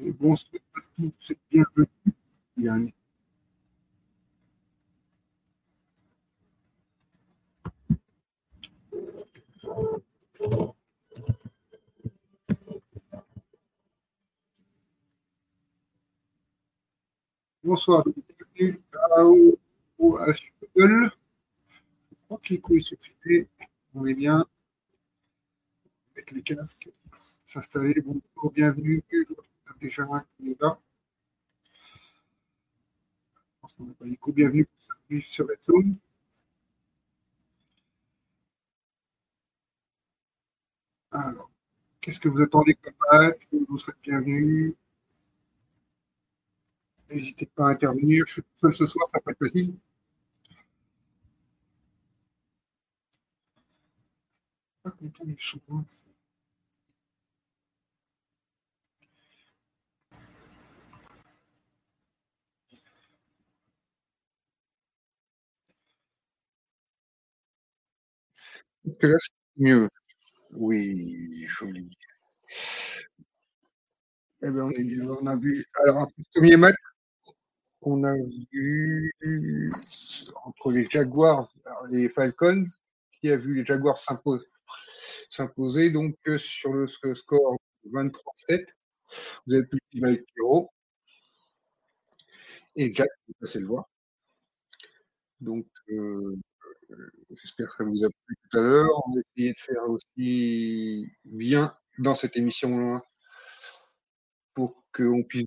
Et bonsoir à tous, bienvenue. Yann. Bonsoir, bienvenue à OHL. Je crois que l'écho est supprimé. On est bien avec les casques. S'installer. Bonjour, bienvenue. Déjà un qui est là. Je pense qu'on n'a pas l'écho. Bienvenue pour sur la zone. Alors, qu'est-ce que vous attendez comme match vous souhaite bienvenue. N'hésitez pas à intervenir. Je suis seul ce soir, ça peut être facile. Pas content du son. Que là, c'est mieux. Oui, joli. Eh bien, on est bien. On a vu. Alors, un premier match, on a vu entre les Jaguars et les Falcons, qui a vu les Jaguars s'imposer, donc euh, sur le score 23-7. Vous avez pu le avec Pierrot. Et Jack, vous passez le voir. Donc, euh, J'espère que ça vous a plu tout à l'heure. On va essayer de faire aussi bien dans cette émission-là pour qu'on puisse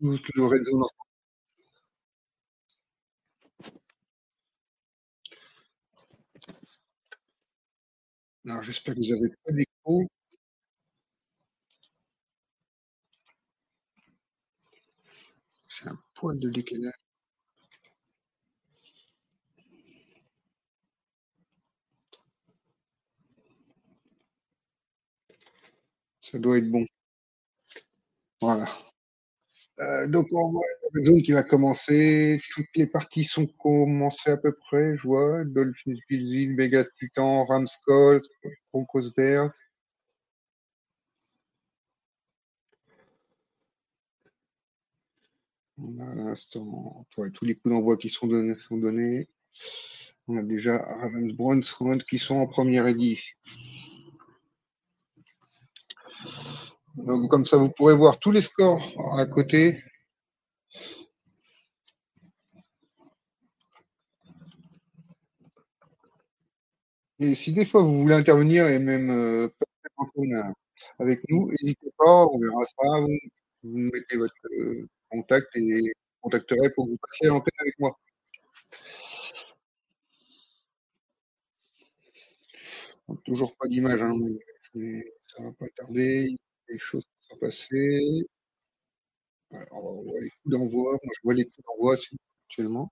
tous le réseau. Alors, j'espère que vous avez pas d'écho. C'est un poil de décalage. Ça doit être bon. Voilà. Euh, donc, on voit la zone qui va commencer. Toutes les parties sont commencées à peu près, je vois. Dolphins, Bills, Vegas Titan, Rams, Colts, Broncos, Bears. On a l'instant tous les coups d'envoi qui sont donnés, sont donnés. On a déjà Ravens qui sont en première édition. Donc, comme ça, vous pourrez voir tous les scores à côté. Et si des fois vous voulez intervenir et même euh, avec nous, n'hésitez pas, on verra ça. Vous, vous mettez votre euh, contact et je contacterai pour que vous passiez à l'antenne avec moi. toujours pas d'image, hein, mais ça va pas tarder les choses sont passées. Alors, on voit les coups d'envoi. Moi, je vois les coups d'envoi actuellement.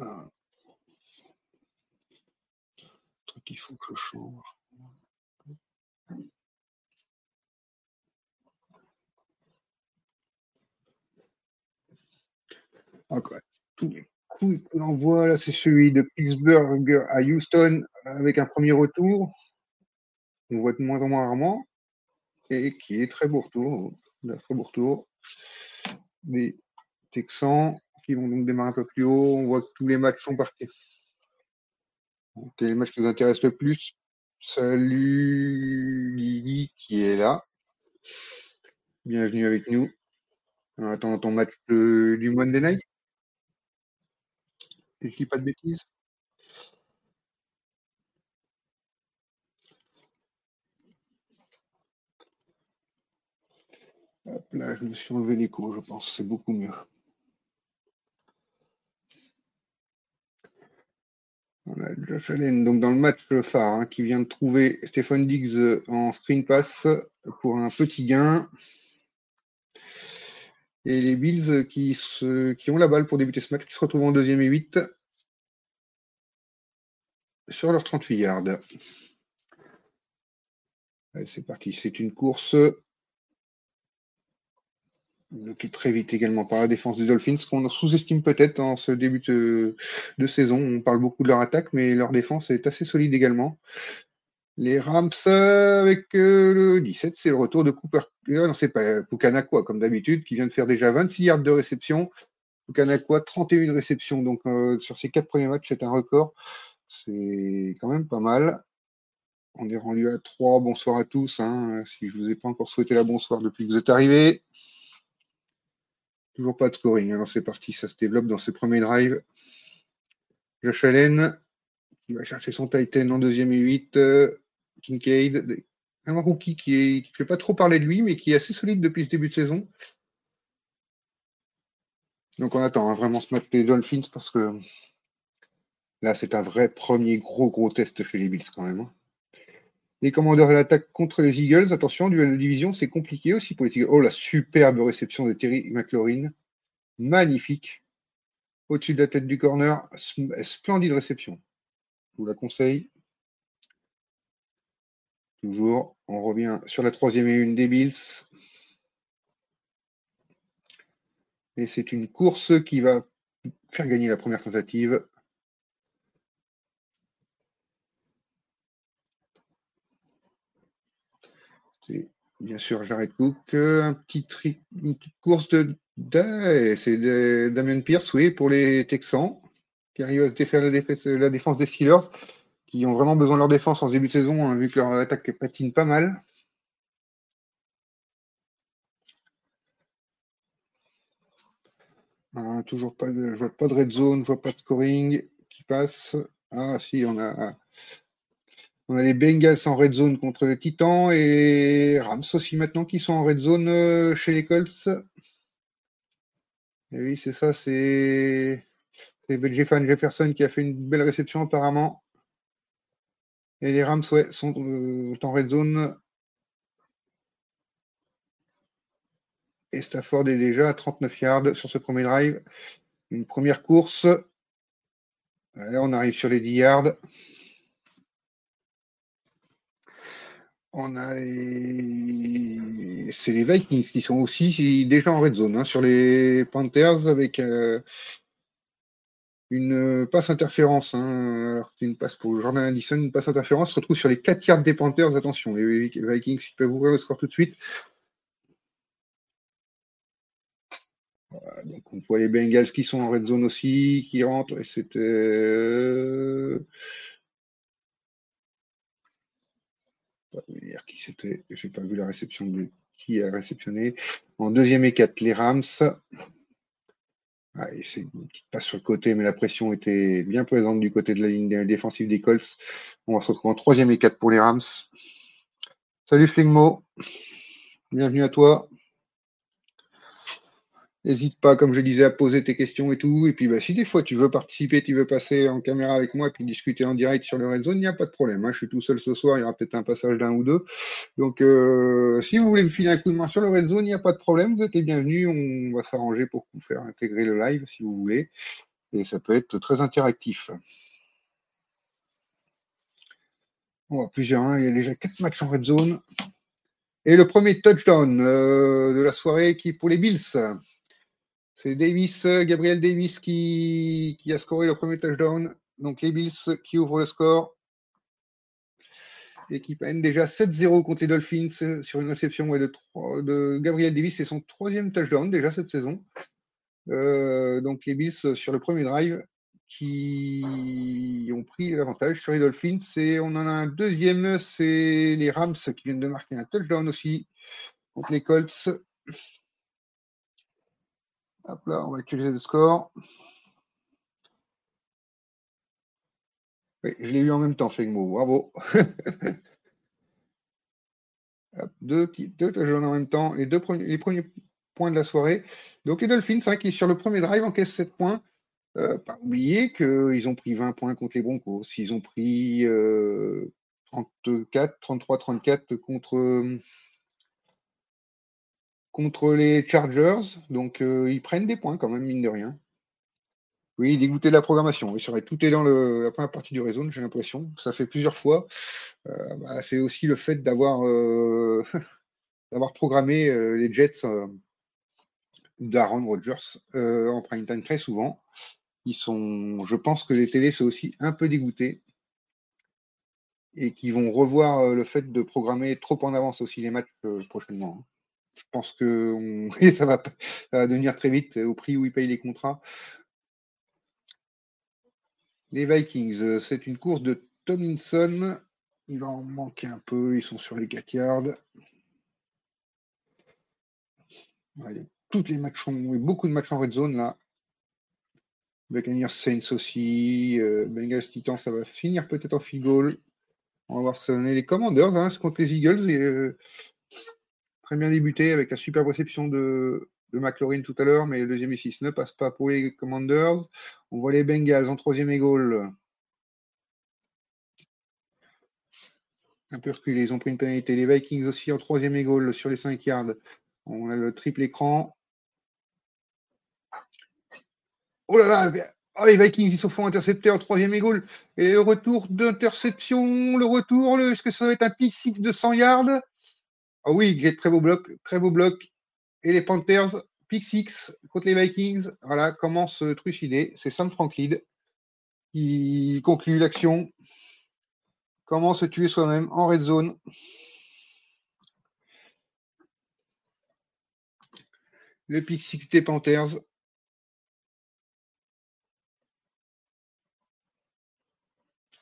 Ah. Truc qu'il faut que je change. Les coups que l'on voit là, c'est celui de Pittsburgh à Houston avec un premier retour. On voit de moins en moins rarement. Et qui est très beau retour. Très beau retour. Les Texans qui vont donc démarrer un peu plus haut. On voit que tous les matchs sont partis. Donc, les matchs qui vous intéressent le plus. Salut Lily qui est là. Bienvenue avec nous. Attends ton match du Monday Night et je dis pas de bêtises? Hop là, je me suis enlevé l'écho, je pense, c'est beaucoup mieux. On a Josh Allen, donc dans le match phare, hein, qui vient de trouver Stéphane Diggs en screen pass pour un petit gain. Et les Bills qui, ont la balle pour débuter ce match, qui se retrouvent en deuxième et 8 sur leurs 38 yards. C'est parti, c'est une course qui très vite également par la défense des Dolphins, qu'on sous-estime peut-être en ce début de, saison. On parle beaucoup de leur attaque, mais leur défense est assez solide également. Les Rams avec euh, le 17, c'est le retour de Cooper. Euh, non, c'est pas Pukanakwa, comme d'habitude, qui vient de faire déjà 26 yards de réception. Pukanakwa, 31 réceptions. Donc, euh, sur ces quatre premiers matchs, c'est un record. C'est quand même pas mal. On est rendu à 3. Bonsoir à tous. Hein, si je ne vous ai pas encore souhaité la bonsoir depuis que vous êtes arrivés. Toujours pas de scoring. Alors c'est parti, ça se développe dans ses premiers drives. Josh Allen, qui va chercher son Titan en deuxième et 8. Euh, Kincaid, un rookie qui ne fait pas trop parler de lui, mais qui est assez solide depuis ce début de saison. Donc on attend hein, vraiment ce match des Dolphins parce que là c'est un vrai premier gros gros test chez les Bills quand même. Hein. Les commandeurs de l'attaque contre les Eagles. Attention, duel de division, c'est compliqué aussi pour les Eagles. Oh, la superbe réception de Terry McLaurin. Magnifique. Au-dessus de la tête du corner. Splendide réception. Je vous la conseille. Toujours, on revient sur la troisième et une des Bills. Et c'est une course qui va faire gagner la première tentative. bien sûr Jared Cook. Un petit une petite course de, c'est Damien Pierce, oui, pour les Texans, qui arrivent à défaire la défense des Steelers, qui ont vraiment besoin de leur défense en début de saison, hein, vu que leur attaque patine pas mal. Ah, toujours pas de, vois pas de red zone, je vois pas de scoring qui passe. Ah si, on a on a les Bengals en red zone contre les Titans et Rams aussi maintenant qui sont en red zone euh, chez les Colts. Et oui, c'est ça, c'est Jeffan Jefferson qui a fait une belle réception apparemment. Et les Rams sont euh, en red zone. Et Stafford est déjà à 39 yards sur ce premier drive. Une première course. On arrive sur les 10 yards. On a c'est les Vikings qui sont aussi déjà en red zone hein, sur les Panthers avec euh, une passe interférence. Hein. Alors une passe pour Jordan Addison, une passe interférence se retrouve sur les 4 yards des Panthers. Attention, les Vikings ils peuvent ouvrir le score tout de suite. donc on voit les Bengals qui sont en red zone aussi, qui rentrent. Et c'était euh, qui c'était. J'ai pas vu la réception de qui a réceptionné. En deuxième et les Rams. Ah, petite passe sur le côté, mais la pression était bien présente du côté de la ligne défensive des Colts. On va se retrouver en troisième et pour les Rams. Salut Flegmo. Bienvenue à toi. N'hésite pas, comme je disais, à poser tes questions et tout. Et puis, bah, si des fois tu veux participer, tu veux passer en caméra avec moi et puis discuter en direct sur le Red Zone, il n'y a pas de problème. Hein. Je suis tout seul ce soir, il y aura peut-être un passage d'un ou deux. Donc, euh, si vous voulez me filer un coup de main sur le Red Zone, il n'y a pas de problème. Vous êtes les bienvenus. On va s'arranger pour vous faire intégrer le live si vous voulez. Et ça peut être très interactif. On va plusieurs. Hein. Il y a déjà quatre matchs en Red Zone. Et le premier touchdown euh, de la soirée qui est pour les Bills. C'est Davis, euh, Gabriel Davis qui, a scoré le premier touchdown. Donc les Bills qui ouvrent le score. Et qui déjà 7-0 contre les Dolphins euh, sur une réception de, de, Gabriel Davis. C'est son troisième touchdown déjà cette saison. Euh, donc les Bills sur le premier drive qui ont pris l'avantage sur les Dolphins. Et on en a un deuxième, c'est les Rams qui viennent de marquer un touchdown aussi contre les Colts. Hop là, on va utiliser le score. Oui, je l'ai eu en même temps, Fegmo. Bravo. deux, deux touchdowns en même temps, les, deux premiers, points de la soirée. Donc les Dolphins, hein, qui sur le premier drive encaissent 7 points. Euh, pas qu'ils ont pris 20 points contre les Broncos. Ils ont pris 34, 33, 34 contre, contre les Chargers. Donc, euh, ils prennent des points quand même, mine de rien. Oui, dégoûté de la programmation. Tout est dans la première partie du réseau, j'ai l'impression. Ça fait plusieurs fois. Euh, bah, c'est aussi le fait d'avoir d'avoir programmé les Jets d'Aaron Rodgers en prime time très souvent. Ils sont, je pense que les télés sont aussi un peu dégoûtés et qui vont revoir euh, le fait de programmer trop en avance aussi les matchs euh, prochainement. Hein. Je pense que ça, va, devenir très vite au prix où ils payent les contrats. Les Vikings, euh, c'est une course de Tomlinson. Il va en manquer un peu. Ils sont sur les 4 yards. toutes les matchs beaucoup de matchs en red zone là. Buccaneers Saints aussi. Bengals Titans, ça va finir peut-être en field goal. On va voir ce que ça donne. Les Commanders hein, contre les Eagles. Euh, très bien débuté avec la super réception de, McLaurin tout à l'heure, mais le deuxième et 6 ne passe pas pour les Commanders. On voit les Bengals en troisième et goal. Un peu reculé, ils ont pris une pénalité. Les Vikings aussi en troisième et goal sur les 5 yards. On a le triple écran. Oh là là, Oh, les Vikings, ils se font intercepter en troisième et goal. Et le retour d'interception, le retour, est-ce que ça va être un pick six de 100 yards? Ah oui, très beau bloc, très beau bloc. Et les Panthers, pick contre les Vikings. Voilà, comment se trucider. C'est Sam Franklin qui conclut l'action. Comment se tuer soi-même en red zone. Le pick des Panthers.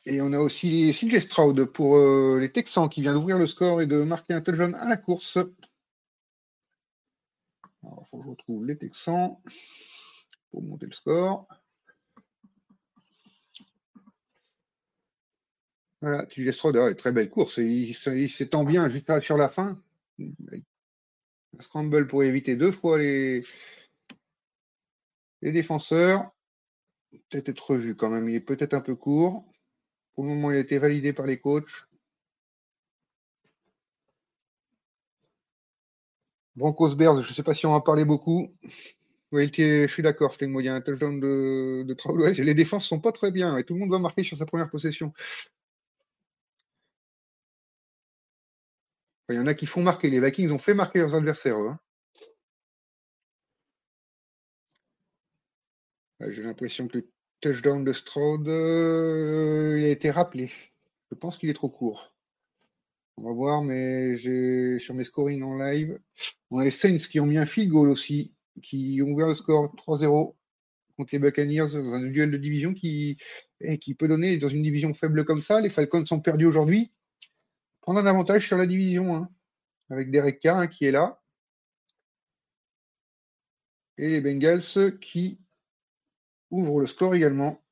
Et on a aussi CJ Stroud pour euh, les Texans qui vient d'ouvrir le score et de marquer un touchdown à la course. Il faut que je retrouve les Texans pour monter le score. Voilà, TJ Stroud, ah, très belle course. il, s'étend bien juste sur la fin. Un scramble pour éviter deux fois les, les défenseurs. Peut-être être revu quand même. Il est peut-être un peu court. Pour le moment, il a été validé par les coachs. Broncos Bears, je ne sais pas si on en parlé beaucoup. Oui, je suis d'accord, il y a un touchdown de, de Les défenses sont pas très bien et tout le monde va marquer sur sa première possession. Il y en a qui font marquer. Les Vikings ont fait marquer leurs adversaires. Hein. J'ai l'impression que touchdown de Stroud, euh, il a été rappelé. Je pense qu'il est trop court. On va voir, mais j'ai sur mes scorings en live, on a les Saints qui ont mis un field goal aussi, qui ont ouvert le score 3-0 contre les Buccaneers dans un duel de division qui, qui peut donner dans une division faible comme ça. Les Falcons sont perdus aujourd'hui. Prendre un avantage sur la division, avec Derek Carr hein, qui est là. Et les Bengals qui ouvre le score également.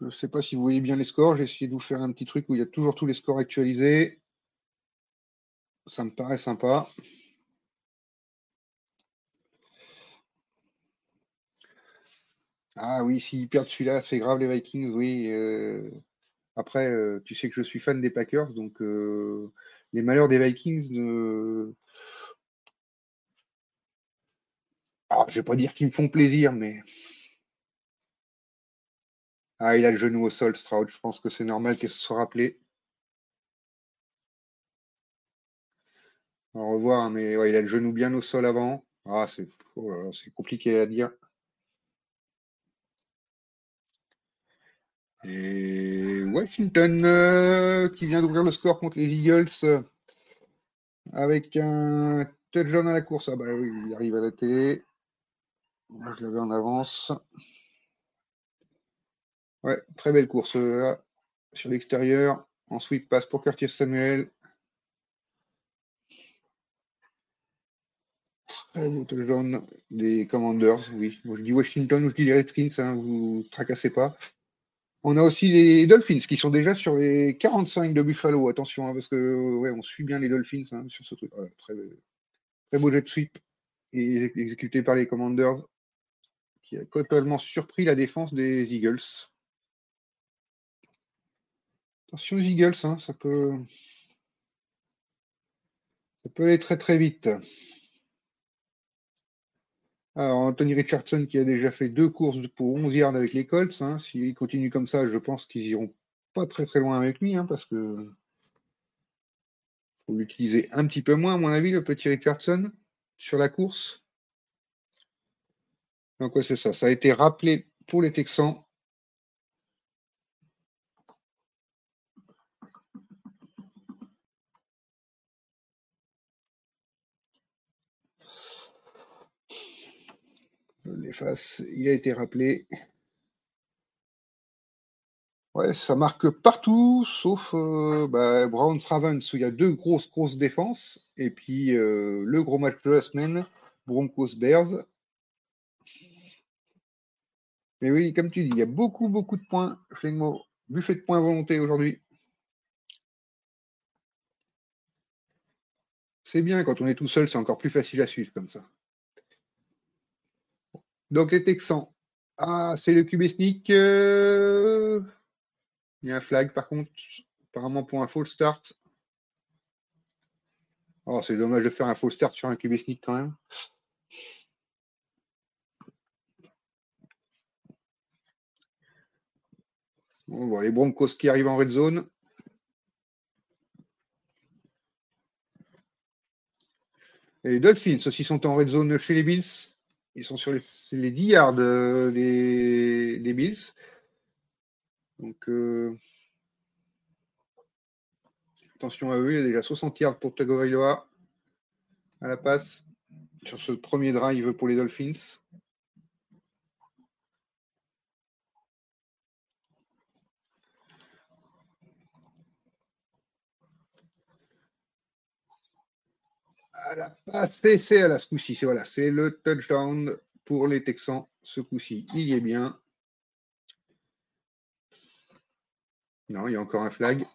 Je ne sais pas si vous voyez bien les scores. J'ai essayé de vous faire un petit truc où il y a toujours tous les scores actualisés. Ça me paraît sympa. Ah oui, s'ils perdent celui-là, c'est grave les Vikings, oui. Euh, après, euh, tu sais que je suis fan des Packers, donc euh, les malheurs des Vikings ne. Ah, je vais pas dire qu'ils me font plaisir, mais. Ah, il a le genou au sol, Stroud. Je pense que c'est normal qu'il se soit rappelé. Au revoir, mais il a le genou bien au sol avant. Ah, c'est oh compliqué à dire. Et Washington euh, qui vient d'ouvrir le score contre les Eagles euh, avec un touchdown à la course. Ah bah oui, il arrive à la télé. Moi, je l'avais en avance. Ouais, très belle course euh, sur l'extérieur. Ensuite, passe pour Curtis Samuel. Très beau touchdown des Commanders, oui. Moi, je dis Washington ou je dis les Redskins, hein, vous ne tracassez pas. On a aussi les Dolphins qui sont déjà sur les 45 de Buffalo. Attention, hein, parce que on suit bien les Dolphins hein, sur ce truc. très, beau jet sweep exécuté par les Commanders qui a totalement surpris la défense des Eagles. Attention aux Eagles, hein, ça peut ça peut aller très très vite. Alors, Anthony Richardson qui a déjà fait deux courses pour 11 yards avec les Colts. Hein. S'il continue comme ça, je pense qu'ils iront pas très très loin avec lui, hein, parce que faut l'utiliser un petit peu moins, à mon avis, le petit Richardson, sur la course. Donc, ouais, c'est ça. Ça a été rappelé pour les Texans l'efface. Il a été rappelé. Ouais, ça marque partout, sauf euh, bah, Browns Ravens où il y a deux grosses grosses défenses, et puis euh, le gros match de la semaine, Broncos Bears. Mais oui, comme tu dis, il y a beaucoup beaucoup de points. Flingmo, buffet de points volonté aujourd'hui. C'est bien quand on est tout seul, c'est encore plus facile à suivre comme ça. Donc les Texans. Ah, c'est le QB sneak. Euh, il y a un flag par contre, apparemment pour un full start. Oh, c'est dommage de faire un full start sur un QB sneak quand même. On voit les Broncos qui arrivent en red zone. Et les Dolphins aussi sont en red zone chez les Bills. Ils sont sur les, les 10 yards euh, des, Bills. Donc, euh, attention à eux. Il y a déjà 60 yards pour Tagovailoa à la passe sur ce premier drive pour les Dolphins. C'est à la coup-ci. C'est voilà, c'est le touchdown pour les Texans ce coup-ci. Il y est bien. Non, il y a encore un flag.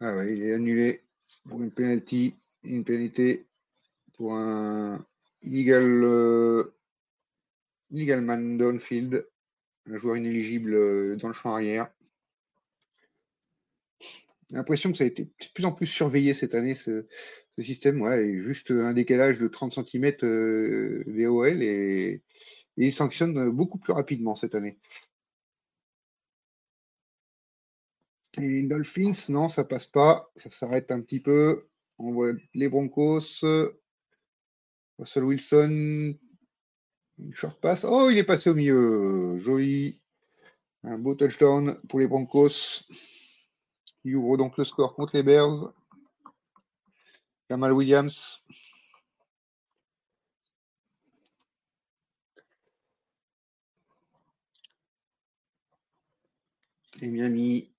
Ah oui, il est annulé pour une penalty, une pénalité pour un illegal, euh, illegal man downfield, un joueur inéligible euh, dans le champ arrière l'impression que ça a été de plus en plus surveillé cette année, ce, système. Ouais, juste un décalage de 30 cm euh, VOL et, il sanctionne beaucoup plus rapidement cette année. Et les Dolphins, non, ça passe pas. Ça s'arrête un petit peu. On voit les Broncos. Russell Wilson. Une short pass. Oh, il est passé au milieu. Joli. Un beau touchdown pour les Broncos. Il ouvre donc le score contre les Bears. Jamal Williams. Et Miami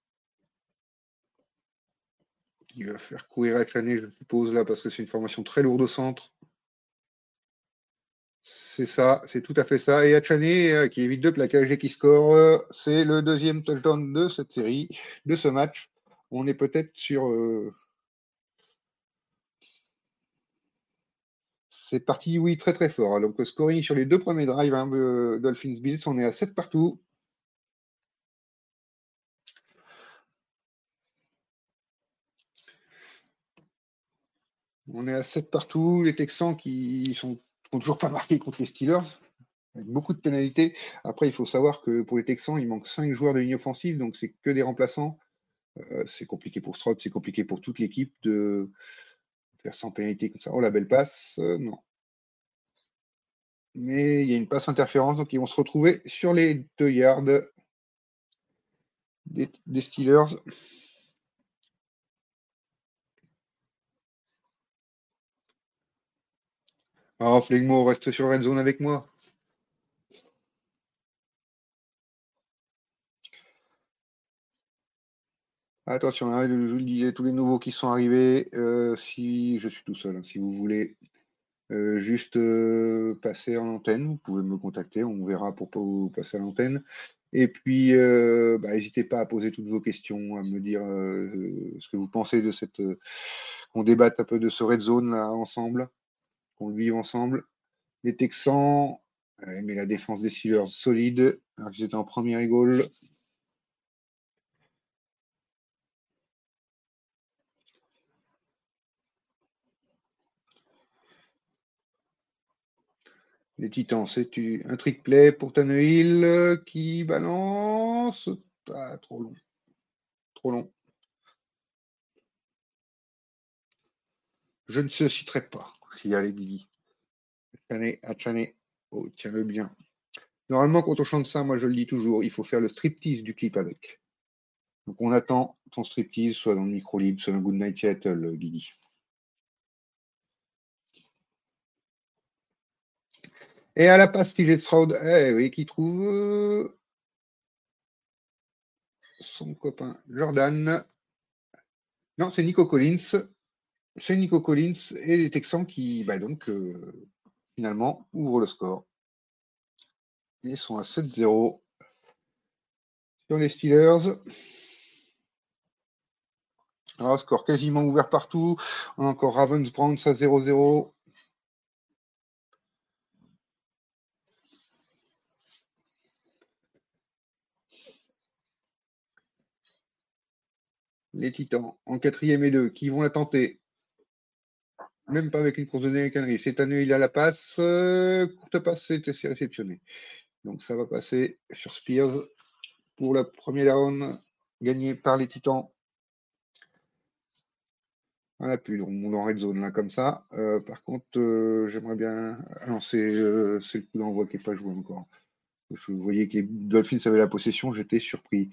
qui va faire courir Chané, je suppose, là, parce que c'est une formation très lourde au centre. C'est ça, c'est tout à fait ça. Et Achane euh, qui évite de plaquages et qui score, euh, c'est le deuxième touchdown de cette série, de ce match on est peut-être sur. C'est parti, oui, très très fort. Donc, le scoring sur les deux premiers drives hein, Dolphins Bills, on est à 7 partout. On est à 7 partout. Les Texans qui sont, toujours pas marqués contre les Steelers, avec beaucoup de pénalités. Après, il faut savoir que pour les Texans, il manque 5 joueurs de ligne offensive, donc c'est que des remplaçants. Euh, c'est compliqué pour Stroud, c'est compliqué pour toute l'équipe de faire sans pénalité comme ça. Oh, la belle passe, euh, non. Mais il y a une passe interférence, donc ils vont se retrouver sur les deux yards des, Steelers. Oh, Flegmo, reste sur la red zone avec moi. Attention, hein, je vous le disais, tous les nouveaux qui sont arrivés, euh, si je suis tout seul, hein, si vous voulez euh, juste euh, passer en antenne. Vous pouvez me contacter, on verra pour vous passer à l'antenne. Et puis, bah, n'hésitez pas à poser toutes vos questions, à me dire ce que vous pensez de cette. qu'on débatte un peu de ce red zone là ensemble, qu'on le vive ensemble. Les Texans, mais la défense des Steelers solide. Alors qu'ils étaient en première goal. Les Titans, c'est un trick play pour Tannehill euh, qui balance. Ah, trop long. Trop long. Je ne se citerai pas s'il y a les Billy. Oh, tiens-le bien. Normalement, quand on chante ça, moi je le dis toujours, il faut faire le striptease du clip avec. Donc on attend ton striptease, soit dans le micro libre, soit dans Good Night Seattle, Guigui. Et à la passe, qui Stroud, eh qui trouve euh, son copain Jordan. Non, c'est Nico Collins. C'est Nico Collins et les Texans qui, bah donc, euh, finalement, ouvrent le score. Ils sont à 7-0 sur les Steelers. Alors, score quasiment ouvert partout. encore Ravens Browns à 0-0. Les Titans en quatrième et deux, qui vont la tenter. Même pas avec une course de Néricanerie. Cette année, il a la passe. Euh, courte passe, c'est réceptionné. Donc ça va passer sur Spears pour la première down gagnée par les Titans. On n'a plus, on en red zone là comme ça. Euh, par contre, euh, j'aimerais bien. Ah non, c'est le coup d'envoi qui n'est pas joué encore. Je voyais que les Dolphins avaient la possession, j'étais surpris.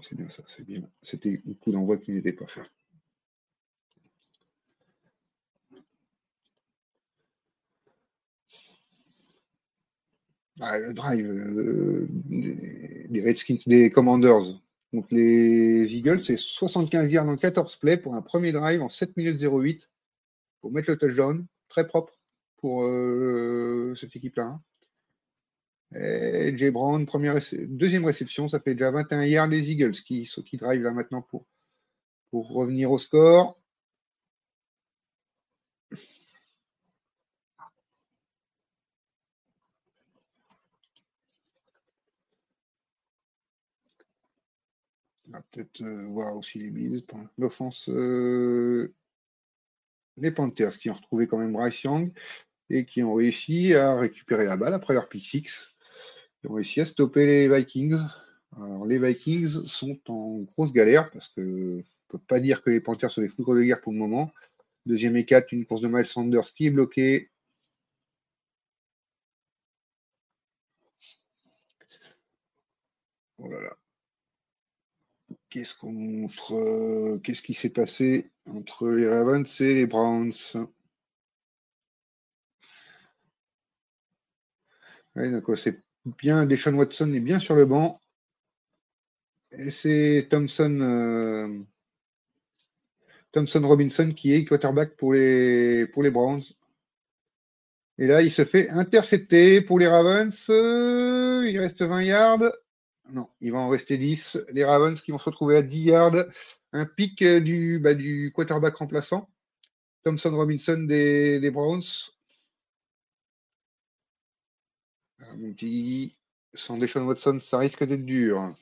C'est bien ça, c'est bien. C'était un coup d'envoi qui n'était pas fait. Ah, le drive euh, des Redskins, des Commanders donc les Eagles, c'est 75 yards en 14 plays pour un premier drive en 7 minutes 08 pour mettre le touchdown. Très propre pour euh, cette équipe-là. Hein. Jay Brown, deuxième réception, ça fait déjà 21 yards des Eagles qui, qui drive là maintenant pour, pour revenir au score. On va peut-être euh, voir aussi les Bills. L'offense, euh, les Panthers qui ont retrouvé quand même Bryce Young et qui ont réussi à récupérer la balle après leur pick six. Ils ont réussi à stopper les Vikings. Alors, les Vikings sont en grosse galère parce que ne peut pas dire que les Panthers sont des foudres de guerre pour le moment. Deuxième et 4, une course de Miles Sanders qui est bloquée. Oh là là. Qu'est-ce qu'on qu'est-ce qui s'est passé entre les Ravens et les Browns? Ouais, donc c'est bien, Deshaun Watson est bien sur le banc. Et c'est Thompson, euh, Thompson Robinson qui est quarterback pour les, pour Browns. Et là, il se fait intercepter pour les Ravens. il reste 20 yards. Non, il va en rester 10. Les Ravens qui vont se retrouver à 10 yards. Un pic du, bah, du quarterback remplaçant. Thompson Robinson des Browns. Ah, mon petit, sans Deshaun Watson, ça risque d'être dur.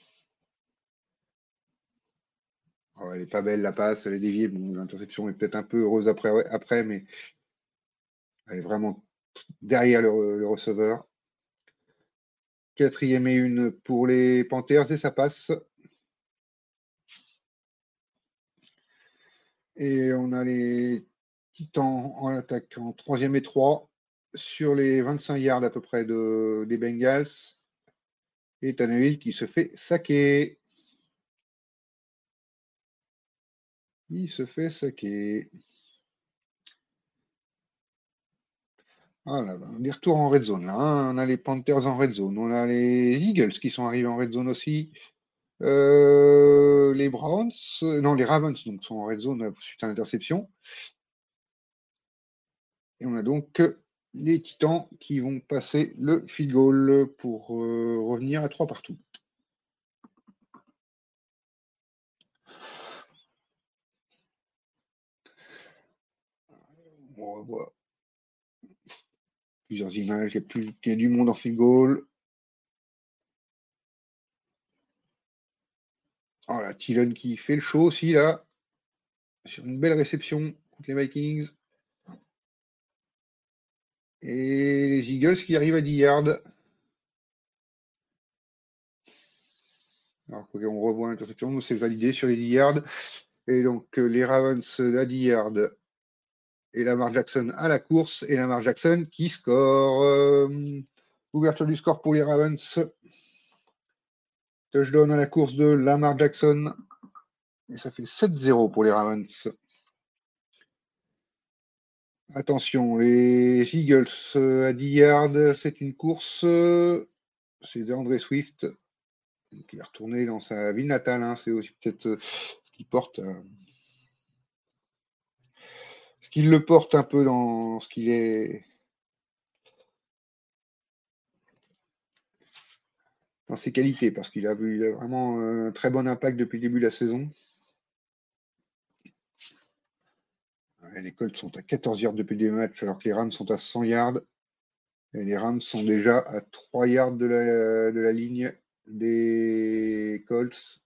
Oh, elle n'est pas belle la passe, elle est déviée. L'interception est peut-être un peu heureuse après, après, mais elle est vraiment derrière le, receveur. Quatrième et une pour les Panthers et ça passe. Et on a les Titans en attaque en troisième et trois sur les 25 yards à peu près de, des Bengals. Et Tannehill qui se fait saquer. Il se fait saquer. Voilà, on est retour en red zone. Hein. On a les Panthers en red zone. On a les Eagles qui sont arrivés en red zone aussi. Euh, les Browns, euh, non, les Ravens donc, sont en red zone suite à l'interception. Et on a donc les Titans qui vont passer le field goal pour revenir à 3 partout. On voit plusieurs images, il y a, plus, il y a du monde en field goal. Voilà, Thielen qui fait le show aussi là, sur une belle réception contre les Vikings. Et les Eagles qui arrivent à 10 yards. Alors, on revoit l'interception, c'est validé sur les 10 yards. Et donc, euh, les Ravens à 10 yards. Et Lamar Jackson à la course. Et Lamar Jackson qui score. Euh, ouverture du score pour les Ravens. Touchdown à la course de Lamar Jackson. Et ça fait 7-0 pour les Ravens. Attention, les Eagles euh, à 10 yards, c'est une course. C'est d'André Swift qui est retourné dans sa ville natale. Hein. C'est aussi peut-être euh, ce qui porte. Euh, ce qui le porte un peu dans ce qu'il est dans ses qualités, parce qu'il a, eu vraiment un très bon impact depuis le début de la saison. Les Colts sont à 14 yards depuis le match, alors que les Rams sont à 100 yards. Et les Rams sont déjà à 3 yards de la, ligne des Colts.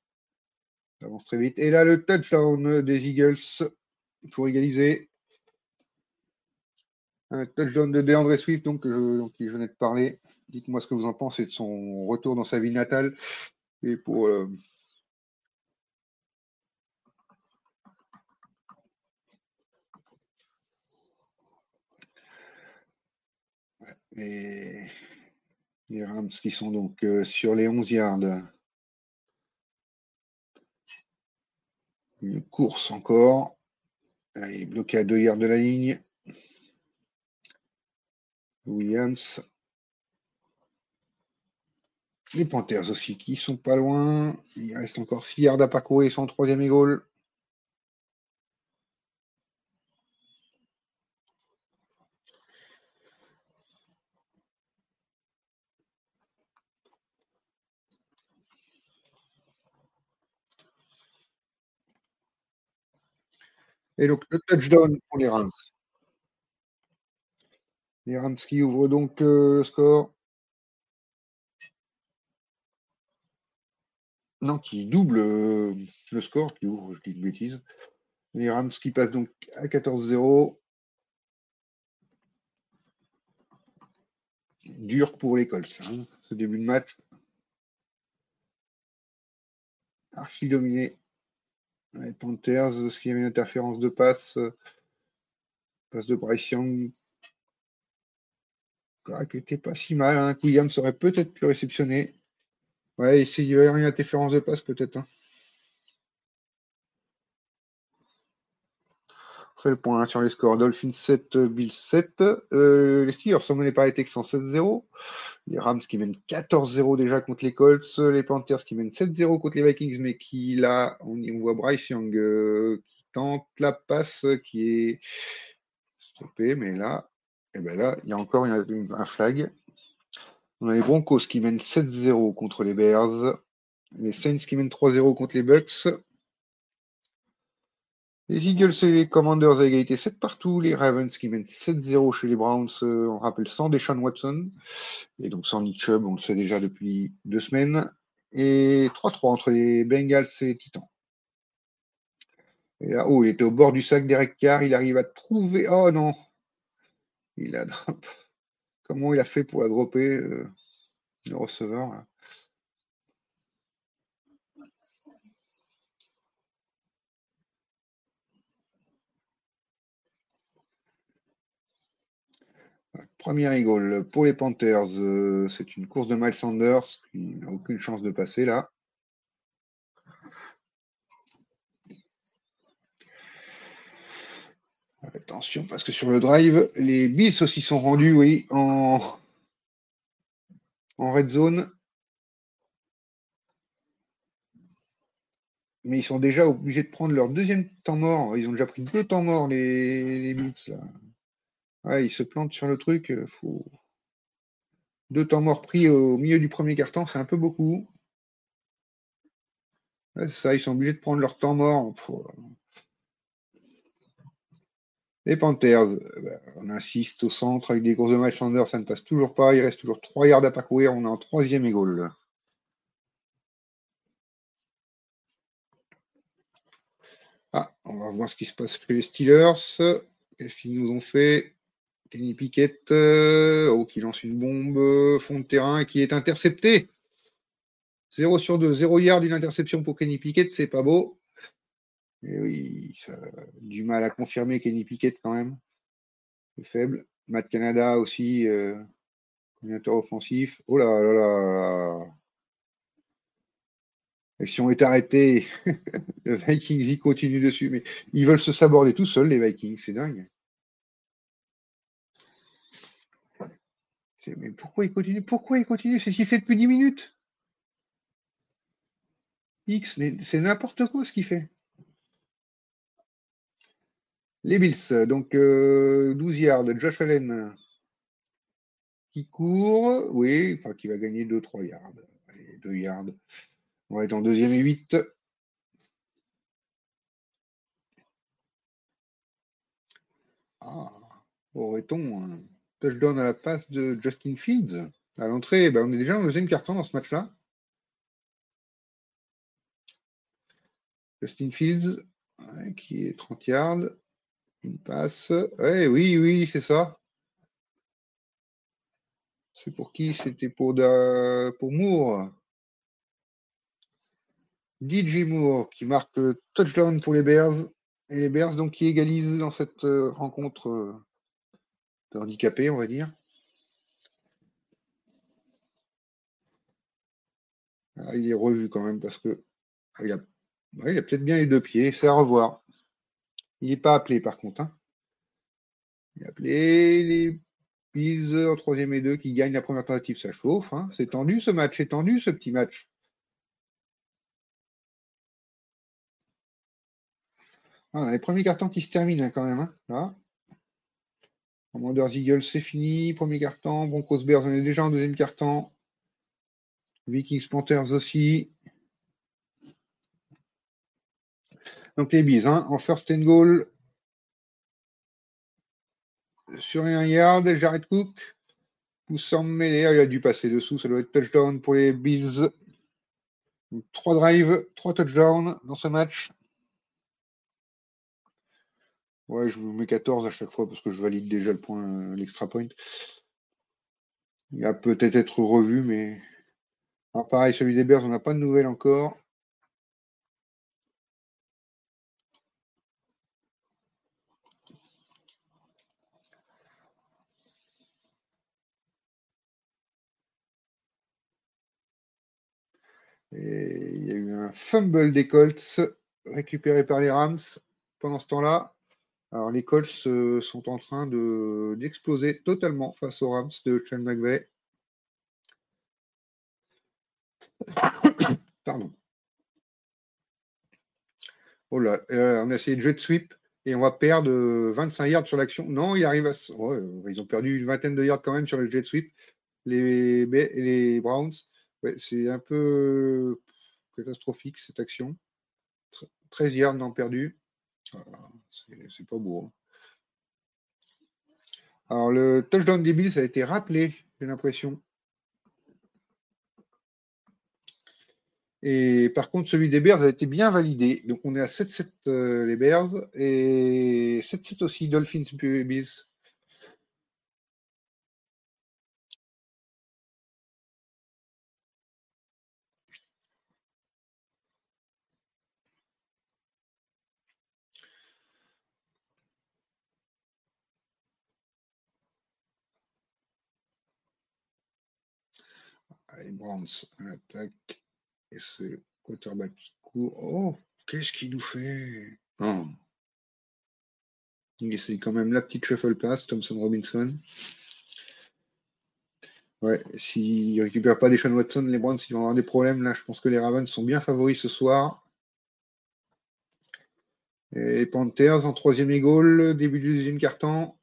Ça avance très vite. Et là, le touchdown des Eagles pour égaliser. Un touchdown de DeAndre Swift, donc, donc qui venait de parler. Dites-moi ce que vous en pensez de son retour dans sa vie natale. Et pour. Euh, les, Rams qui sont donc euh, sur les 11 yards. Une course encore. il est bloqué à 2 yards de la ligne. Williams. Les Panthers aussi qui sont pas loin. Il reste encore 6 yards à parcourir son troisième goal. Et donc le touchdown pour les Rams. Les Rams qui ouvrent donc euh, le score. Non, qui double euh, le score, qui ouvre, je dis une bêtise. Les Rams qui passent donc à 14-0. Dur pour les Colts, hein, ce début de match. Archi dominé. Les Panthers, ce qu'il y avait une interférence de passe. Passe de Bryce Young? Qui n'était pas si mal. Hein. Williams aurait peut-être pu réceptionner. Ouais, il y avoir une interférence de passe peut-être. Hein. Le point sur les scores. Dolphins 7, Bill 7. Euh, les Steelers sont menés par les Texans 7-0. Les Rams qui mènent 14-0 déjà contre les Colts. Les Panthers qui mènent 7-0 contre les Vikings, mais qui là, on, voit Bryce Young euh, qui tente la passe qui est stoppée, mais là, et eh ben là, il y a encore un flag. On a les Broncos qui mènent 7-0 contre les Bears. Les Saints qui mènent 3-0 contre les Bucks. Les Eagles et les Commanders à égalité 7 partout. Les Ravens qui mènent 7-0 chez les Browns. Euh, on rappelle sans Deshaun Watson. Et donc sans Nick Chubb, on le sait déjà depuis deux semaines. Et 3-3 entre les Bengals et les Titans. Et là, oh, il était au bord du sac d'Eric Carr. Il arrive à trouver. Oh non, il a Comment il a fait pour la dropper, euh, le receveur Premier goal pour les Panthers, euh, c'est une course de Miles Sanders qui n'a aucune chance de passer là. Attention, parce que sur le drive, les Bills aussi sont rendus, oui, en, en red zone. mais ils sont déjà obligés de prendre leur deuxième temps mort. Ils ont déjà pris deux temps morts, les, les Bills. Là. Ouais, ils se plantent sur le truc. euh, Faut... Deux temps morts pris au milieu du premier carton, c'est un peu beaucoup. Ça, ils sont obligés de prendre leur temps mort. Les Panthers, euh, on insiste au centre avec des courses de match ça ne passe toujours pas. Il reste toujours 3 yards à parcourir. On est en troisième et goal. Ah, on va voir ce qui se passe chez les Steelers. Qu'est-ce qu'ils nous ont fait? Kenny Pickett, euh, oh, qui lance une bombe euh, fond de terrain qui est intercepté. 0 sur 2, 0 yard, une interception pour Kenny Pickett, c'est pas beau. Et oui, ça a du mal à confirmer Kenny Pickett quand même. Faible. Matt Canada aussi, euh, coordinateur offensif. Oh là là là. L'action est arrêtée. Le Vikings y continue dessus, mais ils veulent se saborder tout seuls, les Vikings, c'est dingue. Mais pourquoi ils continuent Pourquoi ils continuent C'est ce qu'il fait depuis 10 minutes. X, c'est n'importe quoi ce qu'il fait. Les Bills, donc euh, 12 yards, Josh Allen qui court, oui, enfin qui va gagner 2-3 yards. Allez, 2 yards. On va être en deuxième et 8. Ah, aurait-on un touchdown à la passe de Justin Fields à l'entrée ben, On est déjà dans le deuxième carton dans ce match-là. Justin Fields, qui est 30 yards. Une passe. Ouais, oui, oui, c'est ça. C'est pour qui? C'était pour, Da- pour Moore. DJ Moore qui marque le touchdown pour les Bears. Et les Bears donc qui égalisent dans cette euh, rencontre euh, de handicapés, on va dire. Ah, il est revu quand même parce que ah, il a, peut-être bien les deux pieds. C'est à revoir. Il n'est pas appelé par contre. hein. Il est appelé les Bills en troisième et deux qui gagnent la première tentative. Ça chauffe. hein. C'est tendu ce match. C'est tendu ce petit match. Ah, les premiers cartons qui se terminent hein, quand même. là. Commanders Eagles, c'est fini. Premier carton. Broncos Bears, on est déjà en deuxième carton. Vikings Panthers aussi. Donc les bises, hein, en first and goal. Sur les 1 yard, Jared Cook pousse en. Ah, il a dû passer dessous. Ça doit être touchdown pour les Bills. Donc, Trois drives, trois touchdowns dans ce match. Ouais, je vous mets 14 à chaque fois parce que je valide déjà le point, euh, l'extra point. Il va peut-être être revu, mais. Alors, pareil, celui des Bears, on n'a pas de nouvelles encore. Et il y a eu un fumble des Colts récupéré par les Rams pendant ce temps-là. Alors les Colts euh, sont en train de d'exploser totalement face aux Rams de Sean McVay. Pardon. Oh là, euh, on a essayé de jet sweep et on va perdre euh, 25 yards sur l'action. Non, il arrive à. euh, ils ont perdu une vingtaine de yards quand même sur le jet sweep. Les, Browns, c'est un peu catastrophique cette action. Tre- 13 yards n'ont perdu. C'est pas beau. hein. Alors, le touchdown des Bills a été rappelé, j'ai l'impression. Et par contre, celui des Bears a été bien validé. Donc, on est à 7-7 euh, les Bears et 7-7 aussi Dolphins Bills. À l'attaque. Et c'est quarterback court. Oh, qu'est-ce qu'il nous fait? Oh. Il essaye quand même la petite shuffle pass, Thompson Robinson. Ouais, s'il ne récupère pas des Sean Watson, les Browns ils vont avoir des problèmes. Là, je pense que les Ravens sont bien favoris ce soir. Et Panthers en troisième et goal, début du deuxième quart-temps.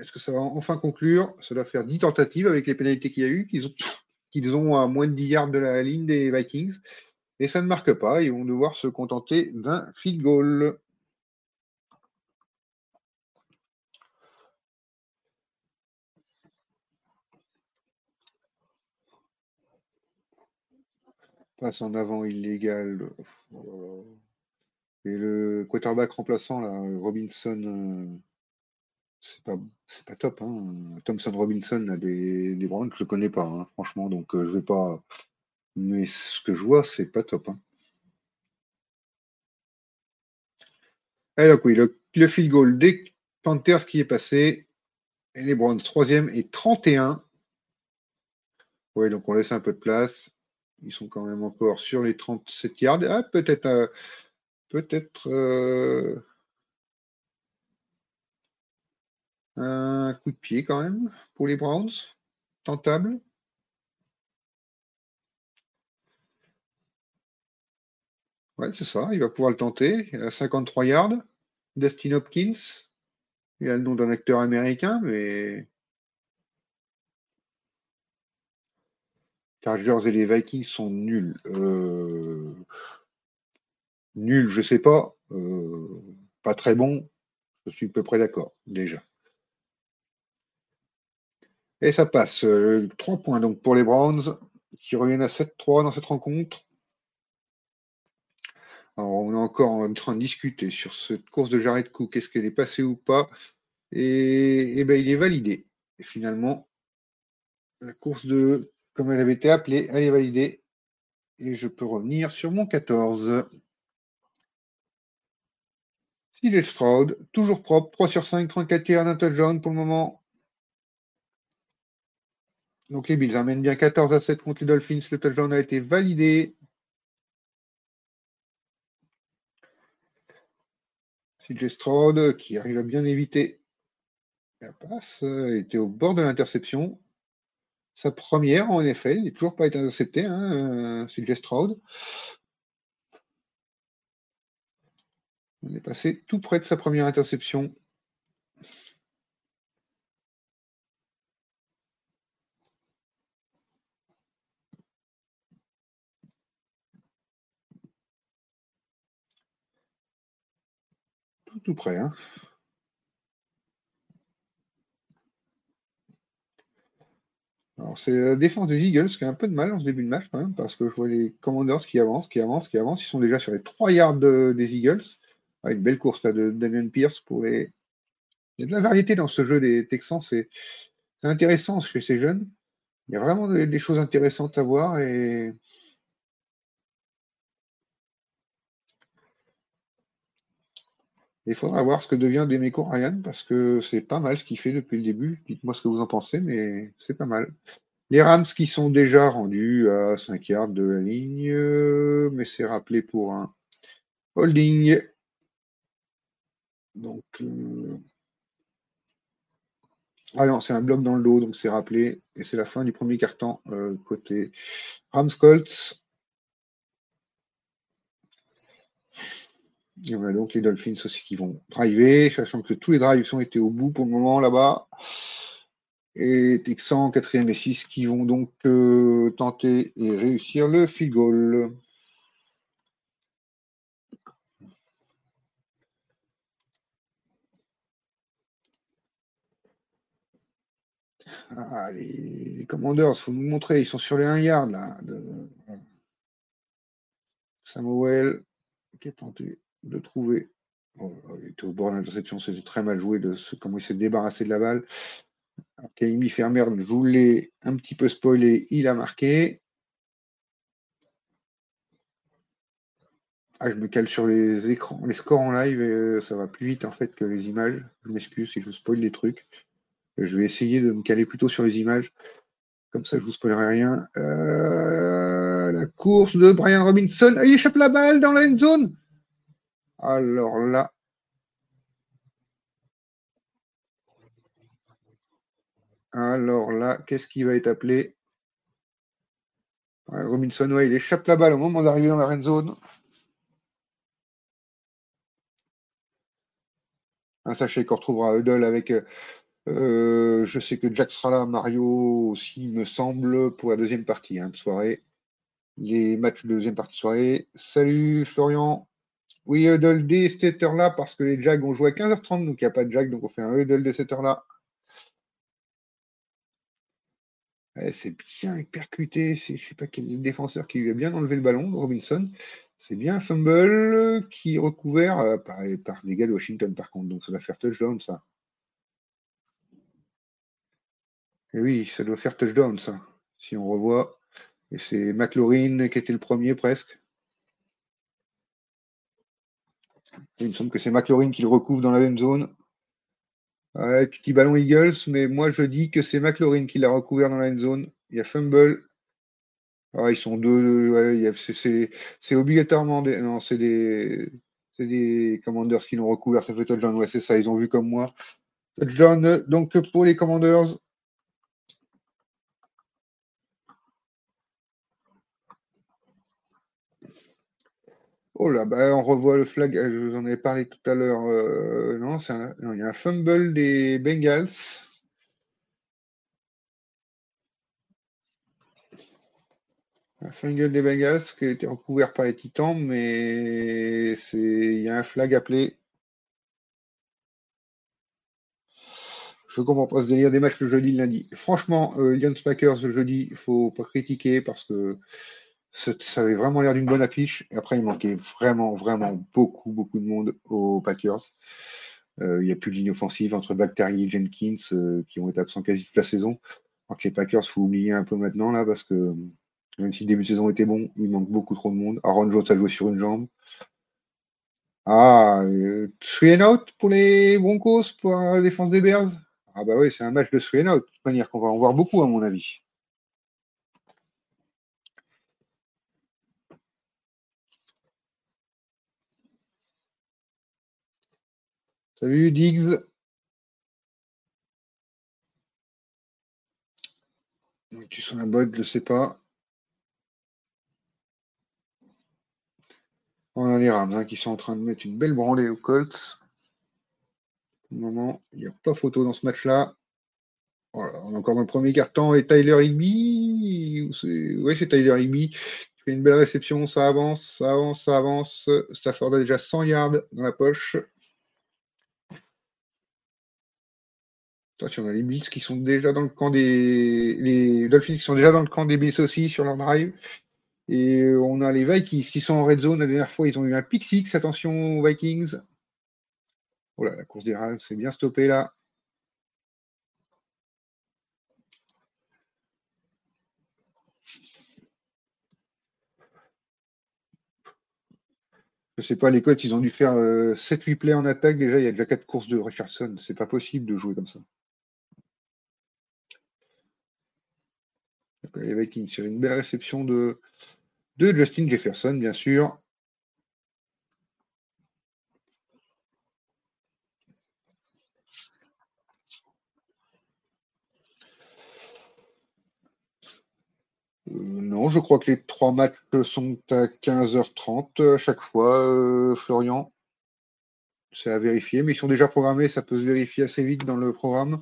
Est-ce que ça va enfin conclure Ça doit faire 10 tentatives avec les pénalités qu'il y a eu, qu'ils ont, ont à moins de 10 yards de la ligne des Vikings? Et ça ne marque pas. Ils vont devoir se contenter d'un field goal. Passe en avant illégal. Et le quarterback remplaçant, là, Robinson, euh, c'est pas, top. Hein. Thompson Robinson a des, Browns que je connais pas, hein, franchement, donc euh, je vais pas. Mais ce que je vois, c'est pas top. Hein. Et donc oui, le, field goal des Panthers qui est passé. Et les Browns, troisième et 31. Oui, donc on laisse un peu de place. Ils sont quand même encore sur les 37 yards. Ah, peut-être euh, peut-être euh, un coup de pied quand même pour les Browns. Tentable. Ouais, c'est ça. Il va pouvoir le tenter. À 53 yards. Dustin Hopkins. Il a le nom d'un acteur américain, mais Chargers et les Vikings sont nuls. Euh, Nul, je sais pas. Euh, pas très bon. Je suis à peu près d'accord, déjà. Et ça passe. Euh, trois 3 points donc pour les Browns, qui reviennent à 7-3 dans cette rencontre. Alors, on est encore en train de discuter sur cette course de Jared Cook. Est-ce qu'elle est passée ou pas? Et, ben, il est validé. Et finalement, la course de, comme elle avait été appelée, elle est validée. Et je peux revenir sur mon 14. CJ Stroud, toujours propre, 3 sur 5, 34 yards, un touchdown pour le moment. Donc les Bills amènent bien 14 à 7 contre les Dolphins. Le touchdown a été validé. CJ Stroud qui arrive à bien éviter la passe, était au bord de l'interception. Sa première en effet, il n'est toujours pas été intercepté, hein, CJ Stroud. On est passé tout près de sa première interception. Près. Hein. Alors, c'est la défense des Eagles qui a un peu de mal en ce début de match, quand parce que je vois les Commanders qui avancent, qui avancent, qui avancent. Ils sont déjà sur les 3 yards des Eagles. Une belle course là, de Damien Pierce pour les. Il y a de la variété dans ce jeu des Texans, c'est intéressant chez ces jeunes. Il y a vraiment des, choses intéressantes à voir et. Il faudra voir ce que devient Demeco Ryan parce que c'est pas mal ce qu'il fait depuis le début. Dites-moi ce que vous en pensez, mais c'est pas mal. Les Rams qui sont déjà rendus à 5 yards de la ligne, mais c'est rappelé pour un holding. Donc, euh, ah c'est un bloc dans le dos, donc c'est rappelé. Et c'est la fin du premier carton euh, côté Rams-Colts. Et on a donc les Dolphins aussi qui vont driver, sachant que tous les drives ont été au bout pour le moment là-bas. Et Texans, 4 et 6, qui vont donc euh, tenter et réussir le field goal. Ah, les, commandeurs, il faut nous montrer, ils sont sur les 1 yard là. Samuel qui a tenté de trouver. Il était au bord de l'interception, c'était très mal joué de ce, comment il s'est débarrassé de la balle. Kaimi Fermer, je l'ai un petit peu spoilé, il a marqué. Ah, je me cale sur les écrans, les scores en live, et euh, ça va plus vite en fait que les images. Je m'excuse si je vous spoil des trucs. Je vais essayer de me caler plutôt sur les images. Comme ça, je vous spoilerai rien. Euh, la course de Brian Robinson. Il échappe la balle dans la end zone. Alors là. Alors là, qu'est-ce qui va être appelé? Robinson, il échappe la balle au moment d'arriver dans la end zone. Un sachet qu'on retrouvera Huddle avec. Euh, je sais que Jack sera là, Mario aussi, me semble, pour la deuxième partie hein, de soirée. Les matchs de deuxième partie de soirée. Salut Florian. Oui, Huddle dès cette heure-là, parce que les Jags ont joué à 15h30, donc il n'y a pas de Jag, donc on fait un Huddle dès cette heure-là. c'est bien percuté. Je ne sais pas quel défenseur qui lui a bien enlevé le ballon, Robinson. C'est bien fumble qui est recouvert euh, par, par, gars de Washington, par contre. Donc ça doit faire touchdown, ça. Et oui, ça doit faire touchdown, ça. Si on revoit. Et c'est McLaurin qui était le premier presque. Il me semble que c'est McLaurin qui le recouvre dans la même zone. Ouais, petit ballon Eagles, mais moi je dis que c'est McLaurin qui l'a recouvert dans la end zone. Il y a fumble. Ah, ils sont deux. c'est obligatoirement des. Non, c'est des. C'est des commanders qui l'ont recouvert. Ça fait touchdown. Ouais, c'est ça. Ils ont vu comme moi. Touchdown. Donc pour les commanders. Oh là, bah, on revoit le flag, euh, je vous en ai parlé tout à l'heure. Euh, non, il y a un fumble des Bengals. Un fumble des Bengals qui a été recouvert par les Titans, mais il y a un flag appelé. Je comprends pas ce délire des matchs le jeudi, le lundi. Franchement, euh, Lions Packers le jeudi, il faut pas critiquer parce que ça avait vraiment l'air d'une bonne affiche. Après, il manquait vraiment, vraiment beaucoup, beaucoup de monde aux Packers. Euh, il n'y a plus de ligne offensive entre Bacteri et Jenkins euh, qui ont été absents quasi toute la saison. Donc les Packers, il faut oublier un peu maintenant là parce que même si le début de saison était bon, il manque beaucoup trop de monde. Aaron Jones a joué sur une jambe. Ah, euh, three and out pour les Broncos, pour la défense des Bears? Ah bah oui, c'est un match de three and out, de toute manière qu'on va en voir beaucoup à mon avis. Salut Diggs. Tu sens un bot, je sais pas. On a les Rams hein, qui sont en train de mettre une belle branlée aux Colts. Pour le moment, il n'y a pas photo dans ce match-là. on est encore dans le premier quart-temps et Tyler Higby. Oui, c'est? Tyler Higby fait une belle réception. Ça avance, ça avance, ça avance. Stafford a déjà 100 yards dans la poche. Attention, on a les Bills qui sont déjà dans le camp des. Les Dolphins qui sont déjà dans le camp des Bills aussi sur leur drive. Et on a les Vikings qui sont en red zone. La dernière fois, ils ont eu un pick six. Attention, Vikings. Oh là, la course des Rams c'est bien stoppé là. Je sais pas, les coachs, ils ont dû faire 7-8 euh, plays en attaque. Déjà, il y a déjà 4 courses de Richardson. C'est pas possible de jouer comme ça. Les une belle réception de, Justin Jefferson, bien sûr. Euh, non, je crois que les trois matchs sont à 15h30 à chaque fois, euh, Florian. C'est à vérifier, mais ils sont déjà programmés, ça peut se vérifier assez vite dans le programme.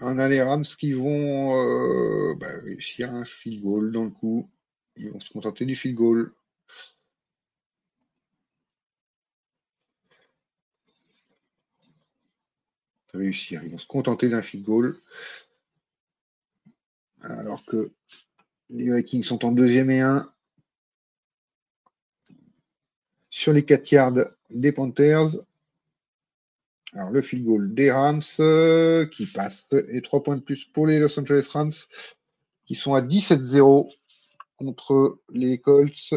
On a les Rams qui vont euh, bah, réussir un field goal dans le coup. Ils vont se contenter du field goal. Réussir. Ils vont se contenter d'un field goal. Alors que les Vikings sont en deuxième et un. Sur les 4 yards des Panthers. Alors, le field goal des Rams euh, qui passe et 3 points de plus pour les Los Angeles Rams qui sont à 17-0 contre les Colts.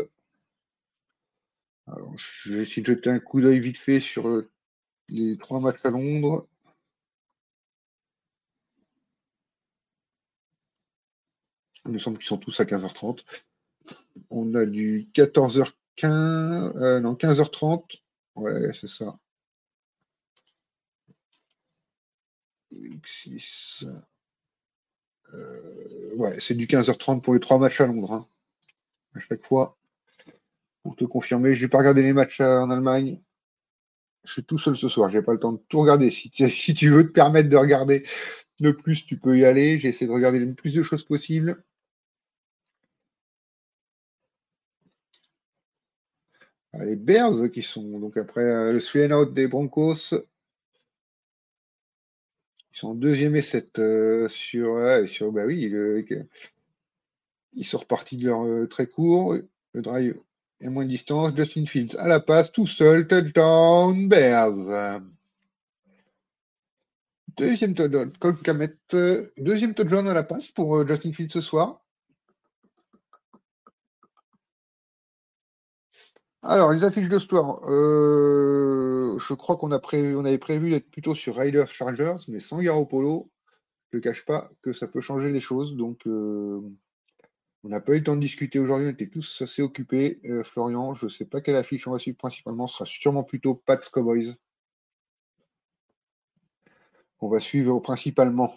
Je vais essayer de jeter un coup d'œil vite fait sur euh, les trois matchs à Londres. Il me semble qu'ils sont tous à 15h30. On a du 14h15, euh, non 15h30. Ouais, c'est ça. 6 euh, ouais, c'est du 15h30 pour les trois matchs à Londres. Hein. À chaque fois, Pour te confirmer, je n'ai pas regardé les matchs euh, en Allemagne. Je suis tout seul ce soir, je n'ai pas le temps de tout regarder. Si tu, veux te permettre de regarder de plus, tu peux y aller. J'essaie de regarder le plus de choses possible. Ah, les Bears qui sont donc après euh, le swing out des Broncos. Deuxième et 7 euh, sur, sur. Bah oui, ils sont repartis de leur euh, très court. Le drive est moins de distance. Justin Fields à la passe, tout seul. Touchdown, Bears. Deuxième touchdown, deuxième touchdown à la passe pour Justin Fields ce soir. Alors, les affiches de soir, euh, je crois qu'on avait prévu d'être plutôt sur Riders Chargers, mais sans Polo. Je ne cache pas que ça peut changer les choses. Donc, euh, on n'a pas eu le temps de discuter aujourd'hui. On était tous assez occupés. Euh, Florian, je ne sais pas quelle affiche on va suivre principalement. Ce sera sûrement plutôt Pats Cowboys. On va suivre principalement.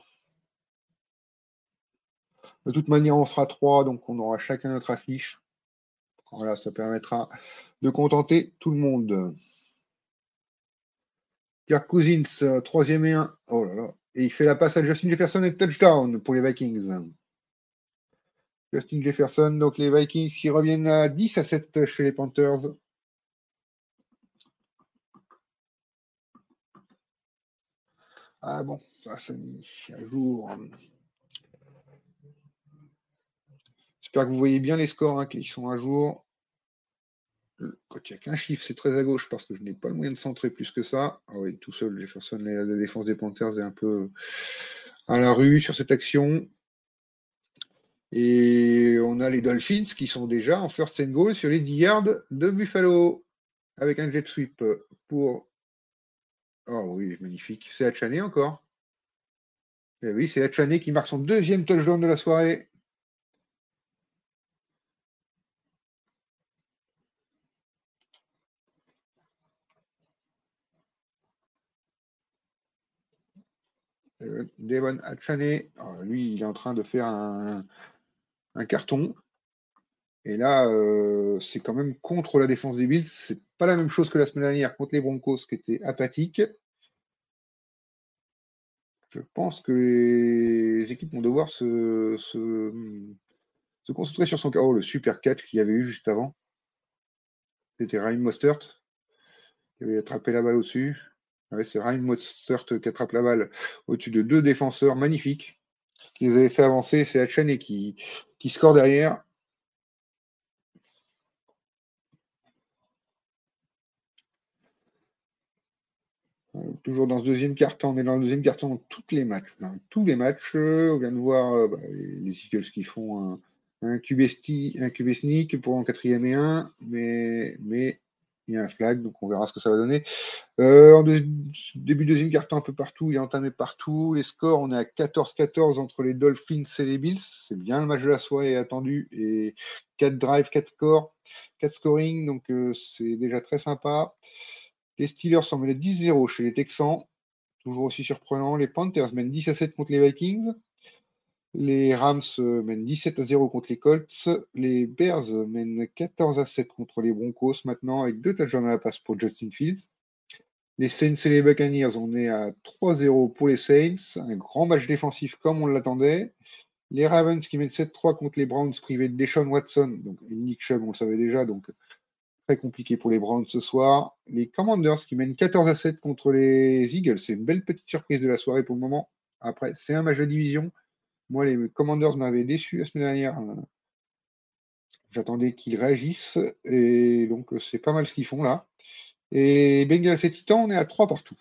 De toute manière, on sera trois, donc on aura chacun notre affiche. Voilà, ça permettra de contenter tout le monde. Kirk Cousins, troisième et un. Oh là là. Et il fait la passe à Justin Jefferson et touchdown pour les Vikings. Justin Jefferson, donc les Vikings qui reviennent à 10 à 7 chez les Panthers. Ah bon, ça s'est mis à jour. J'espère que vous voyez bien les scores hein, qui sont à jour. Quand il n'y a qu'un chiffre, c'est très à gauche parce que je n'ai pas le moyen de centrer plus que ça. Ah oui, tout seul, Jefferson, la défense des Panthers est un peu à la rue sur cette action. Et on a les Dolphins qui sont déjà en first and goal sur les 10 yards de Buffalo avec un jet sweep pour. Oh oui, magnifique. C'est Hachané encore. Et eh oui, c'est Hachané qui marque son deuxième touchdown de la soirée. Euh, Devon Hatchane, lui, il est en train de faire un, carton. Et là, euh, c'est quand même contre la défense des Bills. C'est pas la même chose que la semaine dernière contre les Broncos qui étaient apathiques. Je pense que les équipes vont devoir se, se, concentrer sur son Oh, le super catch qu'il y avait eu juste avant. C'était Ryan Mostert qui avait attrapé la balle au-dessus c'est Ryan Mostert qui attrape la balle au-dessus de deux défenseurs magnifiques qui les avaient fait avancer. C'est Hachane qui, qui score derrière. Euh, toujours dans ce deuxième carton, on est dans le deuxième carton dans tous les matchs. Tous les matchs, on vient de voir euh, bah, les Eagles qui font un, un, QB, un sneak pour un quatrième et un, mais, mais un flag, donc on verra ce que ça va donner. Euh, en début de deuxième carton, un peu partout, il est entamé partout. Les scores, on est à 14-14 entre les Dolphins et les Bills. C'est bien le match de la soirée attendu. Et 4 drives, 4 scores, 4 scoring, donc euh, c'est déjà très sympa. Les Steelers sont menés 10-0 chez les Texans, toujours aussi surprenant. Les Panthers mènent 10 à 7 contre les Vikings. Les Rams euh, mènent 17 à 0 contre les Colts. Les Bears mènent 14 à 7 contre les Broncos maintenant avec deux touchdowns à la passe pour Justin Fields. Les Saints et les Buccaneers, on est à 3-0 pour les Saints. Un grand match défensif comme on l'attendait. Les Ravens qui mènent 7-3 contre les Browns privés de Deshaun Watson. Donc Nick Chubb, on le savait déjà, donc très compliqué pour les Browns ce soir. Les Commanders qui mènent 14 à 7 contre les Eagles. C'est une belle petite surprise de la soirée pour le moment. Après, c'est un match de division. Moi, les Commanders m'avaient déçu la semaine dernière. J'attendais qu'ils réagissent. Et donc, c'est pas mal ce qu'ils font là. Et Bengals et Titans, on est à 3 partout.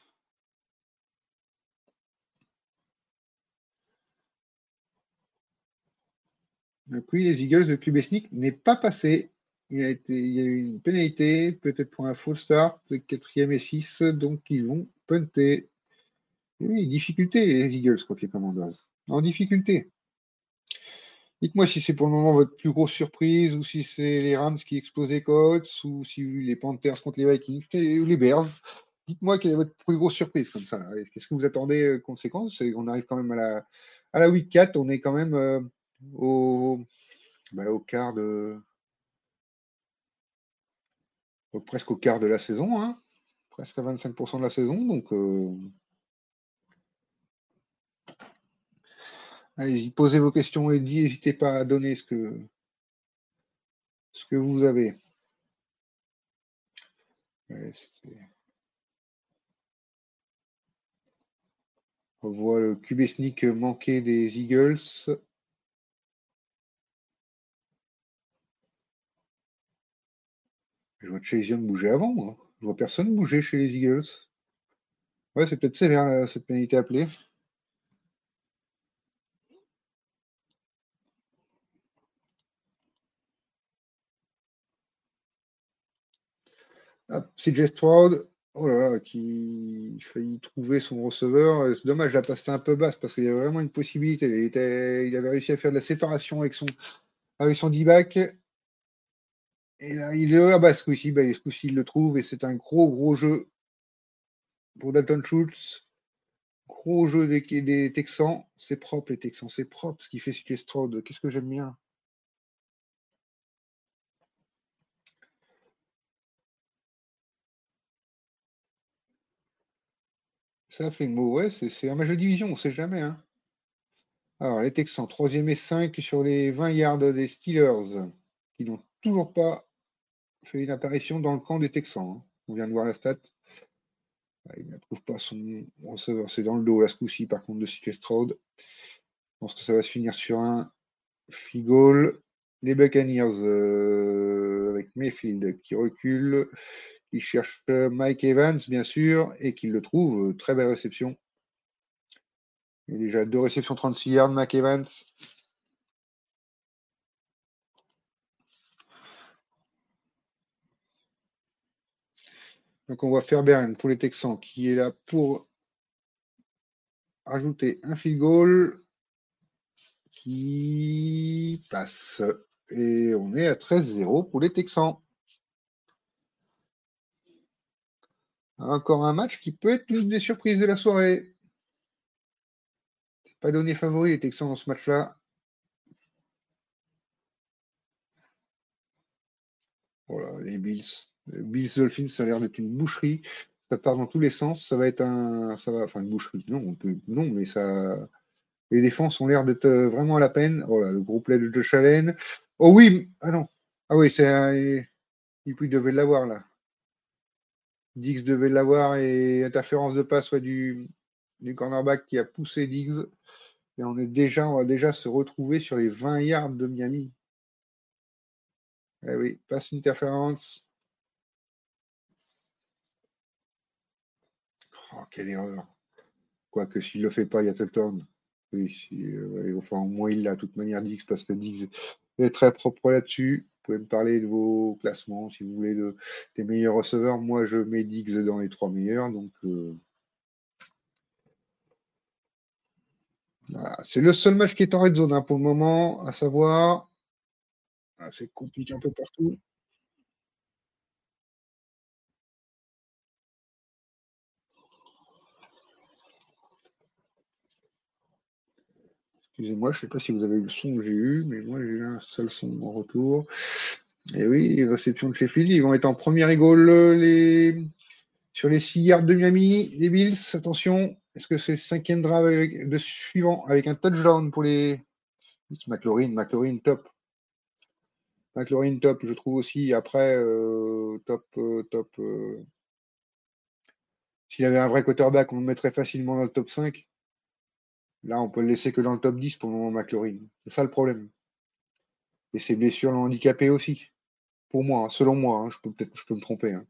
Puis les Eagles de Kubesnik n'est pas passé. Il, y a eu une pénalité, peut-être pour un full start, 4e et 6, donc ils vont punter. oui, difficulté les Eagles contre les Commanders en difficulté. Dites-moi si c'est pour le moment votre plus grosse surprise, ou si c'est les Rams qui explosent les Colts, ou si les Panthers contre les Vikings, ou les Bears. Dites-moi quelle est votre plus grosse surprise comme ça. Qu'est-ce que vous attendez euh, conséquence? On arrive quand même à la, à la week 4, on est quand même euh, au, bah, au quart de. Presque au quart de la saison, hein. presque à 25% de la saison. Donc, euh, allez posez vos questions et n'hésitez pas à donner ce que, ce que vous avez. On voit le Kubesnik manquer des Eagles. Je vois Chase Young bouger avant, moi. Je vois personne bouger chez les Eagles. Ouais, c'est peut-être sévère cette pénalité appelée. Ah, CJ Stroud, oh là là, faillit trouver son receveur. C'est dommage, la passe était un peu basse parce qu'il y avait vraiment une possibilité. Il, avait réussi à faire de la séparation avec son, avec son D-back. Et là, il est ah bah, ce coup-ci, bah, ce coup-ci, il le trouve et c'est un gros, gros jeu pour Dalton Schultz. Gros jeu des, des Texans. C'est propre, les Texans, c'est propre ce qui fait CJ Stroud. Qu'est-ce que j'aime bien? Ça fait mot, ouais, c'est un match de division, on ne sait jamais. Hein. Alors, les Texans, 3 et 5 sur les 20 yards des Steelers, qui n'ont toujours pas fait une apparition dans le camp des Texans. Hein. On vient de voir la stat. Ah, il ne trouve pas son receveur, c'est dans le dos, là, ce coup-ci, par contre, de CJ Stroud. Je pense que ça va se finir sur un Figol. Les Buccaneers, euh, avec Mayfield qui recule, il cherche euh, Mike Evans, bien sûr, et qu'il le trouve. Euh, très belle réception. Il y a déjà deux réceptions 36 yards, Mike Evans. Donc on voit Fairbairn pour les Texans qui est là pour ajouter un field goal qui passe. Et on est à 13-0 pour les Texans. Encore un match qui peut être l'une des surprises de la soirée. C'est pas donné favori les Texans dans ce match-là. Voilà, les Bills. Bills Dolphins, ça a l'air d'être une boucherie. Ça part dans tous les sens. Ça va être un. Une boucherie. Non, non, mais ça. Les défenses ont l'air d'être euh, vraiment à la peine. Oh là, le gros play de Josh Allen. Oh oui, ah non. Ah oui, c'est un... Il devait l'avoir là. Diggs devait l'avoir et interférence de passe du, cornerback qui a poussé Diggs. Et on est déjà, va déjà se retrouver sur les 20 yards de Miami. Eh oui, passe interférence. Oh, quelle erreur. Quoique s'il ne le fait pas, il y a touchdown. Oui, euh, enfin, au moins il l'a de toute manière Diggs parce que Diggs très propre là-dessus pouvez me parler de vos classements, si vous voulez, de, des meilleurs receveurs. Moi, je mets Diggs dans les trois meilleurs. Donc, euh, c'est le seul match qui est en red zone hein, pour le moment, à savoir. Ah, c'est compliqué un peu partout. Excusez-moi, je ne sais pas si vous avez eu le son que j'ai eu, mais moi j'ai eu un seul son en retour. Et oui, réception de Sheffield, ils vont être en première égale sur les 6 yards de Miami, les Bills. Attention, est-ce que c'est le cinquième drive de suivant avec un touchdown pour les McLaurin, McLaurin top. McLaurin top, je trouve aussi. Après, euh, top, euh, top. Euh, s'il avait un vrai quarterback, on le mettrait facilement dans le top 5. Là, on peut le laisser que dans le top 10 pour le moment, McLaurin. C'est ça le problème. Et ses blessures l'ont handicapé aussi. Pour moi, hein, selon moi, hein, je peux peut-être je peux me tromper. Hein.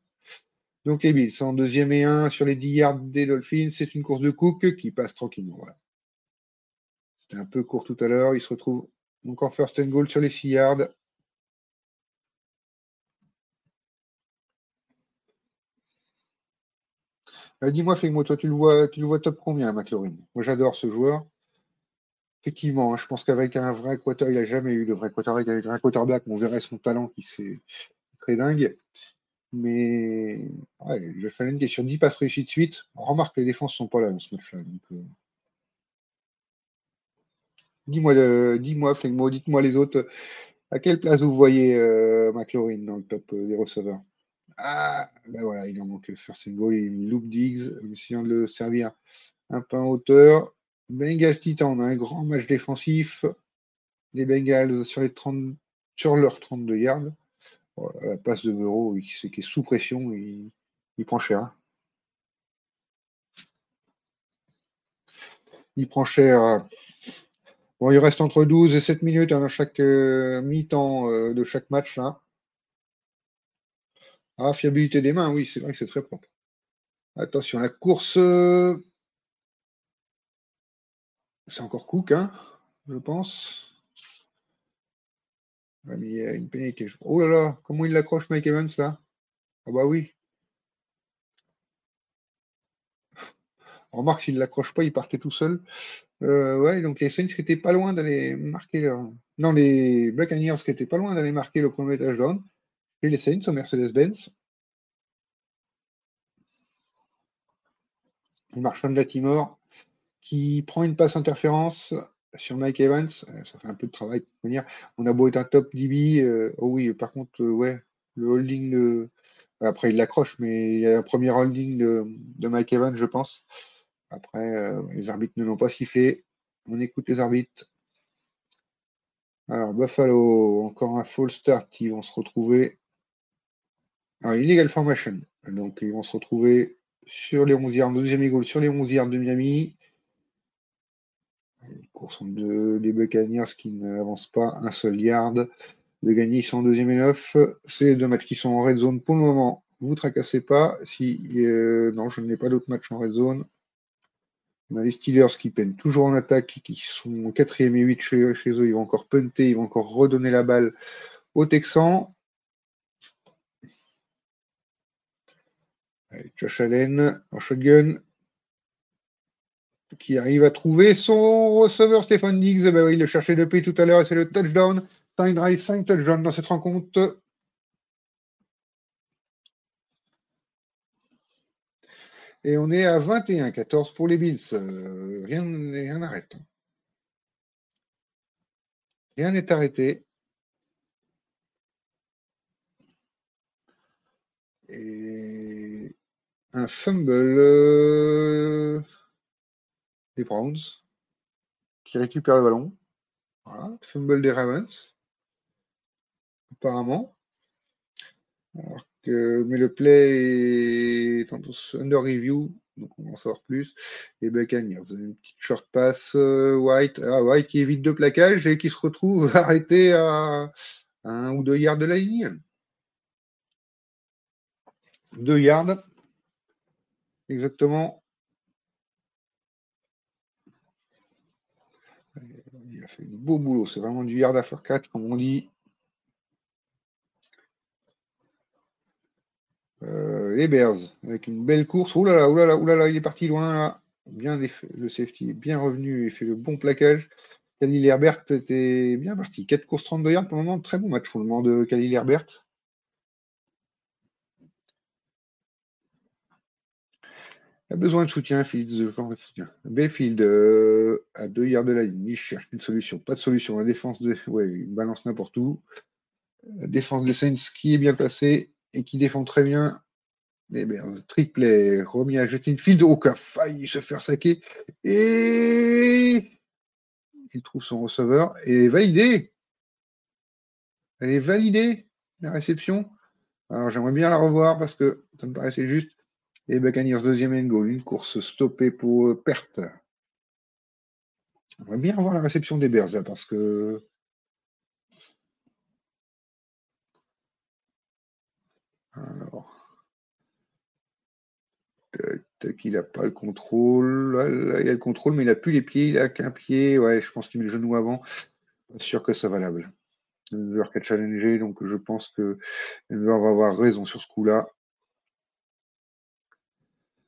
Donc les Bills en deuxième et un sur les 10 yards des Dolphins. C'est une course de Cook qui passe tranquillement. C'était un peu court tout à l'heure. Il se retrouve encore first and goal sur les 6 yards. Euh, dis-moi, Flegmo, toi, tu le vois, tu le vois top combien, McLaurin? Moi, j'adore ce joueur. Effectivement, hein, je pense qu'avec un vrai quarterback, il n'a jamais eu de vrai quarterback. Avec un quarterback, on verrait son talent qui c'est très dingue. Mais ouais, le challenge est sur 10 passes réussies de suite. On remarque que les défenses ne sont pas là dans ce match-là. Euh. Dis-moi, euh, dis-moi, Flegmo, dites-moi les autres. À quelle place vous voyez McLaurin dans le top des receveurs? Ah, ben voilà, il en manque le first and goal. Il loop Diggs en essayant de le servir un peu en hauteur. Bengals Titan, on a un grand match défensif. Les Bengals sur, les 30, sur leurs 32 yards. la passe de Bureau, c'est qui est sous pression, il, prend cher. Il prend cher. Bon, il reste entre 12 et 7 minutes hein, dans chaque euh, mi-temps euh, de chaque match là. Ah, fiabilité des mains, oui, c'est vrai que c'est très propre. Attention, la course. Euh, c'est encore Cook, hein, je pense. Ah, il y a une pénalité. Oh là là, comment il l'accroche Mike Evans là? Ah bah oui. On remarque s'il ne l'accroche pas, il partait tout seul. Euh, ouais, donc les Saints qui étaient pas loin d'aller marquer leur... Non, les Buccaneers qui étaient pas loin d'aller marquer le premier touchdown. Et les Saints au Mercedes-Benz. Marchand de Timor qui prend une passe interférence sur Mike Evans. Euh, ça fait un peu de travail. On a beau être un top DB. Euh, oh oui, par contre, ouais, le holding. Après, il l'accroche, mais il y a un premier holding de Mike Evans, je pense. Après, euh, les arbitres ne l'ont pas sifflé. On écoute les arbitres. Alors, Buffalo, encore un full start. Ils vont se retrouver. Alors, illegal formation. Donc, ils vont se retrouver sur les 11 yards, deuxième égale sur les 11 yards de Miami. Course de, des Buccaneers qui n'avancent pas un seul yard. De gagner, sont en deuxième et neuf. C'est les deux matchs qui sont en red zone pour le moment. Vous tracassez pas. Si, euh, non, je n'ai pas d'autres matchs en red zone. On a les Steelers qui peinent toujours en attaque, qui sont 4 et 8 chez, eux. Ils vont encore punter, ils vont encore redonner la balle aux Texans. Josh Allen en shotgun qui arrive à trouver son receveur Stéphane Diggs. Eh ben il le cherchait depuis tout à l'heure et c'est le touchdown. 5 drive, 5 touchdowns dans cette rencontre. Et on est à 21-14 pour les Bills. Euh, rien n'arrête. Rien n'est arrêté. Et un fumble euh, des Browns qui récupère le ballon. Fumble des Ravens. Apparemment. Alors mais le play est under review, donc on va en savoir plus. Et Buccaneers, une petite short pass, euh, White, ah, White qui évite deux plaquages et qui se retrouve arrêté à un ou deux yards de la ligne. Deux yards, exactement. Il a fait du beau boulot, c'est vraiment du yard after catch, comme on dit. Euh, les Bears, avec une belle course. Ouh là là, ouh là là, ouh là là, il est parti loin là. Bien le safety est bien revenu et fait le bon plaquage. Khalil Herbert était bien parti. 4 courses 32 yards pour le moment. Très bon match pour le moment de Khalil Herbert. A besoin de soutien, Fields. Bayfield euh, à 2 yards de la ligne. Il cherche une solution. Pas de solution. La défense de. Ouais, balance n'importe où. La défense des Saints qui est bien placée et qui défend très bien les Bears. Triplet, remis à jeter une field, aucun faille se faire saquer. Et il trouve son receveur et validé. Elle est validée, la réception. Alors j'aimerais bien la revoir parce que ça me paraissait juste. Et Buccaneers deuxième and une course stoppée pour perte. J'aimerais bien revoir la réception des Bears là parce que Alors. il n'a pas le contrôle. il a le contrôle, mais il n'a plus les pieds. Il n'a qu'un pied. Ouais, je pense qu'il met le genou avant. Pas sûr que ça valable. Denver qui a challengé, donc je pense que va avoir raison sur ce coup-là.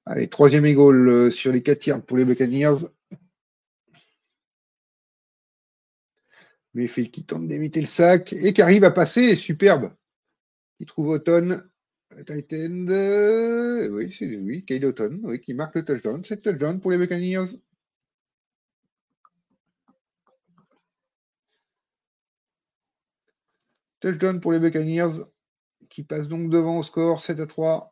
Allez, troisième égale euh, sur les 4 yards pour les Buccaneers. Mayfield qui tente d'éviter le sac et qui arrive à passer, superbe. Il trouve Auton Titan, euh, oui, c'est oui, Kyle oui, qui marque le touchdown. C'est touchdown pour les Buccaneers. Touchdown pour les Buccaneers qui passe donc devant au score 7 à 3.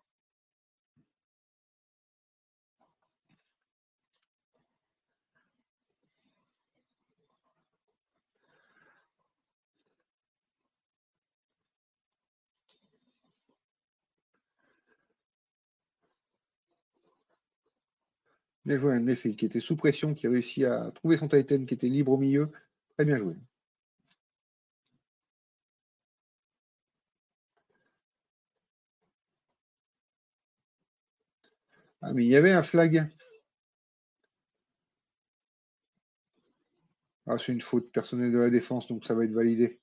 Bien joué, un Mayfield qui était sous pression, qui a réussi à trouver son Titan qui était libre au milieu. Très bien joué. Ah, mais il y avait un flag. Ah, c'est une faute personnelle de la défense, donc ça va être validé.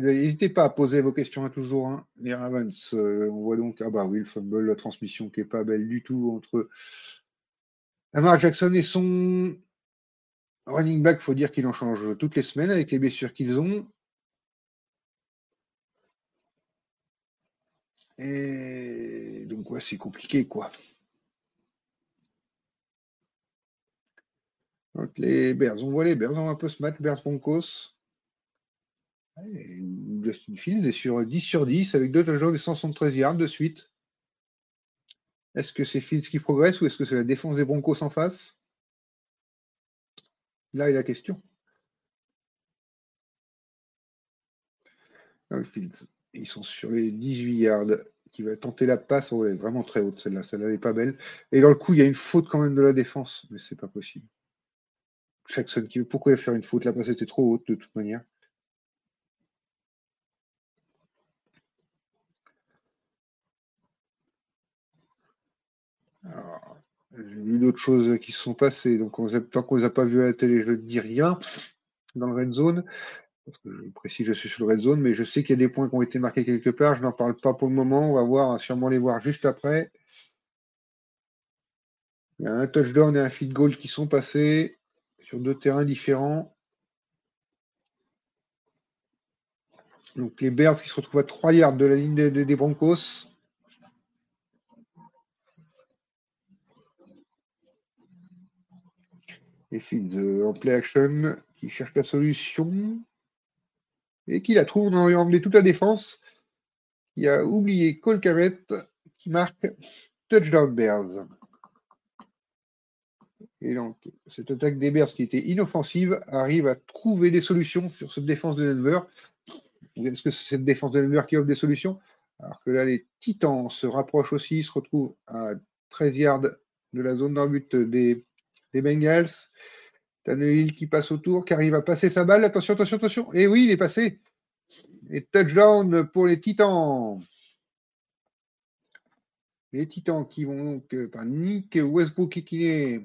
N'hésitez pas à poser vos questions à toujours. Hein. Les Ravens, euh, on voit donc, ah bah oui, le fumble, la transmission qui n'est pas belle du tout entre Lamar Jackson et son running back. Il faut dire qu'il en change toutes les semaines avec les blessures qu'ils ont. Et donc, ouais, c'est compliqué, quoi. Donc, les Bears, on voit les Bears, on un peu ce match, Bears Broncos. Justin Fields est sur 10 sur 10 avec deux touchdowns et 173 yards de suite. Est-ce que c'est Fields qui progresse ou est-ce que c'est la défense des Broncos en face? Là est la question. Ah Fields, ils sont sur les 18 yards qui va tenter la passe. Oh, elle est vraiment très haute celle-là. Celle-là n'est pas belle. Et dans le coup, il y a une faute quand même de la défense, mais c'est pas possible. Jackson qui veut pourquoi faire une faute? La passe était trop haute de toute manière. J'ai d'autres choses qui se sont passées. Donc, tant qu'on ne les a pas vues à la télé, je ne dis rien dans le red zone. Je précise, je suis sur le red zone, mais je sais qu'il y a des points qui ont été marqués quelque part. Je n'en parle pas pour le moment. On va voir, sûrement les voir juste après. Il y a un touchdown et un feed goal qui sont passés sur deux terrains différents. Donc les Bears qui se retrouvent à 3 yards de la ligne des Broncos. Et Fields euh, en play action qui cherche la solution et qui la trouve dans emmené toute la défense. Il a oublié Cole qui marque touchdown Bears. Et donc, cette attaque des Bears qui était inoffensive arrive à trouver des solutions sur cette défense de Denver. Est-ce que c'est cette défense de Denver qui offre des solutions? Alors que là, les Titans se rapprochent aussi, se retrouvent à 13 yards de la zone d'un but des les Bengals. Tannehill qui passe autour, qui arrive à passer sa balle. Attention, attention, attention. Et oui, il est passé. Et touchdown pour les Titans. Les Titans qui vont donc, euh, par Nick Westbrook et qui,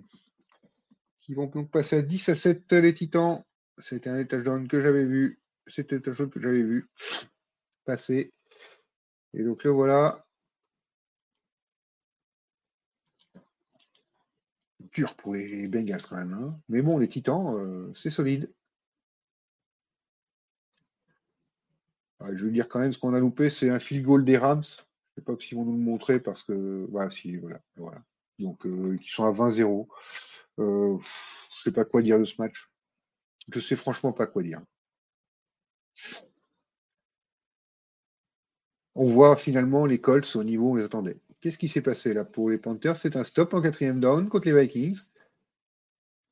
qui vont donc passer à 10 à 7 les Titans. C'était un touchdown que j'avais vu. C'était un touchdown que j'avais vu passer. Et donc là, voilà. Dur pour les Bengals quand même. Hein. Mais bon, les Titans, euh, c'est solide. Ah, je veux dire quand même, ce qu'on a loupé, c'est un field goal des Rams. Je ne sais pas s'ils vont nous le montrer parce que. Voilà, si, voilà. voilà. Donc, euh, ils sont à 20-0. Euh, je ne sais pas quoi dire de ce match. Je ne sais franchement pas quoi dire. On voit finalement les Colts au niveau où on les attendait. Qu'est-ce qui s'est passé là pour les Panthers? C'est un stop en quatrième down contre les Vikings.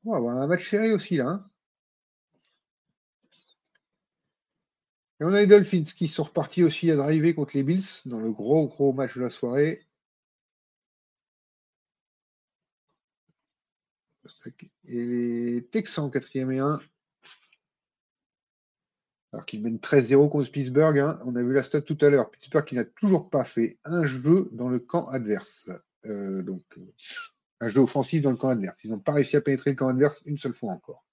On va avoir un match serré aussi là. Hein. Et on a les Dolphins qui sont repartis aussi à driver contre les Bills dans le gros gros match de la soirée. Et les Texans quatrième et 1 alors qu'ils mènent 13-0 contre Pittsburgh. Hein. On a vu la stat tout à l'heure. Pittsburgh qui n'a toujours pas fait un jeu dans le camp adverse. Euh, donc, euh, un jeu offensif dans le camp adverse. Ils n'ont pas réussi à pénétrer le camp adverse une seule fois encore.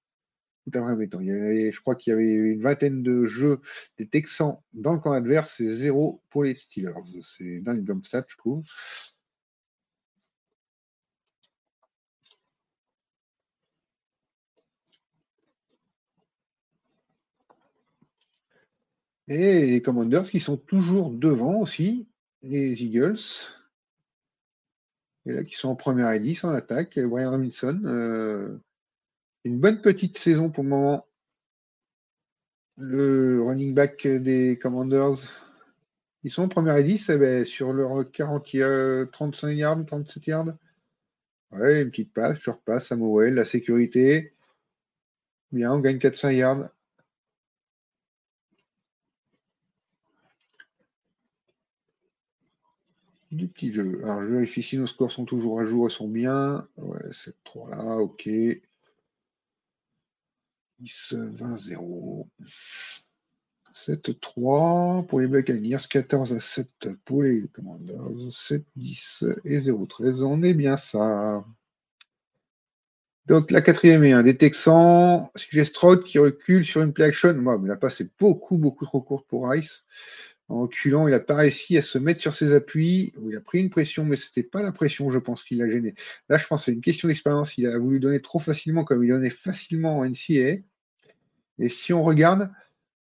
Tout à fait je crois qu'il y avait une vingtaine de jeux des Texans dans le camp adverse et zéro pour les Steelers. C'est dingue comme stat, je trouve. Et les Commanders qui sont toujours devant aussi, les Eagles. Et là, qui sont en première et 10 en attaque. Brian Robinson. 'une' euh, une bonne petite saison pour le moment. le running back des Commanders. Ils sont en première et 10 eh ben, sur leur 40, 35 yards, 37 yards. Ouais, une petite passe, je repasse, Samuel, la sécurité. Bien, on gagne 400 yards. Du petit jeu. Alors, je vérifie si nos scores sont toujours à jour et sont bien. Ouais, 7-3 là, ok. 10, 20, 0. 7-3 pour les Buccaneers, 14 à 7 pour les Commanders, 7-10 et 0-13. On est bien ça. Donc la quatrième et un des Texans, qui recule sur une play action. Moi, mais la passe est beaucoup, beaucoup trop courte pour Rice. En reculant, il n'a pas réussi à se mettre sur ses appuis. Il a pris une pression, mais ce n'était pas la pression, je pense, qui l'a gêné. Là, je pense que c'est une question d'expérience. Il a voulu donner trop facilement, comme il donnait facilement en NCA. Et si on regarde,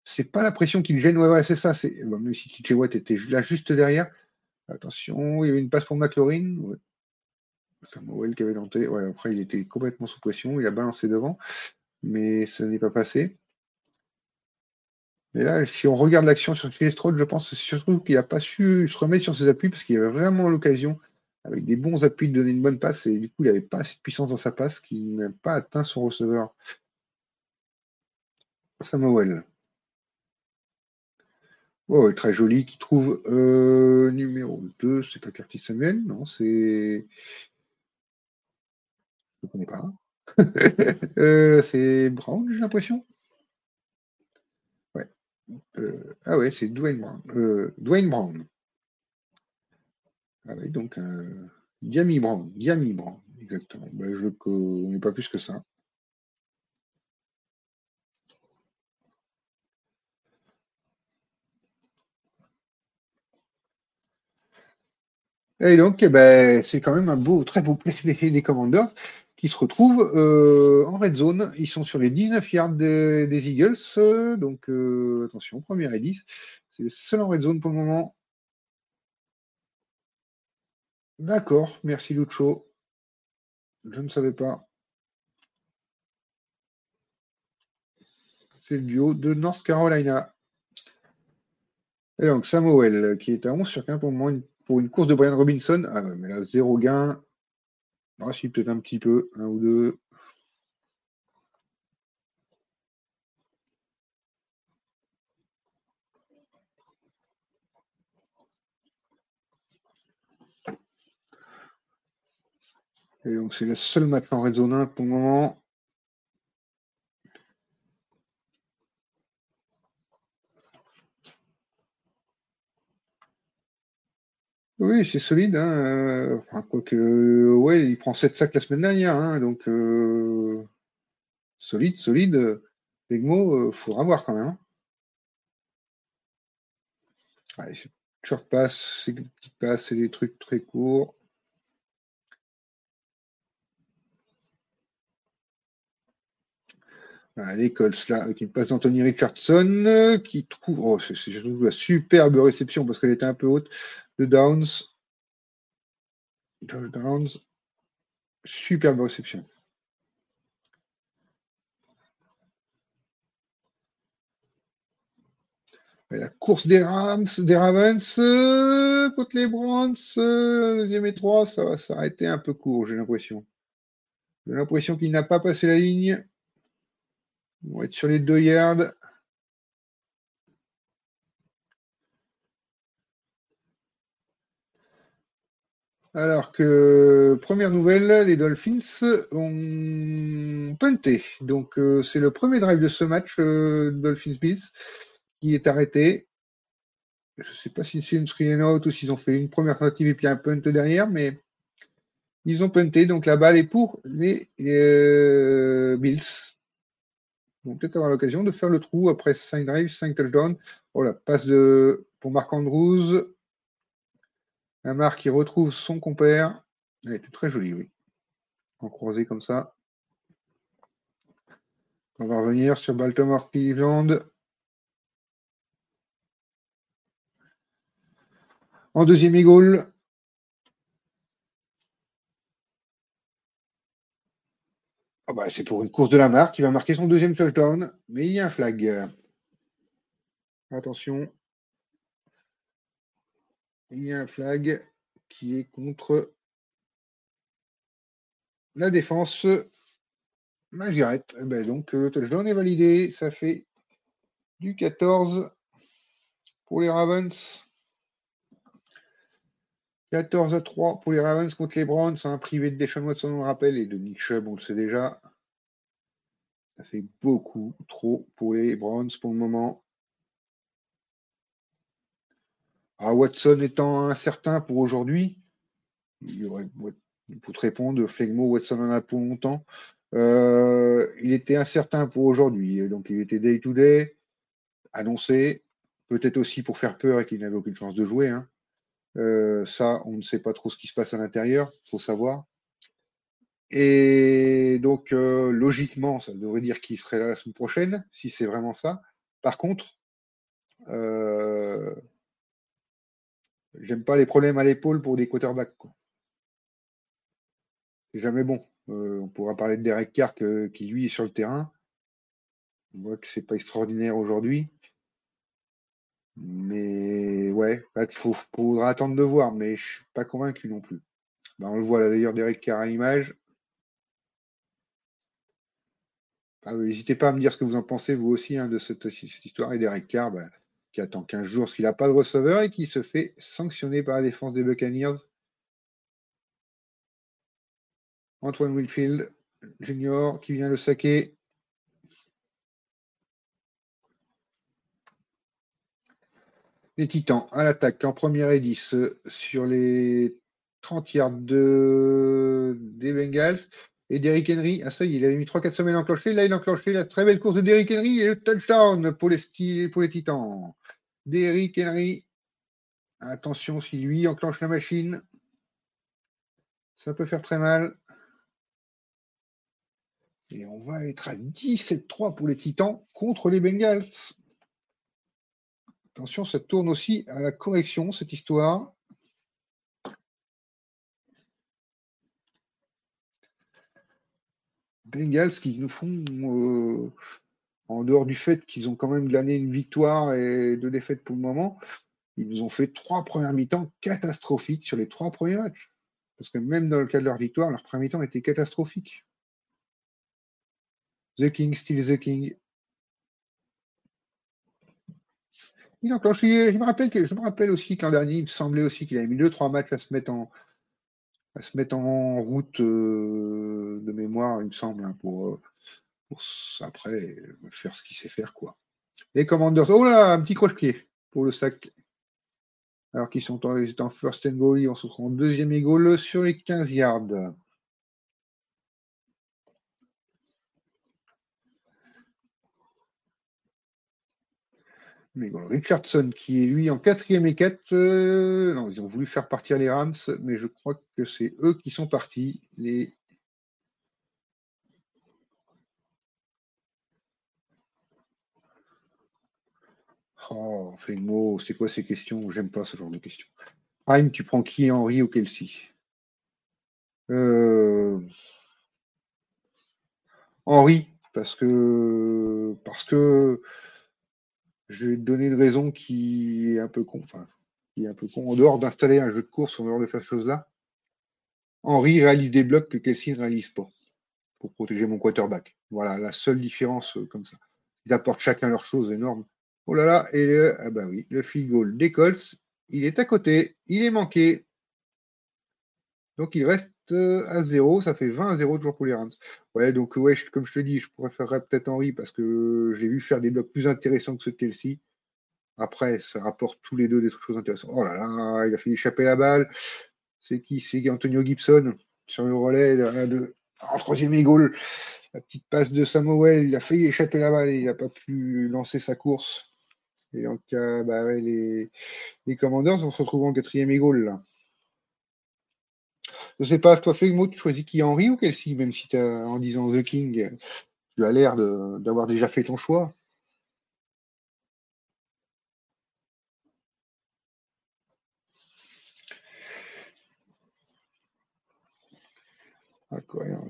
c'est pas la pression qui le gêne. Ouais, voilà, c'est ça. Même si TJ Watt était là juste derrière. Attention, il y avait une passe pour McLaurin. Ouais. Qui avait tenté. Ouais, après, il était complètement sous pression. Il a balancé devant. Mais ça n'est pas passé. Mais là, si on regarde l'action sur Filestrode, je pense que surtout qu'il n'a pas su se remettre sur ses appuis parce qu'il avait vraiment l'occasion, avec des bons appuis, de donner une bonne passe. Et du coup, il n'avait pas assez de puissance dans sa passe qui n'a pas atteint son receveur. Samuel. Oh, très joli, qui trouve euh, numéro 2, c'est pas Curtis Samuel, non, c'est. Je ne connais pas. Euh, c'est Brown, j'ai l'impression. Euh, ah ouais, c'est Dwayne Brown. Dwayne Brown. Ah ouais, donc Diami Brown. Diami Brown, exactement. Ben, je ne connais pas plus que ça. Et donc, eh ben, c'est quand même un beau, très beau play des, Commanders qui se retrouvent euh, en red zone. Ils sont sur les 19 yards des, Eagles. donc, euh, attention, première et 10. C'est le seul en red zone pour le moment. D'accord, merci Lucho. Je ne savais pas. C'est le duo de North Carolina. Et donc Samuel qui est à 11 sur 15 pour moment, pour une course de Brian Robinson, ah mais là, zéro gain. Ah, si, peut-être un petit peu, un ou deux. Et donc, c'est le seul match en Red Zone 1 pour le moment. Oui, c'est solide. Hein. Euh, quoique, ouais, il prend 7 sacs la semaine dernière. Hein, donc, euh, solide, solide. Legmo, il faudra voir quand même. Hein. Allez, short c'est des trucs très courts. Allez, Colts là, avec passe d'Anthony Richardson qui trouve. Oh, c'est la superbe réception parce qu'elle était un peu haute de Downs. Downs. Superbe réception. la course des Rams, des Ravens euh, contre les Browns, euh, deuxième et trois, ça va s'arrêter un peu court, j'ai l'impression. J'ai l'impression qu'il n'a pas passé la ligne. On va être sur les deux yards. Alors que, première nouvelle, les Dolphins ont punté. Donc, euh, c'est le premier drive de ce match, euh, Dolphins-Bills, qui est arrêté. Je ne sais pas si c'est une screen out ou s'ils ont fait une première tentative et puis un punt derrière, mais ils ont punté. Donc, la balle est pour les euh, Bills. Ils peut-être avoir l'occasion de faire le trou après 5 drives, 5 touchdowns. Voilà, passe de, pour Marc Andrews. Lamar qui retrouve son compère. Elle est très jolie, oui. En croisé comme ça. On va revenir sur Baltimore Cleveland. En deuxième goal. Ah bah, c'est pour une course de la marque qui va marquer son deuxième touchdown, mais il y a un flag. Attention. Il y a un flag qui est contre la défense Magirette. Eh ben donc, le touchdown est validé. Ça fait du 14 pour les Ravens. 14 à 3 pour les Ravens contre les Browns. Un privé de Deshaun Watson, on le rappelle, et de Nick Chubb, on le sait déjà. Ça fait beaucoup trop pour les Browns pour le moment. Ah, Watson étant incertain pour aujourd'hui, pour te répondre, Flegmo, Watson en a pour longtemps. Euh, il était incertain pour aujourd'hui, donc il était day-to-day, annoncé, peut-être aussi pour faire peur et qu'il n'avait aucune chance de jouer. Hein. Euh, ça, on ne sait pas trop ce qui se passe à l'intérieur, faut savoir. Et donc, euh, logiquement, ça devrait dire qu'il serait là la semaine prochaine, si c'est vraiment ça. Par contre, euh, j'aime pas les problèmes à l'épaule pour des quarterbacks. C'est jamais bon. on pourra parler de Derek Carr qui, lui, est sur le terrain. On voit que c'est pas extraordinaire aujourd'hui. Mais ouais, il faudra attendre de voir, mais je suis pas convaincu non plus. Ben, on le voit là d'ailleurs Derek Carr à l'image. Ah n'hésitez pas à me dire ce que vous en pensez, vous aussi, hein, de cette, histoire. Et Derek Carr, ben, qui attend 15 jours parce qu'il n'a pas de receveur et qui se fait sanctionner par la défense des Buccaneers. Antoine Winfield Junior qui vient le saquer. Les Titans à l'attaque en première et 10 sur les 30 yards de... des Bengals. Et Derrick Henry, ah ça il avait mis 3-4 semaines enclenché. Là, il a enclenché la très belle course de Derrick Henry et le touchdown pour les, pour les Titans. Derrick Henry, attention si lui enclenche la machine, ça peut faire très mal. Et on va être à 17-3 pour les Titans contre les Bengals. Attention, ça tourne aussi à la correction, cette histoire. Bengals qui nous font, euh, en dehors du fait qu'ils ont quand même glané une victoire et deux défaites pour le moment, ils nous ont fait trois premières mi-temps catastrophiques sur les trois premiers matchs. Parce que même dans le cas de leur victoire, leur premier mi-temps était catastrophique. The King, still The King. Il enclenche. Je me rappelle que je me rappelle aussi qu'en dernier, il me semblait aussi qu'il avait mis deux trois matchs à se mettre en à se mettre en route euh, de mémoire, il me semble, hein, pour, pour, après faire ce qu'il sait faire quoi. Les Commanders. Oh là, un petit croche-pied pour le sac. Alors qu'ils sont en, en first and goal, on se retrouve en deuxième et goal sur les 15 yards. Mais Richardson, qui est lui en quatrième et quatre, euh, non, ils ont voulu faire partir les Rams, mais je crois que c'est eux qui sont partis. Les... Oh, fait le mot, c'est quoi ces questions? J'aime pas ce genre de questions. Prime, tu prends qui, Henry ou Kelsey? Euh... Henry, parce que parce que je vais te donner une raison qui est un peu con. En dehors d'installer un jeu de course, en dehors de faire ces choses-là, Henry réalise des blocs que Kelsey ne réalise pas pour protéger mon quarterback. Voilà la seule différence euh, comme ça. Ils apportent chacun leur chose énorme. Oh là là, et le, ah bah le field goal des il est à côté, il est manqué. Donc il reste euh, à 0, ça fait 20 à 0 toujours pour les Rams. Ouais, donc ouais, comme je te dis, je préférerais peut-être Henry parce que j'ai vu faire des blocs plus intéressants que ceux de Kelsey. Après, ça rapporte tous les deux des choses intéressantes. Oh là là, il a fait échapper la balle. C'est qui? C'est Antonio Gibson sur le relais de, en troisième égale. La petite passe de Samuel, il a failli échapper la balle et il n'a pas pu lancer sa course. Et donc, bah les, les vont se retrouver en quatrième égale là. Je sais pas, toi, Flegmo, tu choisis qui Henry ou Kelsey, même si as, en disant The King, tu as l'air d'avoir déjà fait ton choix.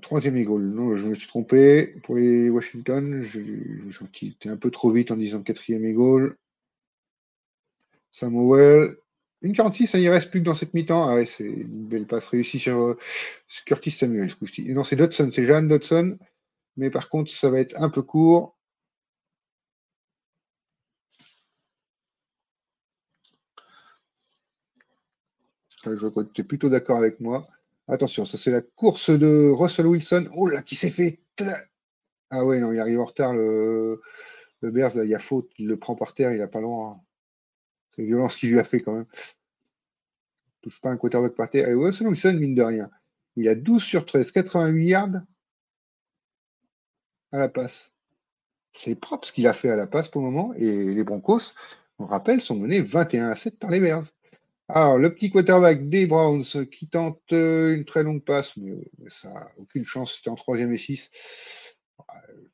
troisième égale. Non, je me suis trompé pour les Washington. J'étais un peu trop vite en disant quatrième égale. Samuel. Une 46, ça y reste plus que dans cette mi-temps. Ah ouais, c'est une belle passe réussie sur euh, Curtis Samuel. Non, c'est Dodson, c'est Jeanne Dodson. Mais par contre, ça va être un peu court. Je crois que tu es plutôt d'accord avec moi. Attention, ça c'est la course de Russell Wilson. Oh là, qui s'est fait Ah ouais, non, il arrive en retard. Le, le Bears, il y a faute. Il le prend par terre, il n'a pas loin. C'est violent ce qu'il lui a fait quand même. touche pas un quarterback par terre. Et Russell Wilson, mine de rien. Il a 12 sur 13, 88 yards à la passe. C'est propre ce qu'il a fait à la passe pour le moment. Et les Broncos, on rappelle, sont menés 21 à 7 par les Bears. Alors, le petit quarterback des Browns qui tente euh, une très longue passe, mais, ça n'a aucune chance, c'était en troisième et 6.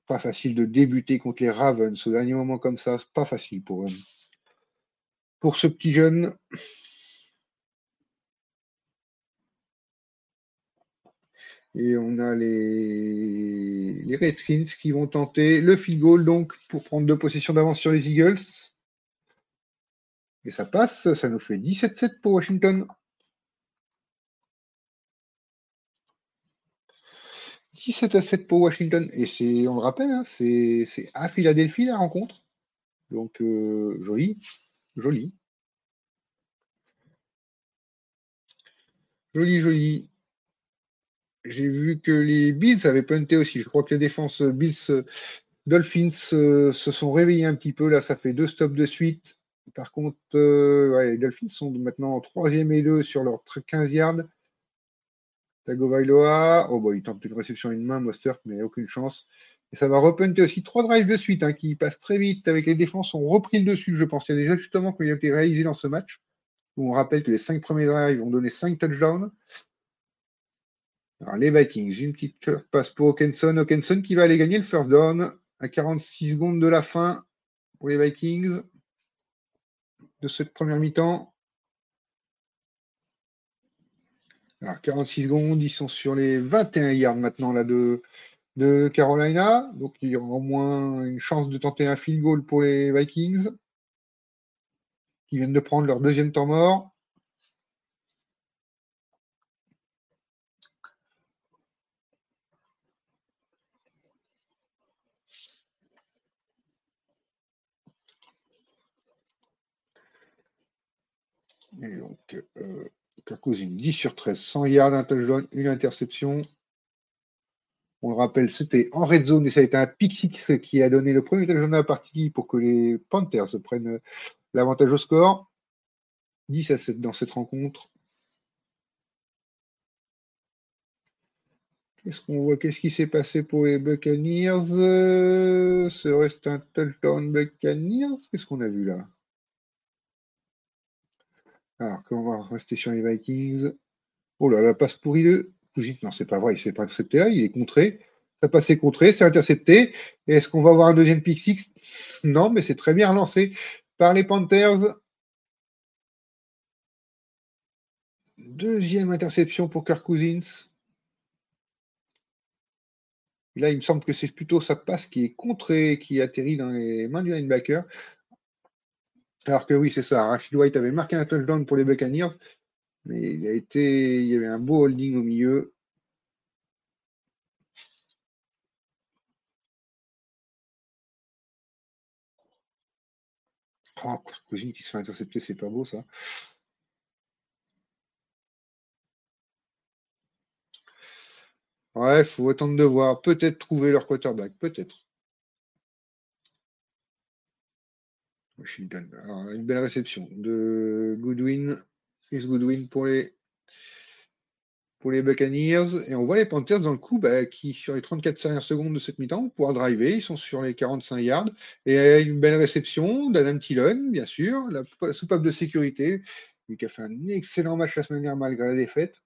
Pas facile de débuter contre les Ravens au dernier moment comme ça, c'est pas facile pour, eux. Pour ce petit jeune. Et on a les, Redskins qui vont tenter le field goal donc pour prendre deux possessions d'avance sur les Eagles. Et ça passe, ça nous fait 17-7 pour Washington. 17 à 7 pour Washington. Et c'est, on le rappelle, hein, c'est, à Philadelphie la rencontre. Donc euh, joli, joli. Joli, joli. J'ai vu que les Bills avaient punté aussi. Je crois que les défenses Bills Dolphins euh, se sont réveillés un petit peu. Là, ça fait deux stops de suite. Par contre, euh, les Dolphins sont maintenant en troisième et deux sur leur 15 yards. Tagovailoa, oh, bah, il tente une réception une main, Mostert, mais aucune chance. Et ça va repunter aussi trois drives de suite hein, qui passent très vite avec les défenses ont repris le dessus, je pense. Il y a des ajustements qui ont été réalisés dans ce match. on rappelle que les cinq premiers drives ont donné cinq touchdowns. Alors, les Vikings, une petite passe pour Hawkinson. Hawkinson qui va aller gagner le first down à 46 secondes de la fin pour les Vikings de cette première mi-temps. Alors, 46 secondes, ils sont sur les 21 yards maintenant là, de, de Carolina. Donc, il y aura au moins une chance de tenter un field goal pour les Vikings, qui viennent de prendre leur deuxième temps mort. Et donc, euh, 10 sur 13, 100 yards, un touchdown, une interception. On le rappelle, c'était en red zone et ça a été un pick qui a donné le premier touchdown de la partie pour que les Panthers prennent l'avantage au score. 10 à 7 dans cette rencontre. Qu'est-ce qu'on voit? Qu'est-ce qui s'est passé pour les Buccaneers? Euh, Ce reste un touchdown Buccaneers? Qu'est-ce qu'on a vu là? Alors, on va rester sur les Vikings? Oh là, la passe pourrie de Non, c'est pas vrai, il ne s'est pas intercepté là, il est contré. Ça passait contré, c'est intercepté. Est-ce qu'on va avoir un deuxième pick six? Non, mais c'est très bien relancé par les Panthers. Deuxième interception pour Kirk Cousins. Là, il me semble que c'est plutôt sa passe qui est contrée, qui atterrit dans les mains du linebacker. Alors que oui, c'est ça. Rashid White avait marqué un touchdown pour les Buccaneers, mais il a été, il y avait un beau holding au milieu. Oh, cousine qui se fait intercepter, c'est pas beau ça. Ouais, faut attendre de voir. Peut-être trouver leur quarterback, peut-être. Une belle réception de Goodwin. Chris Goodwin pour les, pour les Buccaneers. Et on voit les Panthers dans le coup bah, qui, sur les 34 dernières secondes de cette mi-temps, pouvoir driver. Ils sont sur les 45 yards. Et une belle réception d'Adam Tillon, bien sûr, la soupape de sécurité. Lui qui a fait un excellent match la semaine dernière malgré la défaite.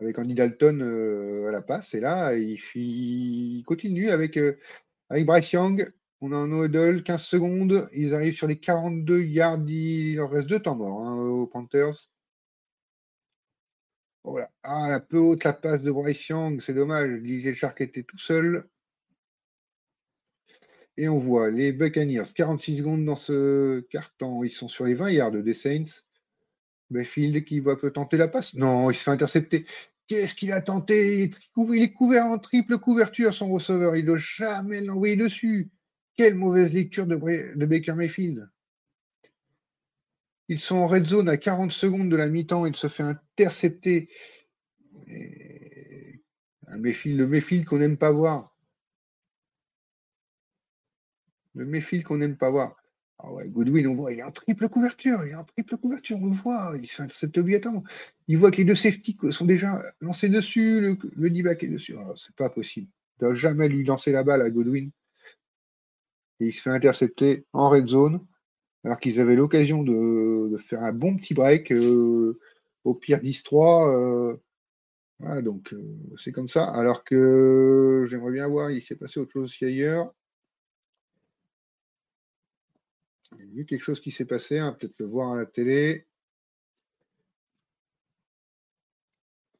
Avec Andy Dalton euh, à la passe. Et là, il, continue avec, euh, avec Bryce Young on a un Odell, 15 secondes. Ils arrivent sur les 42 yards. Il leur reste deux temps morts hein, aux Panthers. Voilà. Ah, un peu haute la passe de Bryce Young. C'est dommage. DJ Shark était tout seul. Et on voit les Buccaneers, 46 secondes dans ce carton. Ils sont sur les 20 yards des Saints. Mayfield qui va peut tenter la passe. Non, il se fait intercepter. Qu'est-ce qu'il a tenté? Il est, couvert en triple couverture, son receveur. Il ne doit jamais l'envoyer dessus. Quelle mauvaise lecture de, Baker Mayfield. Ils sont en red zone à 40 secondes de la mi-temps. Il se fait intercepter. Un Mayfield, le Mayfield qu'on n'aime pas voir. Le Mayfield qu'on n'aime pas voir. Ah ouais, Goodwin, on voit, il est en triple couverture, il est en triple couverture, on le voit, il c'est obligatoire. Il voit que les deux safety sont déjà lancés dessus, le, le est dessus. Ah, c'est pas possible. Il ne doit jamais lui lancer la balle à Goodwin. Il se fait intercepter en red zone, alors qu'ils avaient l'occasion de, faire un bon petit break. Euh, au pire 10-3. Euh, voilà, donc euh, c'est comme ça. Alors que j'aimerais bien voir, il s'est passé autre chose ailleurs. Il y a eu quelque chose qui s'est passé, hein, peut-être le voir à la télé.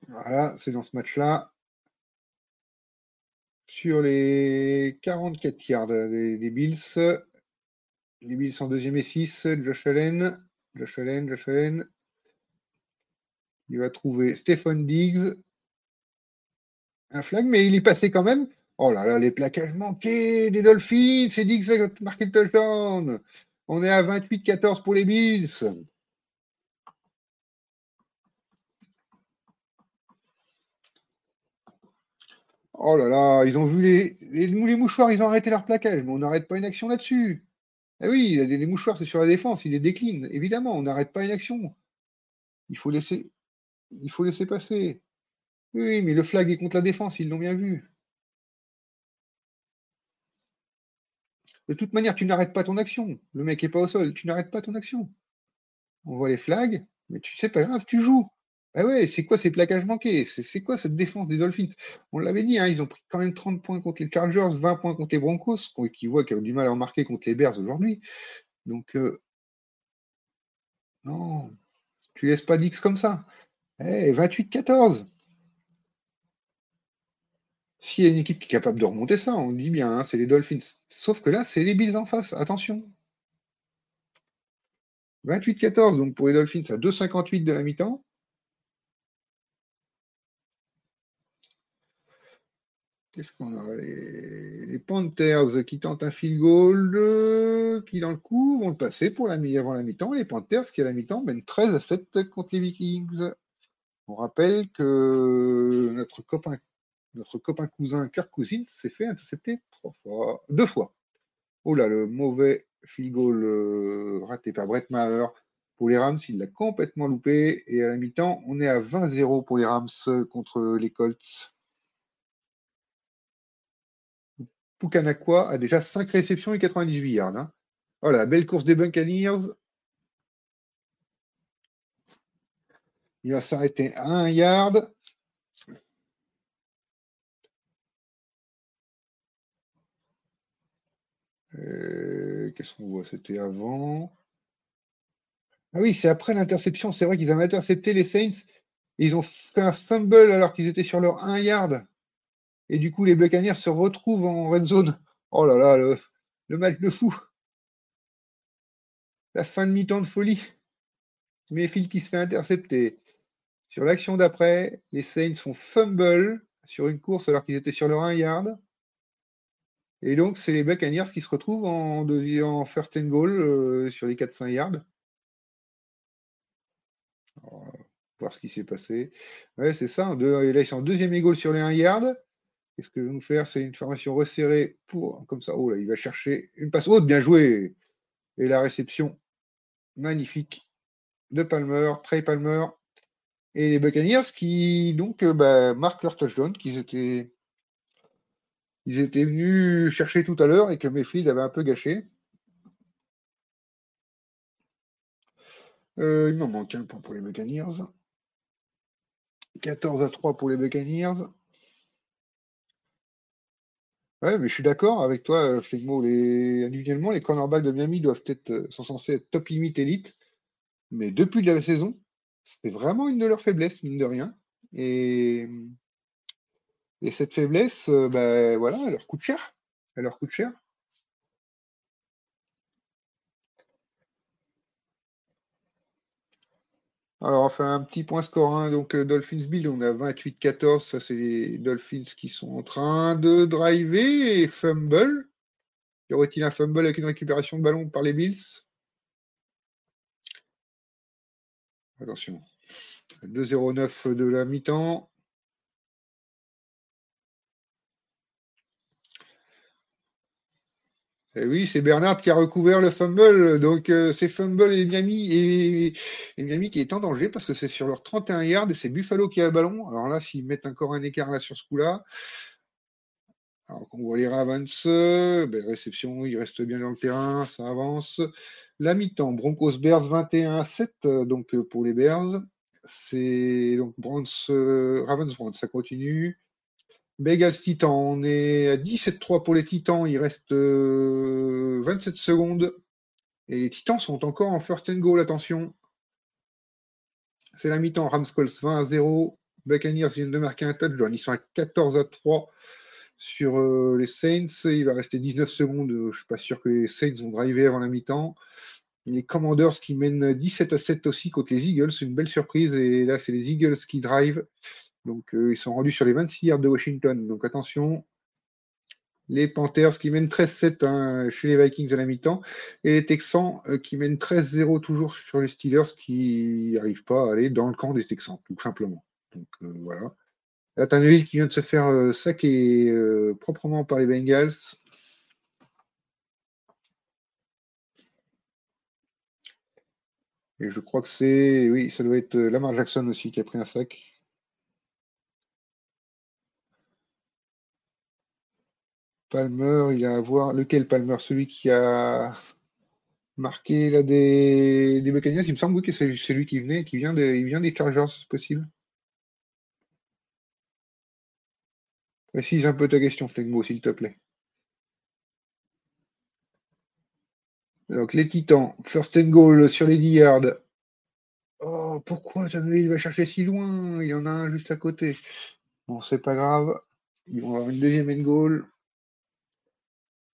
Voilà, c'est dans ce match-là. Sur les 44 yards des, Bills, les Bills sont deuxième et 6, Josh Allen, Josh Allen, Josh Allen. Il va trouver Stephen Diggs. Un flag, mais il est passé quand même. Oh là là, les plaquages manqués des Dolphins. C'est Diggs qui a marqué le touchdown. On est à 28-14 pour les Bills. Oh là là, ils ont vu les, les, mouchoirs, ils ont arrêté leur plaquage, mais on n'arrête pas une action là-dessus. Eh oui, les, mouchoirs, c'est sur la défense, ils les déclinent. Évidemment, on n'arrête pas une action. Il faut laisser, il faut laisser passer. Oui, mais le flag est contre la défense, ils l'ont bien vu. De toute manière, tu n'arrêtes pas ton action. Le mec n'est pas au sol, tu n'arrêtes pas ton action. On voit les flags, mais tu sais pas grave, tu joues. Ah ouais, c'est quoi ces plaquages manqués? C'est quoi cette défense des Dolphins? On l'avait dit, hein, ils ont pris quand même 30 points contre les Chargers, 20 points contre les Broncos, qui voient qu'ils ont du mal à en marquer contre les Bears aujourd'hui. Donc, euh, non, tu laisses pas d'X comme ça. Eh, 28-14. S'il y a une équipe qui est capable de remonter ça, on dit bien, hein, c'est les Dolphins. Sauf que là, c'est les Bills en face. Attention. 28-14, donc pour les Dolphins, à 2,58 de la mi-temps. Qu'est-ce qu'on a? Les... Panthers qui tentent un field goal, euh, qui dans le coup vont le passer pour la mi avant la mi-temps. Les Panthers qui à la mi-temps mènent 13 à 7 contre les Vikings. On rappelle que notre copain notre copain cousin Kirk Cousins s'est fait intercepter deux fois. Oh là, le mauvais field goal euh, raté par Brett Maher pour les Rams, il l'a complètement loupé. Et à la mi-temps, on est à 20-0 pour les Rams contre les Colts. Pukanakwa a déjà 5 réceptions et 98 yards. Hein. Voilà, belle course des Buccaneers. Il va s'arrêter à 1 yard. Euh, qu'est-ce qu'on voit? C'était avant. Ah oui, c'est après l'interception. C'est vrai qu'ils avaient intercepté les Saints. Ils ont fait un fumble alors qu'ils étaient sur leur 1 yard. Et du coup, les Buccaneers se retrouvent en red zone. Oh là là, le, match de fou. La fin de mi-temps de folie. Mayfield qui se fait intercepter. Sur l'action d'après, les Saints font fumble sur une course alors qu'ils étaient sur leur 1 yard. Et donc, c'est les Buccaneers qui se retrouvent en, first and goal euh, sur les 400 yards. Va voir ce qui s'est passé. Ouais, c'est ça. Deux, là, ils sont en deuxième goal sur les 1 yard. Qu'est-ce que nous faire C'est une formation resserrée pour. Comme ça. Oh là, il va chercher une passe haute. Bien joué. Et la réception magnifique de Palmer, Trey Palmer. Et les Buccaneers qui donc euh, bah, marquent leur touchdown qu'ils étaient ils étaient venus chercher tout à l'heure et que mes filles avaient un peu gâché. Euh, il m'en manque un point pour les Buccaneers. 14 à 3 pour les Buccaneers. Ouais, mais je suis d'accord avec toi, euh, Flegmo. Les... Individuellement, les cornerbacks de Miami doivent être, euh, sont censés être top limit élite. Mais depuis la saison, c'est vraiment une de leurs faiblesses, mine de rien. Et et cette faiblesse, euh, ben, voilà, elle leur coûte cher. Elle leur coûte cher. Alors, enfin, un petit point score. hein. Donc, euh, Dolphins Bill, on a 28-14. Ça, c'est les Dolphins qui sont en train de driver et fumble. Y aurait-il un fumble avec une récupération de ballon par les Bills? Attention. 2-0-9 de la mi-temps. Et oui, c'est Bernard qui a recouvert le fumble. Donc, euh, c'est fumble et Miami, et, Miami qui est en danger parce que c'est sur leur 31 yards et c'est Buffalo qui a le ballon. Alors là, s'ils mettent encore un écart là sur ce coup-là, alors qu'on voit les Ravens, euh, belle réception, il reste bien dans le terrain, ça avance. La mi-temps, Broncos Bears 21 7, euh, donc pour les Bears. C'est donc Ravens Browns, ça continue. Bengals Titans, on est à 17-3 pour les Titans, il reste euh, 27 secondes. Et les Titans sont encore en first and goal, attention. C'est la mi-temps, Rams Colts 20 à 0. Buccaneers viennent de marquer un touchdown, ils sont à 14 à 3 sur euh, les Saints. Il va rester 19 secondes, je ne suis pas sûr que les Saints vont driver avant la mi-temps. Les Commanders qui mènent 17 à 7 aussi contre les Eagles, c'est une belle surprise. Et là, c'est les Eagles qui drive. Donc, euh, ils sont rendus sur les 26 yards de Washington. Donc, attention. Les Panthers qui mènent 13-7 hein, chez les Vikings à la mi-temps. Et les Texans euh, qui mènent 13-0 toujours sur les Steelers qui n'arrivent pas à aller dans le camp des Texans, tout simplement. Donc, euh, voilà. Là, Tannehill qui vient de se faire euh, saquer proprement par les Bengals. Et je crois que c'est. Oui, ça doit être Lamar Jackson aussi qui a pris un sac. Palmer, il a à voir. Lequel Palmer? Celui qui a marqué là, des, des Buccaneers Il me semble que c'est celui qui venait, qui vient, de, il vient des Chargers, c'est possible. Précise un peu ta question, Flegmo, s'il te plaît. Donc, les Titans, first and goal sur les 10 yards. Oh, pourquoi il va chercher si loin? Il y en a un juste à côté. Bon, c'est pas grave. Ils vont avoir une deuxième end goal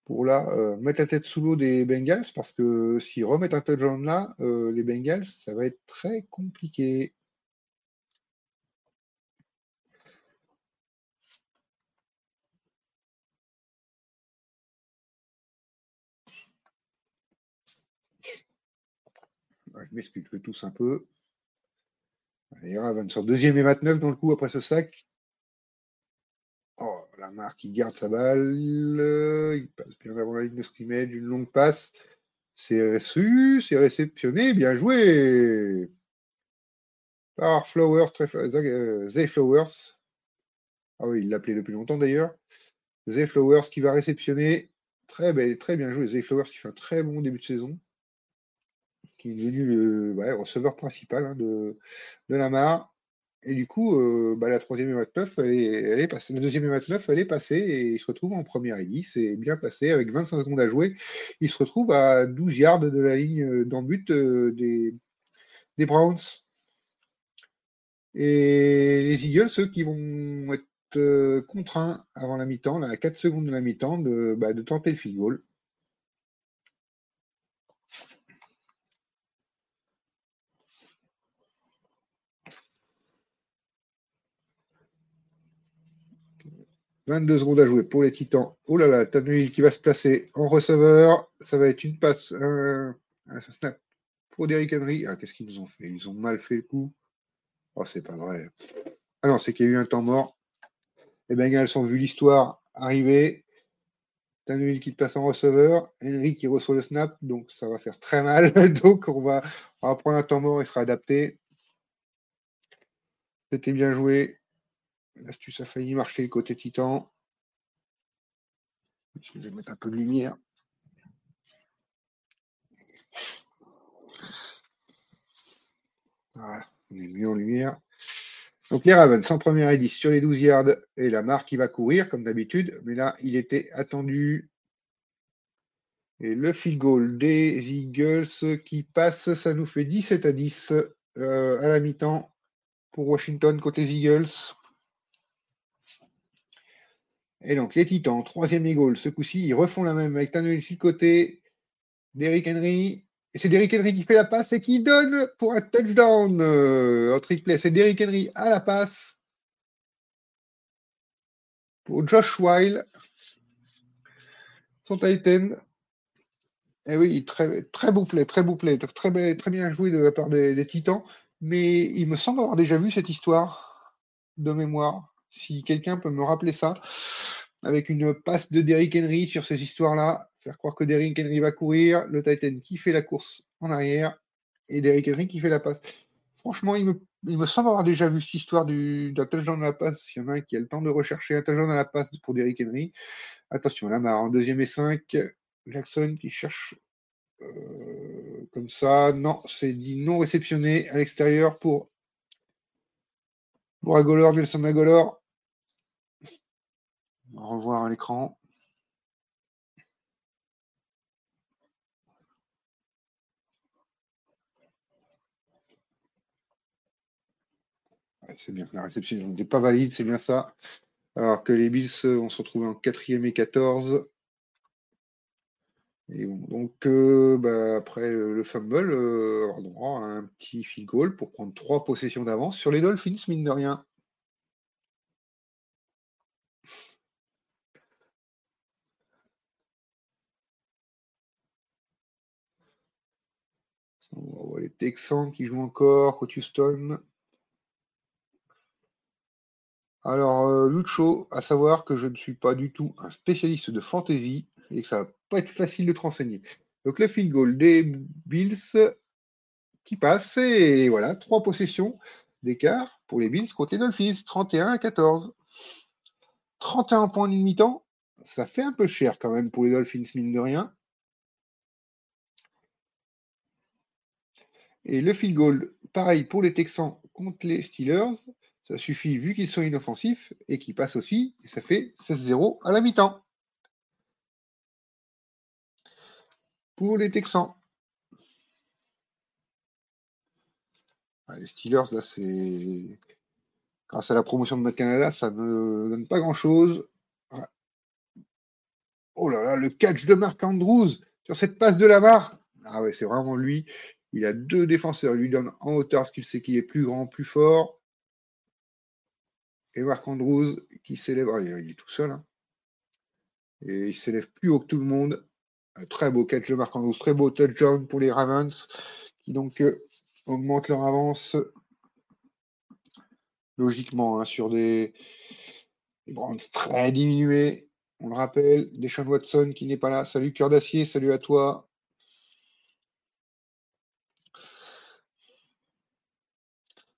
pour là euh, mettre la tête sous l'eau des Bengals parce que s'ils remettent un touchdown là, euh, les Bengals, ça va être très compliqué. Ah, Je m'excuse, je tousse un peu. Deuxième et 29 dans le coup après ce sac. Oh, la marque, il garde sa balle. euh, Il passe bien avant la ligne de scrimmage. Une longue passe. C'est reçu, c'est réceptionné. Bien joué. Par Flowers, euh, Zay Flowers. Ah oui, il l'appelait depuis longtemps d'ailleurs. Zay Flowers qui va réceptionner. Très, belle, très bien joué. Zay Flowers qui fait un très bon début de saison. Qui est devenu le receveur principal hein, de, de Lamar. Et du coup, euh, bah, la troisième et 29, elle est, passée. La deuxième et 29, elle est passée et il se retrouve en première 10. C'est bien placé avec 25 secondes à jouer. Il se retrouve à 12 yards de la ligne euh, dans le but euh, des, des Browns. Et les Eagles, ceux qui vont être contraints avant la mi-temps, à 4 secondes de la mi-temps, de, bah, de tenter le field goal. « 22 secondes à jouer pour les Titans. Oh là là, Tannehill qui va se placer en receveur. Ça va être une passe, un, snap pour Derrick Henry. Ah, qu'est-ce qu'ils nous ont fait? Ils ont mal fait le coup. Oh, c'est pas vrai. Ah non, c'est qu'il y a eu un temps mort. Les Bengals ont vu l'histoire arriver. Tannehill qui passe en receveur. Henry qui reçoit le snap. Donc, ça va faire très mal. donc, on va, on va prendre un temps mort et sera adapté. C'était bien joué. L'astuce a failli marcher côté Titan. Je vais mettre un peu de lumière. Voilà, on est mieux en lumière. Donc les Ravens en première et 10 sur les 12 yards et la marque qui va courir comme d'habitude, mais là il était attendu. Et le field goal des Eagles qui passe, ça nous fait 17 à 10 euh, à la mi-temps pour Washington côté Eagles. Et donc les Titans, troisième goal, ce coup-ci, ils refont la même avec Tannehill sur le côté, Derrick Henry Et c'est Derrick Henry qui fait la passe et qui donne pour un touchdown euh, en. C'est Derrick Henry à la passe pour Josh Weil, son Titan. Et oui, très, très beau play, très beau play, très, bien joué de la part des Titans. Mais il me semble avoir déjà vu cette histoire de mémoire. Si quelqu'un peut me rappeler ça, avec une passe de Derrick Henry sur ces histoires-là, faire croire que Derrick Henry va courir, le Titan qui fait la course en arrière et Derrick Henry qui fait la passe. Franchement, il me, semble avoir déjà vu cette histoire du, d'un touchdown à la passe. Il y en a un qui a le temps de rechercher un touchdown à la passe pour Derrick Henry. Attention, là, en deuxième et cinq, Jackson qui cherche euh, comme ça. Non, c'est dit non réceptionné à l'extérieur pour, pour Agolor, Nelson Agolor. Revoir à l'écran. c'est bien, la réception n'est pas valide, c'est bien ça. Alors que les Bills vont se retrouver en quatrième et 14. Et donc, euh, bah, après le fumble, euh, on aura un petit field goal pour prendre trois possessions d'avance sur les Dolphins, mine de rien. Voit les Texans qui jouent encore, côté Houston. Alors, euh, Lucho, à savoir que je ne suis pas du tout un spécialiste de fantasy et que ça va pas être facile de te renseigner. Donc, le field goal des Bills qui passe, et voilà, trois possessions d'écart pour les Bills les Dolphins, 31 à 14. 31 points d'une mi-temps, ça fait un peu cher quand même pour les Dolphins, mine de rien. Et le field goal, pareil pour les Texans contre les Steelers, ça suffit vu qu'ils sont inoffensifs et qu'ils passent aussi, et ça fait 16-0 à la mi-temps. Pour les Texans. Les Steelers, là, c'est. Grâce à la promotion de Matt Canada, ça ne donne pas grand-chose. Oh là là, le catch de Mark Andrews sur cette passe de Lamar. Ah ouais, c'est vraiment lui. Il a deux défenseurs. Il lui donne en hauteur ce qu'il sait qu'il est plus grand, plus fort. Et Marc Andrews qui s'élève. Ah, il est tout seul. Hein. Et il s'élève plus haut que tout le monde. Très beau catch de Marc Andrews. Très beau touchdown pour les Ravens qui donc euh, augmentent leur avance logiquement hein, sur des, Browns très diminués. On le rappelle, Deshaun Watson qui n'est pas là. Salut cœur d'acier, salut à toi.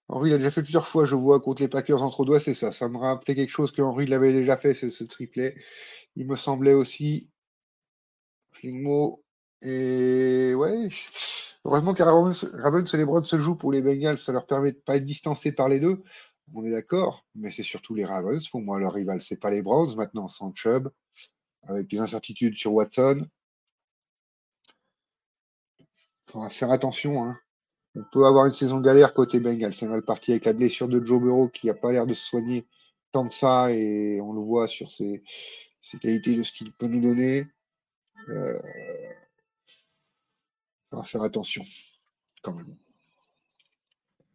Henri l'a déjà fait plusieurs fois, je vois, contre les Packers entre doigts, c'est ça. Ça me rappelait quelque chose que Henri l'avait déjà fait, ce, ce triplet. Il me semblait aussi. Flingmo. Et ouais. Heureusement que Ravens et les Browns se jouent pour les Bengals, ça leur permet de ne pas être distancés par les deux. On est d'accord, mais c'est surtout les Ravens. Pour moi, leur rival, c'est pas les Browns maintenant, sans Chubb, avec des incertitudes sur Watson. Il faudra faire attention. Hein. On peut avoir une saison galère côté Bengals. C'est mal parti avec la blessure de Joe Burrow qui n'a pas l'air de se soigner tant que ça et on le voit sur ses, qualités de ce qu'il peut nous donner. Euh, il faudra faire attention quand même.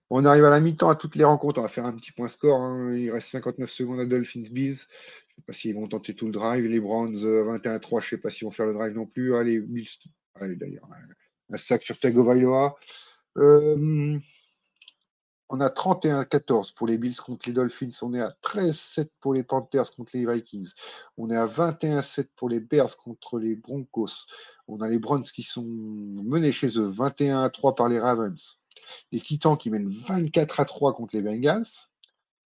On arrive à la mi-temps à toutes les rencontres. On va faire un petit point score. Hein. Il reste 59 secondes à Dolphins Bills. Je ne sais pas s'ils vont tenter tout le drive. Les Browns 21-3, euh, je ne sais pas s'ils vont faire le drive non plus. Allez, Bills. Allez, d'ailleurs, un sac sur Tagovailoa. Euh, on a 31-14 pour les Bills contre les Dolphins. On est à 13-7 pour les Panthers contre les Vikings. On est à 21-7 pour les Bears contre les Broncos. On a les Browns qui sont menés chez eux 21-3 par les Ravens les Titans qui mènent 24 à 3 contre les Bengals,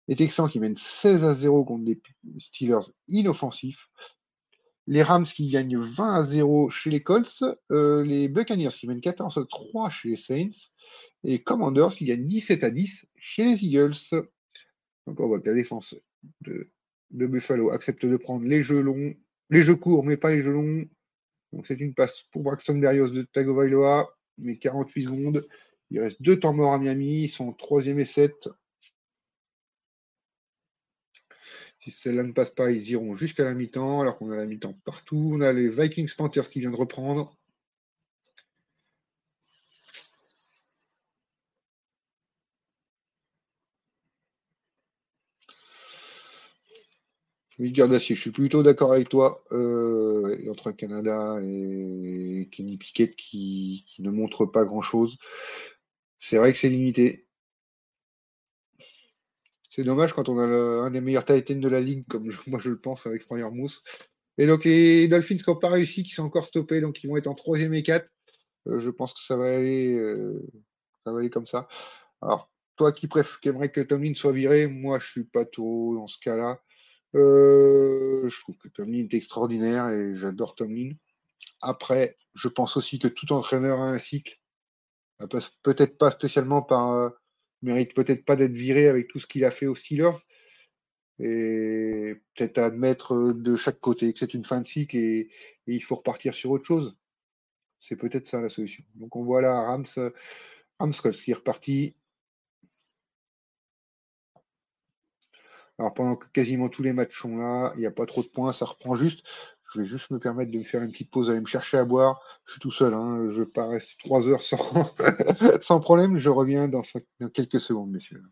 les Texans qui mènent 16 à 0 contre les Steelers inoffensifs, les Rams qui gagnent 20 à 0 chez les Colts, euh, les Buccaneers qui mènent 14 à 3 chez les Saints, et Commanders qui gagnent 17 à 10 chez les Eagles. Donc on voit que la défense de, Buffalo accepte de prendre les jeux longs, les jeux courts, mais pas les jeux longs. Donc c'est une passe pour Braxton Berrios de Tagovailoa, mais 48 secondes. Il reste deux temps morts à Miami. Sont troisième et 7. Si celle-là ne passe pas, ils iront jusqu'à la mi-temps, alors qu'on a la mi-temps partout. On a les Vikings Panthers qui viennent de reprendre. Oui, Gardassier, je suis plutôt d'accord avec toi. Euh, entre Canada et Kenny Piquet qui, qui ne montre pas grand-chose. C'est vrai que c'est limité. C'est dommage quand on a un des meilleurs Titans de la ligue, comme moi je le pense, avec Mousse. Et donc les Dolphins qui n'ont pas réussi, qui sont encore stoppés, donc ils vont être en troisième et quatre. Euh, je pense que ça va aller, euh, ça va aller comme ça. Alors, toi qui, qui aimerais que Tomlin soit viré, moi je suis pas trop dans ce cas-là. Euh, je trouve que Tomlin est extraordinaire et j'adore Tomlin. Après, je pense aussi que tout entraîneur a un cycle. Peut-être pas spécialement par. Euh, mérite peut-être pas d'être viré avec tout ce qu'il a fait aux Steelers. Et peut-être admettre euh, de chaque côté que c'est une fin de cycle et, il faut repartir sur autre chose. C'est peut-être ça la solution. Donc on voit là Rams, Rams qui est reparti Alors pendant que quasiment tous les matchs sont là, il n'y a pas trop de points, ça reprend juste. Je vais juste me permettre de me faire une petite pause, aller me chercher à boire. Je suis tout seul, hein. je ne vais pas rester trois heures sans, sans problème. Je reviens dans quelques secondes, messieurs.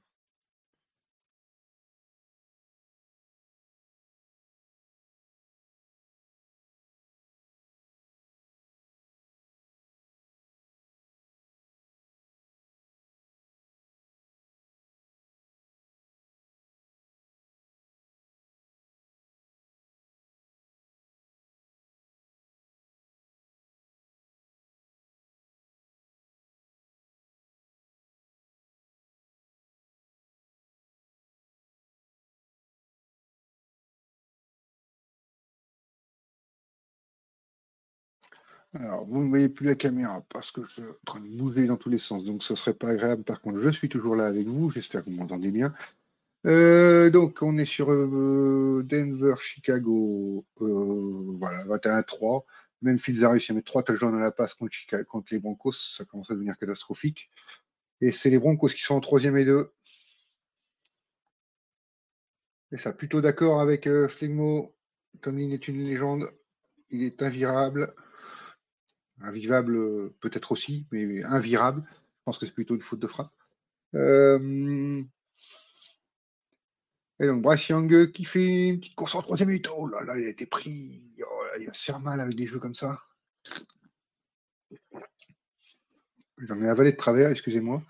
Alors, vous ne voyez plus la caméra parce que je suis en train de bouger dans tous les sens, donc ce serait pas agréable. Par contre, je suis toujours là avec vous. J'espère que vous m'entendez bien. Euh, donc, on est sur euh, Denver, Chicago, euh, voilà, 21-3. Même Fields a réussi à mettre 3 touchdowns à la passe contre, les Broncos, ça commence à devenir catastrophique. Et c'est les Broncos qui sont en troisième et deux. Et ça, plutôt d'accord avec Flegmo. Tomlin est une légende. Il est invirable. Invivable, euh, peut-être aussi, mais invirable. Je pense que c'est plutôt une faute de frappe. Euh, et donc Bryce Young qui fait une petite course en troisième minute. Oh là là, il a été pris. Oh il va se faire mal avec des jeux comme ça. J'en ai avalé de travers, excusez-moi.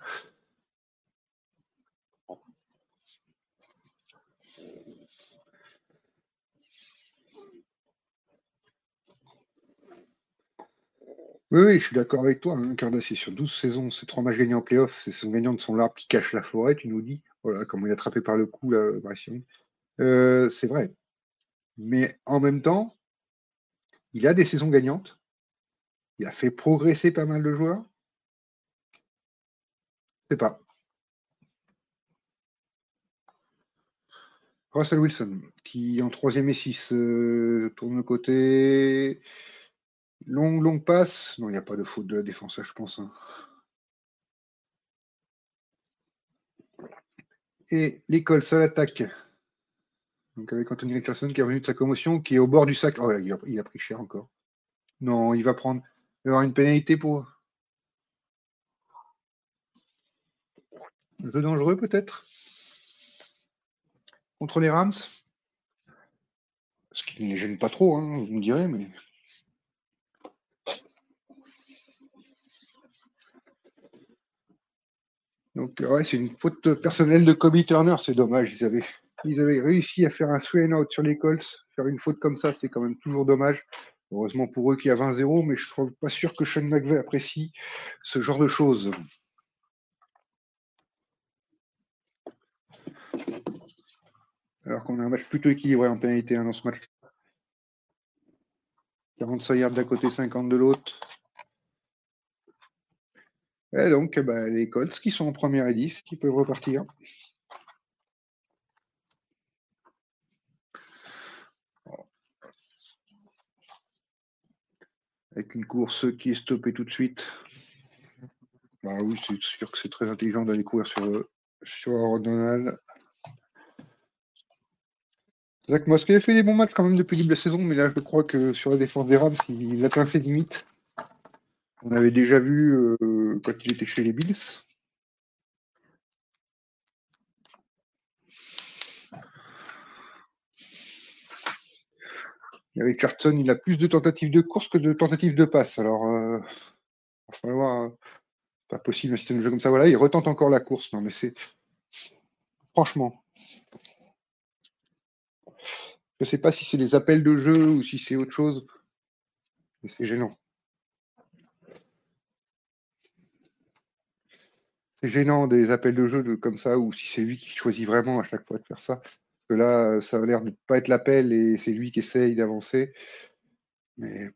Oui, oui, je suis d'accord avec toi. D'acier sur 12 saisons, c'est trois matchs gagnés en playoff, c'est son gagnant de son l'arbre qui cache la forêt, tu nous dis. Voilà, comment il est attrapé par le cou, la euh, c'est vrai. Mais en même temps, il a des saisons gagnantes. Il a fait progresser pas mal de joueurs. Je sais pas. Russell Wilson, qui en troisième et 6 euh, tourne le côté. Longue, longue passe. Non, il n'y a pas de faute de la défense, je pense. Hein. Et l'école, ça l'attaque. Donc avec Anthony Richardson qui est revenu de sa commotion, qui est au bord du sac. Oh, il a, pris cher encore. Non, il va prendre. Il va avoir une pénalité pour. jeu dangereux peut-être? Contre les Rams? Ce qui ne les gêne pas trop, hein, vous me direz, mais. Donc, ouais, c'est une faute personnelle de Kobe Turner, c'est dommage. Ils avaient, ils avaient réussi à faire un swing out sur les Colts. Faire une faute comme ça, c'est quand même toujours dommage. Heureusement pour eux qu'il y a 20-0, mais je ne suis pas sûr que Sean McVay apprécie ce genre de choses. Alors qu'on a un match plutôt équilibré en pénalité hein, dans ce match. 45 yards d'un côté, 50 de l'autre. Et donc, bah, les Colts qui sont en première et 10, qui peuvent repartir. Avec une course qui est stoppée tout de suite. Bah oui, c'est sûr que c'est très intelligent d'aller courir sur, sur Donald. Zach Mosk a fait des bons matchs quand même depuis le début de la saison, mais là je crois que sur la défense des Rams, il atteint ses limites. On avait déjà vu euh, quand il était chez les Bills. Et avec Charlton, il a plus de tentatives de course que de tentatives de passe. Alors, euh, il va voir. Pas possible un système de jeu comme ça. Voilà, il retente encore la course. Non, mais c'est. Franchement. Je ne sais pas si c'est les appels de jeu ou si c'est autre chose. Mais c'est gênant. Gênant des appels de jeu comme ça, ou si c'est lui qui choisit vraiment à chaque fois de faire ça. Parce que là, ça a l'air de ne pas être l'appel et c'est lui qui essaye d'avancer. Mais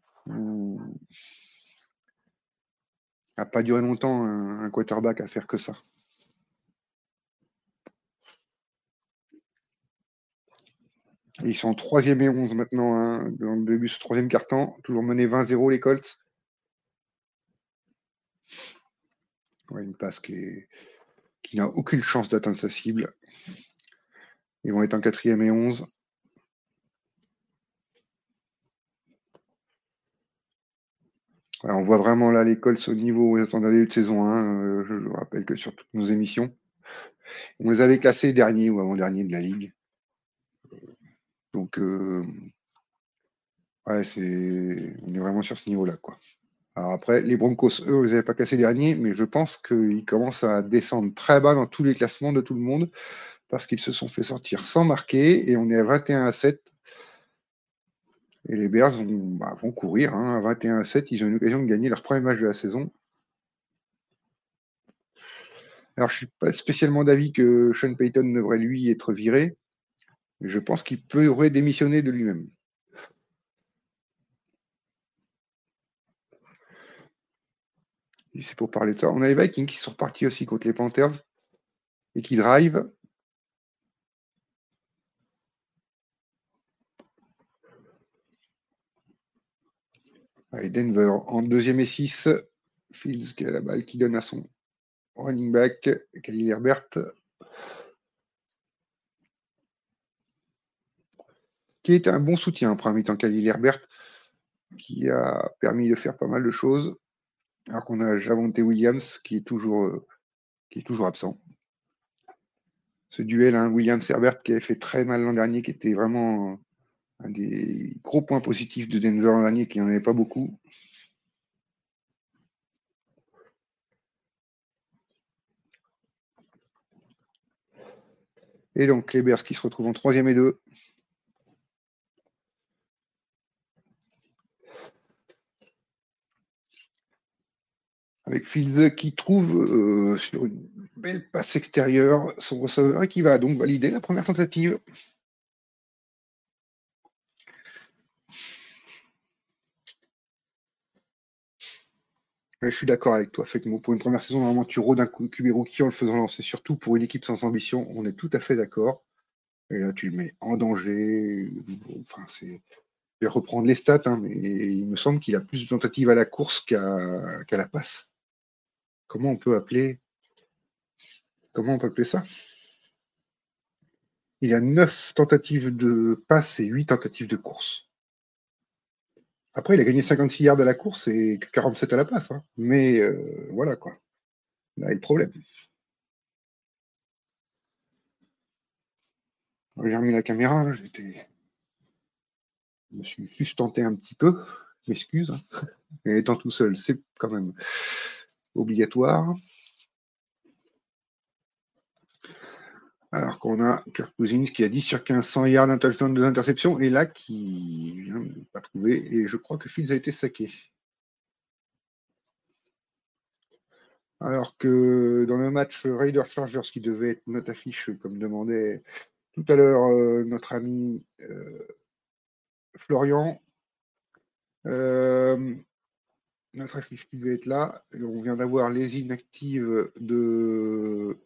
n'a pas duré longtemps un, quarterback à faire que ça. ils sont troisième et 11 maintenant, hein, dans le début de ce troisième carton, toujours mené 20-0 les Colts. Une passe qui, n'a aucune chance d'atteindre sa cible. Ils vont être en quatrième et 11. on voit vraiment là les Colts au niveau où ils attendent d'aller de saison 1. Euh, je vous rappelle que sur toutes nos émissions, on les avait classés dernier ou avant-dernier de la ligue. Donc, euh, ouais, c'est, on est vraiment sur ce niveau-là. Alors après, les Broncos, eux, ils n'avaient pas classé dernier, mais je pense qu'ils commencent à descendre très bas dans tous les classements de tout le monde parce qu'ils se sont fait sortir sans marquer et on est à 21 à 7 et les Bears vont, bah, courir. Hein, à 21 à 7, ils ont une occasion de gagner leur premier match de la saison. Alors, je ne suis pas spécialement d'avis que Sean Payton devrait, lui, être viré. Je pense qu'il pourrait démissionner de lui-même. C'est pour parler de ça. On a les Vikings qui sont repartis aussi contre les Panthers et qui drive. Denver en deuxième et 6. Fields qui a la balle qui donne à son running back, Khalil Herbert. Qui était un bon soutien en premier temps, Khalil Herbert, qui a permis de faire pas mal de choses. Alors qu'on a Javonte Williams qui est toujours, euh, qui est toujours absent. Ce duel, hein, Williams-Herbert, qui avait fait très mal l'an dernier, qui était vraiment un des gros points positifs de Denver l'an dernier, qui n'en avait pas beaucoup. Et donc les qui se retrouvent en troisième et deux. Avec Fields qui trouve euh, sur une belle passe extérieure son receveur et qui va donc valider la première tentative. je suis d'accord avec toi. Fait pour une première saison, normalement, tu rôdes un QB en le faisant lancer. Surtout pour une équipe sans ambition, on est tout à fait d'accord. Et là, tu le mets en danger. Enfin, c'est. Je vais reprendre les stats, hein, mais il me semble qu'il a plus de tentatives à la course qu'à la passe. Comment on peut appeler ça? Il a 9 tentatives de passe et 8 tentatives de course. Après, il a gagné 56 yards à la course et 47 à la passe. Hein. Mais euh, voilà quoi. Là est le problème. J'ai remis la caméra, j'étais. Je me suis sustenté un petit peu, m'excuse. Hein. Étant tout seul, c'est quand même obligatoire. Alors qu'on a Kirk Cousins qui a 10 sur 1500 yards, d'un touchdown, deux interceptions, et là qui vient de pas trouver. Et je crois que Fields a été saqué. Alors que dans le match Raider Chargers qui devait être notre affiche, comme demandait tout à l'heure euh, notre ami euh, Florian, euh, notre affiche qui devait être là, on vient d'avoir les inactives de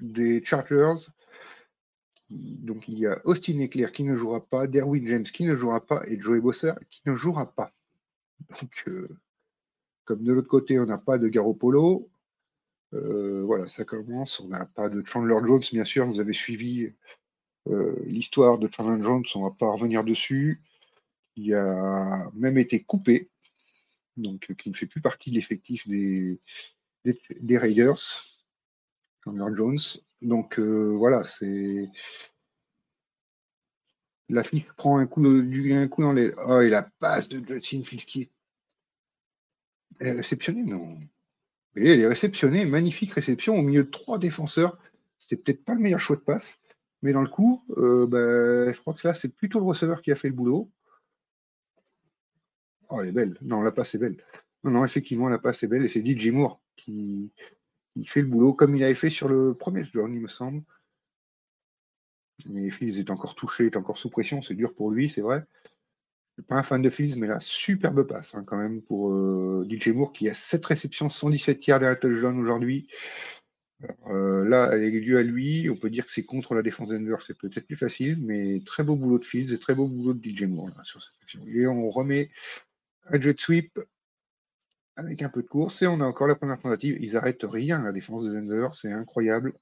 des Chargers. Donc il y a Austin Eclair qui ne jouera pas, Derwin James qui ne jouera pas et Joey Bosser qui ne jouera pas. Donc euh, comme de l'autre côté on n'a pas de Garoppolo, euh, voilà ça commence. On n'a pas de Chandler Jones bien sûr. Vous avez suivi euh, l'histoire de Chandler Jones, on ne va pas revenir dessus. Il a même été coupé, donc qui ne fait plus partie de l'effectif des, Raiders. Jones. Donc euh, voilà, c'est La prend un coup, un coup dans les. Oh, et la passe de Justin Fields qui est. Elle est réceptionnée, non Et elle est réceptionnée, magnifique réception au milieu de trois défenseurs. C'était peut-être pas le meilleur choix de passe, mais dans le coup, euh, bah, je crois que là, c'est plutôt le receveur qui a fait le boulot. Oh, elle est belle. Non, la passe est belle. Non, non, effectivement, la passe est belle et c'est DJ Moore qui, fait le boulot comme il avait fait sur le premier down, il me semble. Mais Fields est encore touché, est encore sous pression, c'est dur pour lui, c'est vrai. Je ne suis pas un fan de Fields, mais là, superbe passe hein, quand même pour euh, DJ Moore qui a 7 réceptions, 117 yards derrière touchdown aujourd'hui. Euh, là, elle est due à lui. On peut dire que c'est contre la défense d'Enver, c'est peut-être plus facile, mais très beau boulot de Fields et très beau boulot de DJ Moore sur cette action. Et on remet un jet sweep avec un peu de course et on a encore la première tentative. Ils n'arrêtent rien, la défense de Denver, c'est incroyable.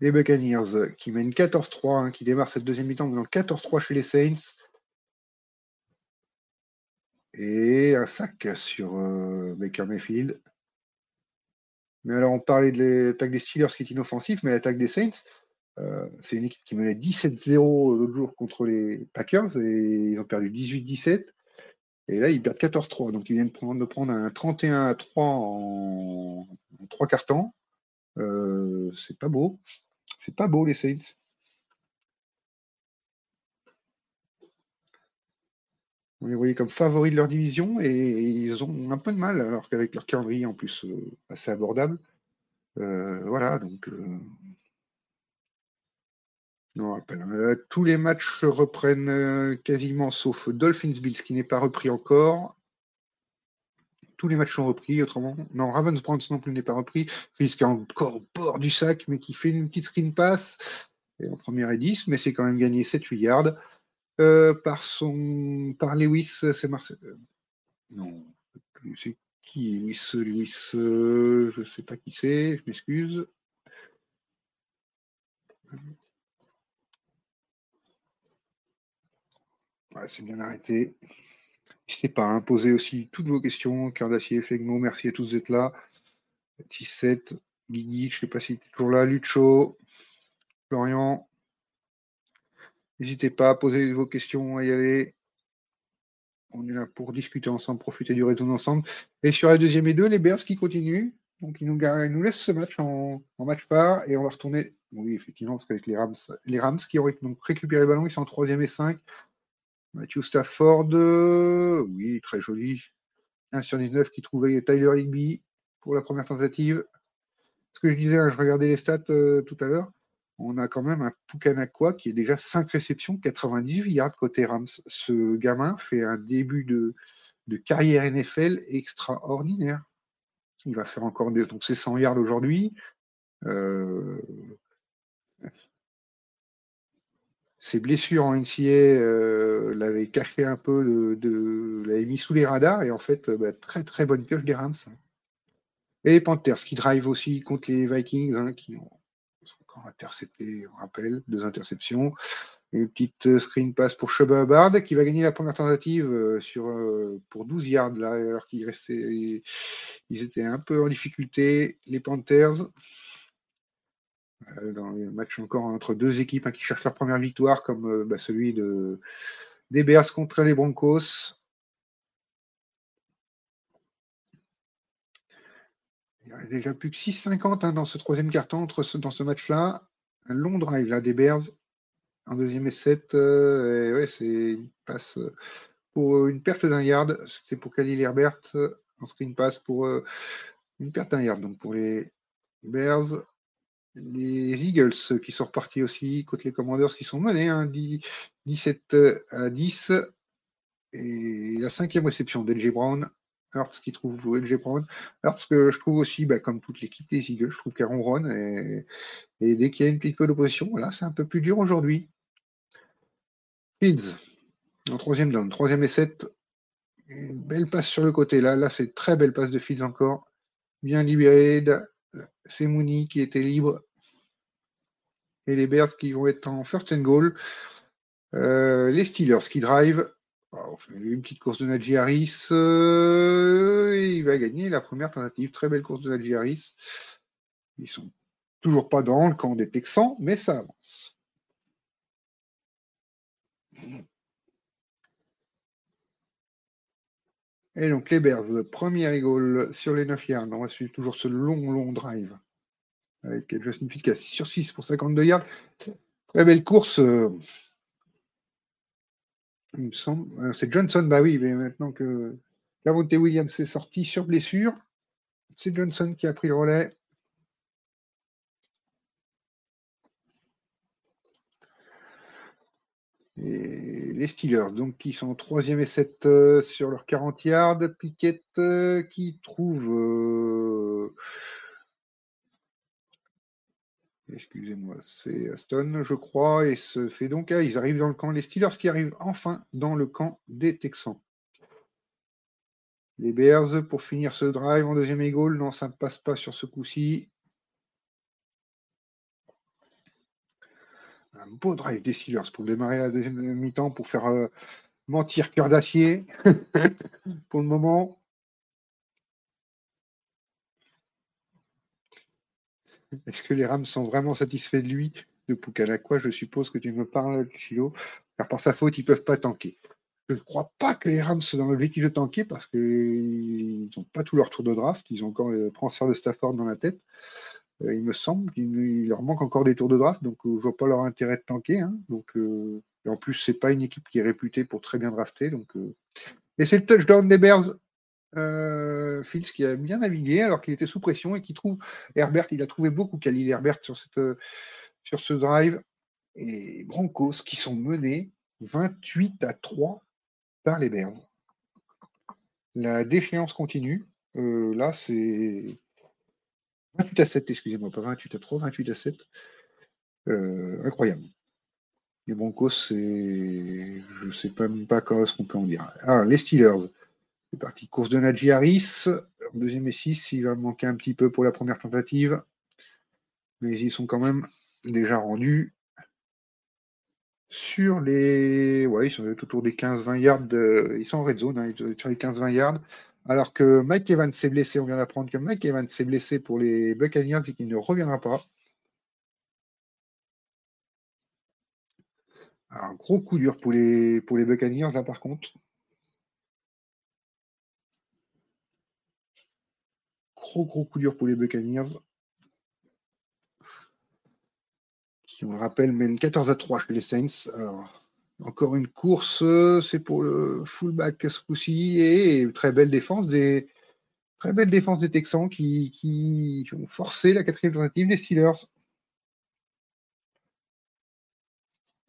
Les Buccaneers qui mènent 14-3, hein, qui démarrent cette deuxième mi-temps menant 14-3 chez les Saints. Et un sac sur euh, Baker Mayfield. Mais alors, on parlait de l'attaque des Steelers qui est inoffensif, mais l'attaque des Saints, euh, c'est une équipe qui menait 17-0 l'autre jour contre les Packers et ils ont perdu 18-17. Et là, ils perdent 14-3. Donc, ils viennent de prendre, un 31 3 en, en 3 cartons. Euh, c'est pas beau. C'est pas beau, les Saints. On les voyait comme favoris de leur division et ils ont un peu de mal, alors qu'avec leur calendrier en plus euh, assez abordable. Euh, voilà, donc. Non, hein. tous les matchs reprennent quasiment sauf Dolphins Bills qui n'est pas repris encore. Tous les matchs sont repris, autrement. Non, Ravens Browns non plus n'est pas repris. Fils qui est encore au bord du sac, mais qui fait une petite screen pass. Et en première et 10, mais c'est quand même gagné 7-8 yards. Euh, par son par Lewis, c'est Marcel. Euh, non, c'est qui Lewis Lewis, euh, je ne sais pas qui c'est, je m'excuse. C'est bien arrêté. N'hésitez pas à imposer aussi toutes vos questions. Cœur d'acier, Flegmo, merci à tous d'être là. 17, Guigui, je ne sais pas si tu es toujours là. Lucho, Florian. N'hésitez pas à poser vos questions, à y aller. On est là pour discuter ensemble, profiter du réseau ensemble. Et sur la deuxième et deux, les Bears qui continuent. Donc ils nous, laissent ce match en, match phare et on va retourner. Oui, effectivement, parce qu'avec les Rams, les Rams qui auraient donc récupéré le ballon, ils sont en troisième et 5. Matthew Stafford, euh, oui, très joli. 1 sur 19 qui trouvait Tyler Higby pour la première tentative. Ce que je disais, hein, je regardais les stats euh, tout à l'heure. On a quand même un Pukanakwa qui est déjà 5 réceptions, 98 yards côté Rams. Ce gamin fait un début de, carrière NFL extraordinaire. Il va faire encore des, donc c'est 100 yards aujourd'hui. Euh, ses blessures en NCA euh, l'avaient caché un peu, l'avaient mis sous les radars, et en fait, euh, bah, très très bonne pioche des Rams. Et les Panthers qui drive aussi contre les Vikings, hein, qui ont encore intercepté, on rappelle, deux interceptions. Une petite euh, screen pass pour Chuba qui va gagner la première tentative sur, pour 12 yards, là, alors qu'ils restaient, ils étaient un peu en difficulté, les Panthers. Euh, dans les matchs encore entre deux équipes hein, qui cherchent leur première victoire, comme euh, bah, celui de, des Bears contre les Broncos. Il n'y a déjà plus que 6,50 hein, dans ce troisième carton entre dans ce match-là. Un long drive là, des Bears en deuxième et 7. Euh, c'est une passe pour une perte d'un yard. C'était pour Khalil Herbert. En screen pass pour une perte d'un yard. Donc pour les Bears, les Eagles qui sont repartis aussi, contre les Commanders qui sont menés, hein, 17 à 10. Et la cinquième réception d'LG Brown, Hurts qui trouve LG Brown. Hurts que je trouve aussi, bah, comme toute l'équipe des Eagles, je trouve qu'elle ronronne. Et, et, dès qu'il y a une petite peu d'opposition, voilà, c'est un peu plus dur aujourd'hui. Fields, en troisième down, troisième et 7. Une belle passe sur le côté. Là, là c'est très belle passe de Fields encore. Bien libéré Mooney qui était libre. Et les Bears qui vont être en first and goal. Euh, les Steelers qui drive. une petite course de Najee Harris. Euh, il va gagner la première tentative. Très belle course de Najee Harris. Ils sont Toujours pas dans le camp des Texans, mais ça avance. Et donc les Bears, première goal sur les 9 yards. On va suivre toujours ce long, long drive. Avec Justin Field qui a 6 sur 6 pour 52 yards. Très belle course. euh, Il me semble. euh, C'est Johnson, bah oui, mais maintenant que Lavonte Williams est sorti sur blessure, c'est Johnson qui a pris le relais. Et les Steelers, donc, qui sont 3e et 7 euh, sur leurs 40 yards. Pickett euh, qui trouve. euh, Excusez-moi, c'est Aston, je crois, et se fait donc. ah, ils arrivent dans le camp. Les Steelers qui arrivent enfin dans le camp des Texans. Les Bears pour finir ce drive en deuxième et goal. Non, ça ne passe pas sur ce coup-ci. Un beau drive des Steelers pour démarrer la deuxième mi-temps pour faire euh, mentir cœur d'acier pour le moment. Est-ce que les Rams sont vraiment satisfaits de lui De Pukalakwa, je suppose que tu me parles, Chilo. Car par sa faute, ils ne peuvent pas tanker. Je ne crois pas que les Rams soient dans l'objectif de tanker parce qu'ils n'ont pas tout leur tour de draft. Ils ont encore le transfert de Stafford dans la tête. Euh, il me semble qu'il il leur manque encore des tours de draft, donc euh, je vois pas leur intérêt de tanker. hein. Donc, euh, en plus, c'est pas une équipe qui est réputée pour très bien drafter. Donc. Et c'est le touchdown des Bears. Euh, Fields qui a bien navigué alors qu'il était sous pression et qui trouve Herbert. Il a trouvé beaucoup Khalil Herbert sur, cette, sur ce drive. Et Broncos qui sont menés 28 à 3 par les Bears. La déchéance continue. Là, c'est 28 à 7, excusez-moi, pas 28 à 3, 28 à 7. Euh, incroyable. Les Broncos, c'est. Je ne sais pas même pas quoi- ce qu'on peut en dire. Alors, les Steelers. C'est parti. Course de Najee Harris. En deuxième et 6, il va manquer un petit peu pour la première tentative. Mais ils sont quand même déjà rendus sur les. Ouais, ils sont autour des 15-20 yards. Ils sont en red zone, hein, sur les 15-20 yards. Alors que Mike Evans s'est blessé, on vient d'apprendre que Mike Evans s'est blessé pour les Buccaneers et qu'il ne reviendra pas. Un gros coup dur pour les, pour les Buccaneers, là, par contre. Gros, gros coup dur pour les Buccaneers. Qui, on le rappelle, mènent 14 à 3 chez les Saints. Encore une course, euh, c'est pour le fullback ce coup-ci. Et très belle défense des, très belle défense des Texans qui, ont forcé la quatrième tentative des Steelers.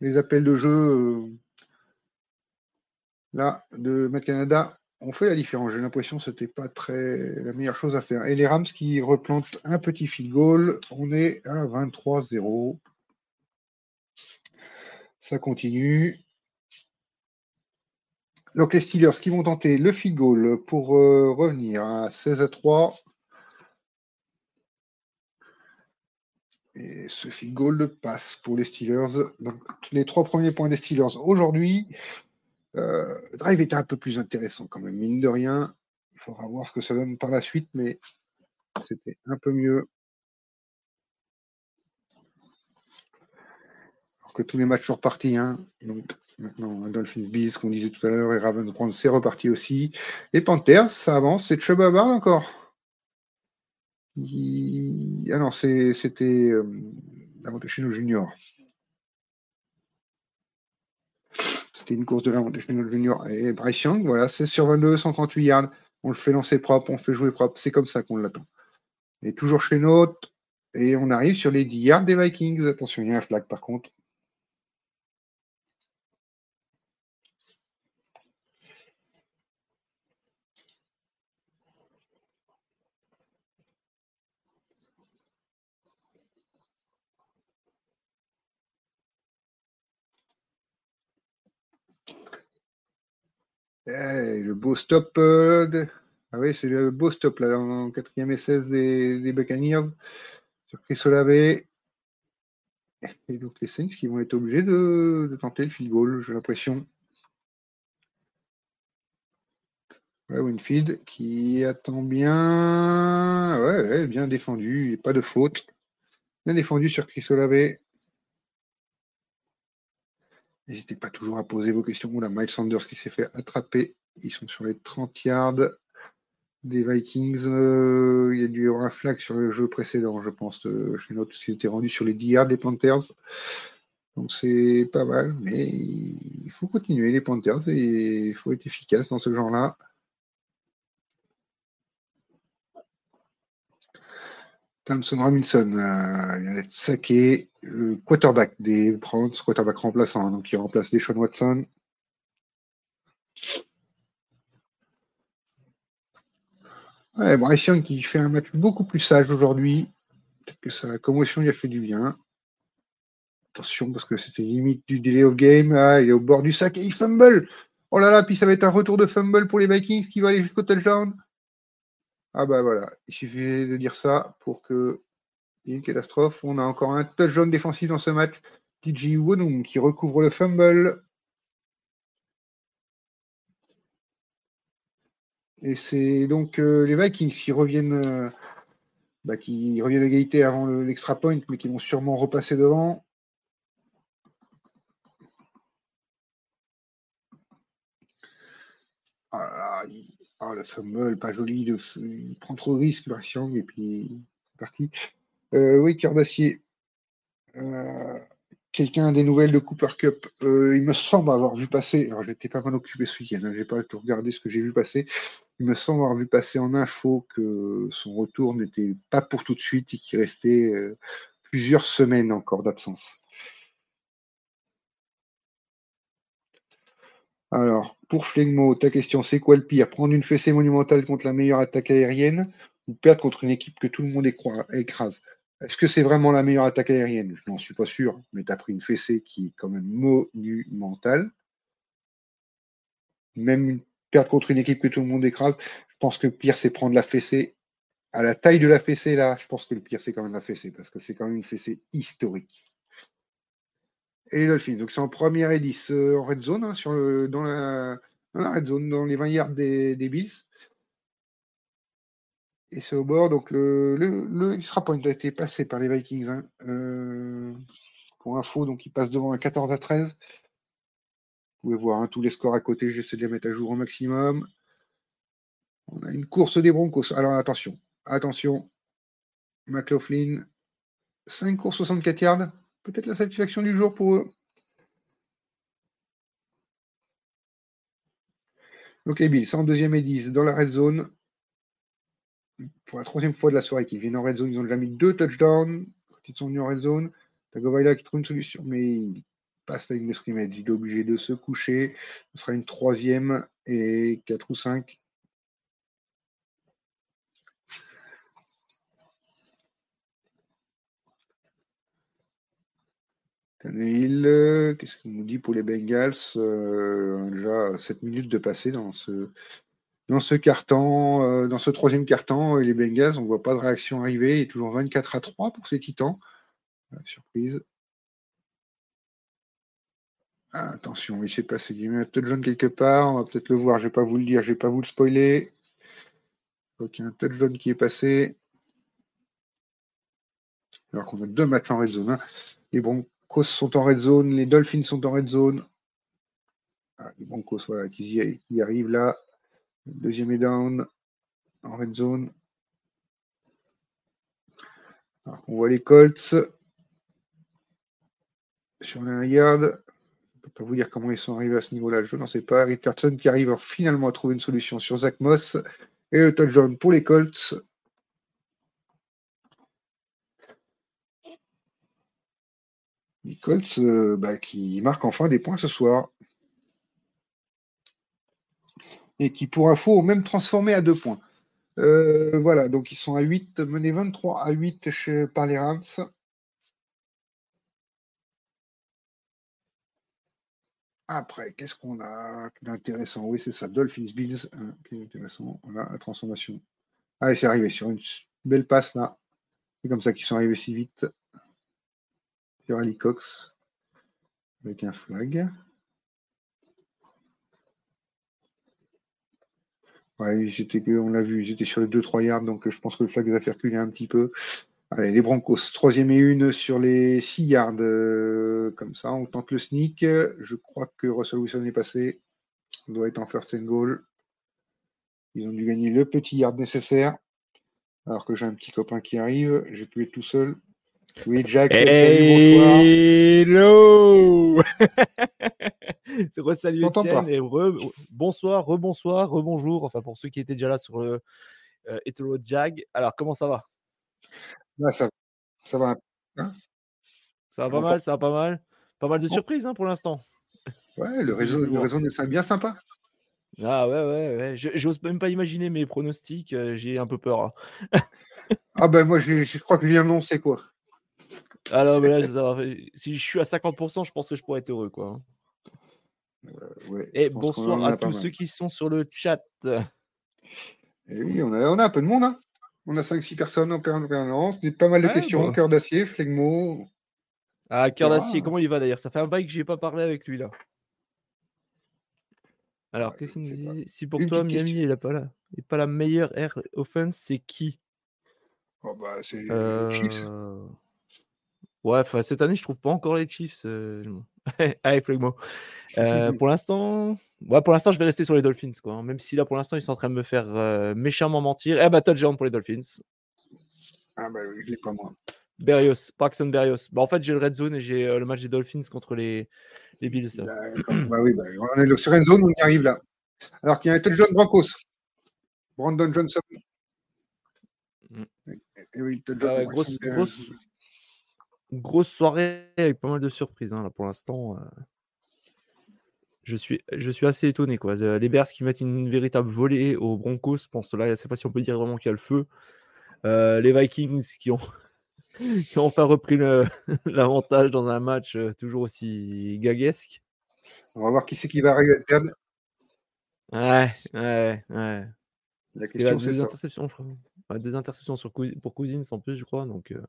Les appels de jeu euh, là de Matt Canada ont fait la différence. J'ai l'impression que c'était pas très la meilleure chose à faire. Et les Rams qui replantent un petit field goal. On est à 23-0. Ça continue. Donc les Steelers qui vont tenter le field pour euh, revenir à 16 à 3. Et ce field goal passe pour les Steelers. Donc les trois premiers points des Steelers aujourd'hui. Euh, drive était un peu plus intéressant quand même, mine de rien. Il faudra voir ce que ça donne par la suite, mais c'était un peu mieux. Que tous les matchs sont repartis. Hein. Donc maintenant, Dolphins Bills, qu'on disait tout à l'heure, et Ravens Browns, c'est reparti aussi. Les Panthers, ça avance. C'est Chubb Hubbard encore. Il- Ah non, c'est- c'était euh, Lavonte Junior. C'était une course de Lavonte Junior et Bryce Young. Voilà, 16 sur 22, 138 yards. On le fait lancer propre, on le fait jouer propre. C'est comme ça qu'on l'attend. Et toujours chez notre. Et on arrive sur les 10 yards des Vikings. Attention, il y a un flag par contre. Eh, le beau stop. euh, Ah oui, c'est le beau stop là, en 4e et 16 des, des Buccaneers sur Chris Olave. Et donc les Saints qui vont être obligés de, de tenter le field goal, j'ai l'impression. Winfield qui attend bien. Ouais, ouais, bien défendu, pas de faute. Bien défendu sur Chris Olave. N'hésitez pas toujours à poser vos questions. Oula, Miles Sanders qui s'est fait attraper. Ils sont sur les 30 yards des Vikings. Euh, il y a dû y avoir un flag sur le jeu précédent, je pense, euh, chez notre qui était rendu sur les 10 yards des Panthers. Donc c'est pas mal, mais il faut continuer les Panthers et il faut être efficace dans ce genre-là. Thompson Robinson euh, vient d'être saqué. Le quarterback des Browns, quarterback remplaçant, donc il remplace Deshaun Watson. Ouais, Bryce Young qui fait un match beaucoup plus sage aujourd'hui. Peut-être que sa commotion lui a fait du bien. Attention, parce que c'était limite du delay of game. Ah, il est au bord du sac et il fumble. Oh là là, puis ça va être un retour de fumble pour les Vikings qui va aller jusqu'au touchdown. Ah bah voilà, il suffit de dire ça pour que il y ait une catastrophe. On a encore un touchdown défensif dans ce match. TJ Wonum qui recouvre le fumble. Et c'est donc euh, les Vikings qui reviennent, euh, bah, qui reviennent à égalité avant l'extra point, mais qui vont sûrement repasser devant. Ah, ah, le fumble, pas joli, il prend trop de risques, Young, et puis c'est parti. Euh, oui, cœur d'acier. Euh, quelqu'un des nouvelles de Cooper Cup? Euh, il me semble avoir vu passer, alors j'étais pas mal occupé ce week-end, hein, j'ai pas tout regardé ce que j'ai vu passer. Il me semble avoir vu passer en info que son retour n'était pas pour tout de suite et qu'il restait plusieurs semaines encore d'absence. Alors, pour Flegmo, ta question, c'est quoi le pire? Prendre une fessée monumentale contre la meilleure attaque aérienne ou perdre contre une équipe que tout le monde écrase? Est-ce que c'est vraiment la meilleure attaque aérienne? Je n'en suis pas sûr, mais tu as pris une fessée qui est quand même monumentale. Même perdre contre une équipe que tout le monde écrase, je pense que le pire, c'est prendre la fessée. À la taille de la fessée, là, je pense que le pire, c'est quand même la fessée, parce que c'est quand même une fessée historique et les Dolphins. Donc c'est en première et 10 euh, en red zone, hein, sur le, dans, la, red zone, dans les 20 yards des, Bills. Et c'est au bord, donc le, le, extra point a été passé par les Vikings. Hein. Euh, pour info, donc il passe devant un 14 à 13. Vous pouvez voir hein, tous les scores à côté, j'essaie de les mettre à jour au maximum. On a une course des Broncos. Alors attention, attention. McLaughlin, 5 courses 64 yards peut-être la satisfaction du jour pour eux. Donc les Bills, en deuxième et 10 dans la red zone. Pour la troisième fois de la soirée qu'ils viennent en red zone, ils ont déjà mis deux touchdowns quand ils sont venus en red zone. Tagovailoa qui trouve une solution, mais il passe la ligne de scrimmage. Il est obligé de se coucher. Ce sera une troisième et 4 ou 5. Euh, qu'est-ce qu'il nous dit pour les Bengals euh, Déjà 7 minutes de passer dans ce, dans ce carton, euh, dans ce troisième carton, et les Bengals, on ne voit pas de réaction arriver. Il est toujours 24 à 3 pour ces Titans. surprise. Ah, attention, il s'est passé du touchdown quelque part. On va peut-être le voir. Je ne vais pas vous le dire, je ne vais pas vous le spoiler. Il y a un touchdown qui est passé. Alors qu'on a deux matchs en red zone. Hein. Les Broncos sont en red zone, les Dolphins sont en red zone. Ah, les Broncos, voilà, qui, y, arrivent là. deuxième est down en red zone. on voit les Colts sur un yard. Je ne peux pas vous dire comment ils sont arrivés à ce niveau-là, je n'en sais pas. Richardson qui arrive finalement à trouver une solution sur Zach Moss. Et le touchdown pour les Colts. Les Colts euh, bah, qui marquent enfin des points ce soir. Et qui, pour info, ont même transformé à deux points. Euh, voilà, donc ils sont à 8, menés 23 à 8 par les Rams. Après, qu'est-ce qu'on a d'intéressant? Oui, c'est ça, Dolphins Bills, hein, qui est intéressant. Voilà, la transformation. Allez, c'est arrivé sur une belle passe là. C'est comme ça qu'ils sont arrivés si vite Cox avec un flag. Ouais, on l'a vu, j'étais sur les 2-3 yards, donc je pense que le flag va faire reculer un petit peu. Allez, les Broncos, troisième et une sur les 6 yards. euh, comme ça, on tente le sneak. Je crois que Russell Wilson est passé. On doit être en first and goal. Ils ont dû gagner le petit yard nécessaire. Alors que j'ai un petit copain qui arrive. Je peux être tout seul. Oui, Jack, salut, bonsoir. Hello C'est quoi, salut T'entends Étienne pas. et re- bonsoir, rebonsoir, rebonjour. Enfin, pour ceux qui étaient déjà là sur le euh, Jag. Alors, comment ça va? Là, ça, ça va. Ça va pas mal, ça va pas mal? Pas mal de surprises hein, pour l'instant. Ouais, le réseau, le réseau est bien sympa. Ah ouais, ouais, ouais. Je- J'ose même pas imaginer mes pronostics. euh, J'ai un peu peur. hein. Ah ben moi, je crois que je viens d'annoncer quoi. Ah non, mais là, ça va. si je suis à 50%, je pense que je pourrais être heureux. quoi. hein. Ouais, Et je pense qu'on bonsoir à tous ceux qui sont sur le chat. Et oui, on a, on a un peu de monde. Hein. On a 5-6 personnes en permanence. Pas mal de Ouais, questions. Cœur d'acier, flegmo. Ah, cœur Ah. d'acier, comment il va d'ailleurs? Ça fait un bail que j'ai pas parlé avec lui là. Alors, Ouais, qu'est-ce qu'il nous dit? Si pour Une toi, Miami n'est pas là, est pas la meilleure air offense, c'est qui? Oh, bah, c'est les Euh, Chiefs. Ouais, cette année, je trouve pas encore les Chiefs. euh, Allez, flegmo. Euh, pour l'instant, ouais, pour l'instant, je vais rester sur les Dolphins, quoi. hein, Même si là, pour l'instant, ils sont en train de me faire euh, méchamment mentir. Eh bah, touchdown pour les Dolphins. Ah bah oui, je l'ai pas moi. Berrios, Paxton Berrios. Bah, en fait, j'ai le red zone et j'ai euh, le match des Dolphins contre les, les Bills. là. Bah oui, bah, on est sur une zone, on y arrive là. Alors qu'il y a un touchdown Broncos. Brandon Johnson. Mm. Et, et oui, touchdown Ah grosse, grosse, grosse soirée avec pas mal de surprises hein, là pour l'instant. euh. Je suis, je suis assez étonné quoi. Les Bears qui mettent une véritable volée aux Broncos, je pense là, cette fois-ci on peut dire vraiment qu'il y a le feu. Euh, les Vikings qui ont, qui ont enfin repris l'avantage dans un match toujours aussi gaguesque. On va voir qui c'est qui va arriver à perdre. Ouais, ouais, ouais. La Parce question, c'est deux ça. interceptions, je crois. Ouais, deux interceptions sur pour Cousins en plus, je crois. Donc, euh,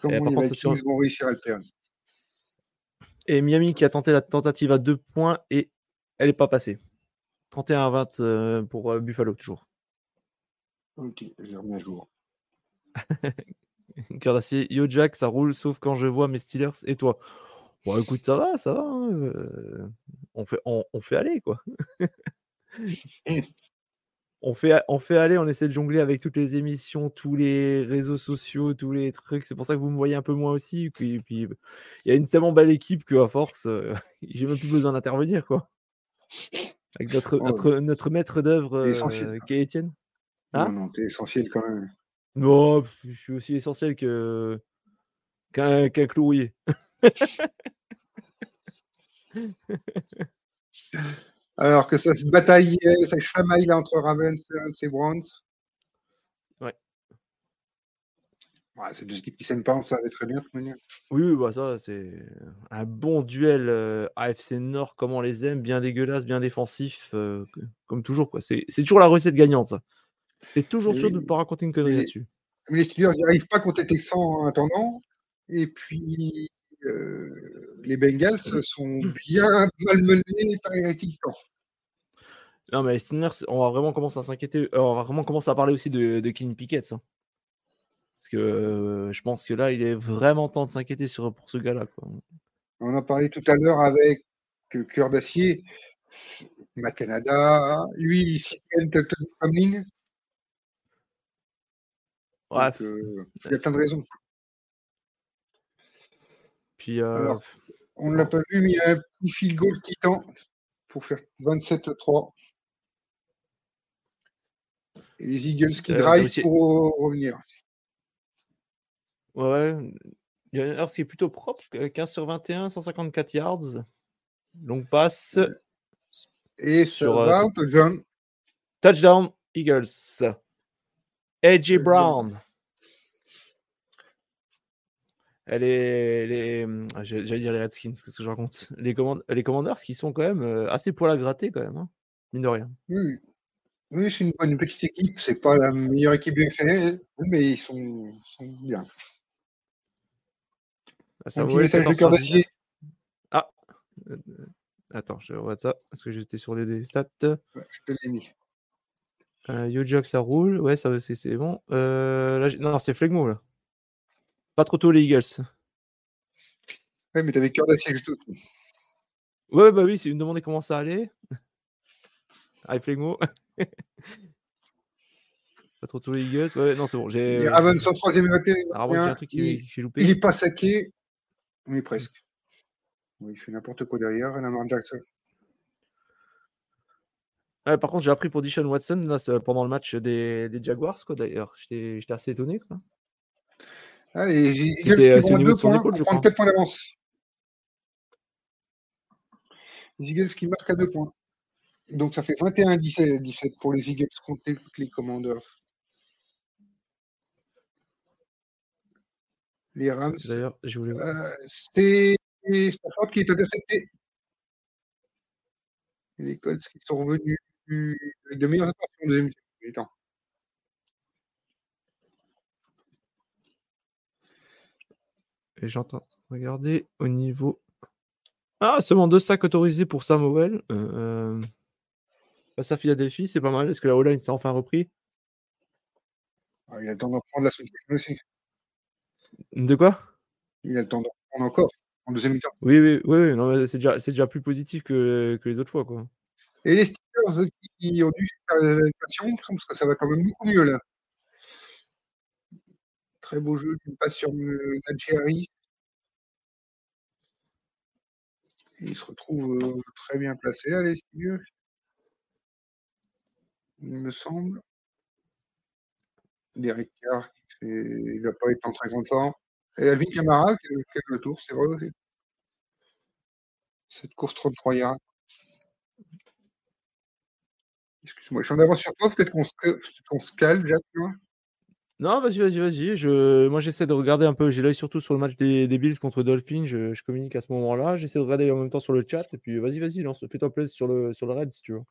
Comment par les contre, Vikings sur- vont réussir à le perdre Et Miami qui a tenté la tentative à deux points et elle n'est pas passée. 31 à 20 euh, pour euh, Buffalo, toujours. Ok, j'ai remis à jour. Cœur d'acier, Yo Jack, ça roule, sauf quand je vois mes Steelers et toi. Bon, écoute, ça va, ça va. hein, euh, on, fait, on, on fait aller, quoi. on, fait, on fait aller, on essaie de jongler avec toutes les émissions, tous les réseaux sociaux, tous les trucs. C'est pour ça que vous me voyez un peu moins aussi. Et puis, puis, il y a une tellement belle équipe qu'à force, euh, j'ai même plus besoin d'intervenir, quoi. Avec notre, Oh, notre, notre maître d'œuvre, euh, qui est Étienne. Hein? non, non, t'es essentiel quand même. Non, je suis aussi essentiel que qu'un qu'un clou rouillé. Alors que ça se bataille, euh, ça se chamaille là entre Ravens et Browns. Ouais. Ouais, c'est deux équipes qui s'aiment pas, ça va très bien. de toute manière. Oui, oui, bah ça, c'est un bon duel euh, AFC Nord, comme on les aime, bien dégueulasse, bien défensif, euh, comme toujours. quoi. C'est c'est toujours la recette gagnante, ça. T'es toujours Et sûr de ne pas raconter une connerie là-dessus. Mais les Steelers n'y arrivent pas contre les Texans en attendant. Et puis, les Bengals sont bien malmenés par les Titans. Non, mais les Steelers, on va vraiment commencer à s'inquiéter. euh, on va vraiment commencer à parler aussi de, de Kenny Pickett. hein. Parce que euh, je pense que là, il est vraiment temps de s'inquiéter sur, pour ce gars-là. On en parlait tout à l'heure avec euh, Cœur d'Acier, Matt Canada, lui, Cyprian Telton Tomlin. Bref. Euh, il y a plein de raisons. Puis, euh, Alors, On ne l'a pas vu, mais il y a un petit field goal titan pour faire 27-3. Et les Eagles qui Euh, drive aussi- pour revenir. Ouais. Il y a qui est plutôt propre, euh, 15 sur 21, 154 yards. Longue passe. Et sur, euh. Touchdown, Eagles. AJ. Brown. Les, ah, j'ai- j'allais dire les Redskins, qu'est-ce que je raconte? Les, command- les Commanders qui sont quand même euh, assez poil à gratter, quand même, hein, mine de rien. Oui, oui c'est une, bonne petite équipe. C'est pas la meilleure équipe du XFL, mais ils sont, sont bien. Ah, ça un petit les message de 14 cœur sur 19. d'acier. Ah, euh, attends, je regarde ça, parce que j'étais sur les, des stats. Ouais, je te l'ai mis. Euh, ça roule. Ouais, ça c'est bon. Euh, là, non, c'est Flegmo, là. Pas trop tôt, les Eagles. Ouais, mais t'avais cœur d'acier juste au-dessus. Ouais, bah oui, c'est me demander comment ça allait. Allez, Flegmo. Pas trop tôt, les Eagles. Ouais, non, c'est bon. J'ai Les Ravens en troisième et 21. Moi, j'ai un truc qui- il, il est pas saqué, mais presque. Il fait n'importe quoi derrière, Lamar Jackson. Ouais, par contre, j'ai appris pour Dishon Watson là, pendant le match des, des Jaguars, quoi, d'ailleurs. J'étais j'étais assez étonné, quoi. Ah, Eagles C'était, qui euh, au niveau de son points épaule, pour je prendre crois. 4 points d'avance. Les Eagles qui marquent à 2 points. Donc ça fait 21-17 17 pour les Eagles contre les, les Commanders. Les Rams, D'ailleurs, je voulais. euh, c'est Stafford qui est intercepté. Et les Colts qui sont revenus de meilleures en deuxième mi-temps. Et j'entends. Regardez au niveau. Ah, seulement deux sacs autorisés pour Samuel. Euh, face à Philadelphie, c'est pas mal. Est-ce que la O-line s'est enfin repris? Ah, il a le temps d'en prendre la semaine aussi. De quoi? Il a le temps d'en prendre encore en deuxième mi-temps. Oui, oui, oui, oui, c'est déjà, c'est déjà plus positif que, que les autres fois, quoi. Et les Steelers qui ont dû faire des adaptations, parce que ça va quand même beaucoup mieux là. Très beau jeu, une passe sur euh, Najee Harris. Il se retrouve euh, très bien placé, allez, Steelers. Il me semble. Derek Carr, fait- il n'a pas été en très forme. Et Alvin Kamara, qui qui a le tour, c'est vrai. Cette course 33 yards. Excuse-moi, je suis en avance sur toi, peut-être qu'on se, se cale, Jacques. non Non, vas-y, vas-y, vas-y. Je... Moi, j'essaie de regarder un peu. J'ai l'œil surtout sur le match des, des Bills contre Dolphins. Je, je communique à ce moment-là. J'essaie de regarder en même temps sur le chat. Et puis, vas-y, vas-y, lance. Fais-toi plaisir sur le, sur le raid si tu veux.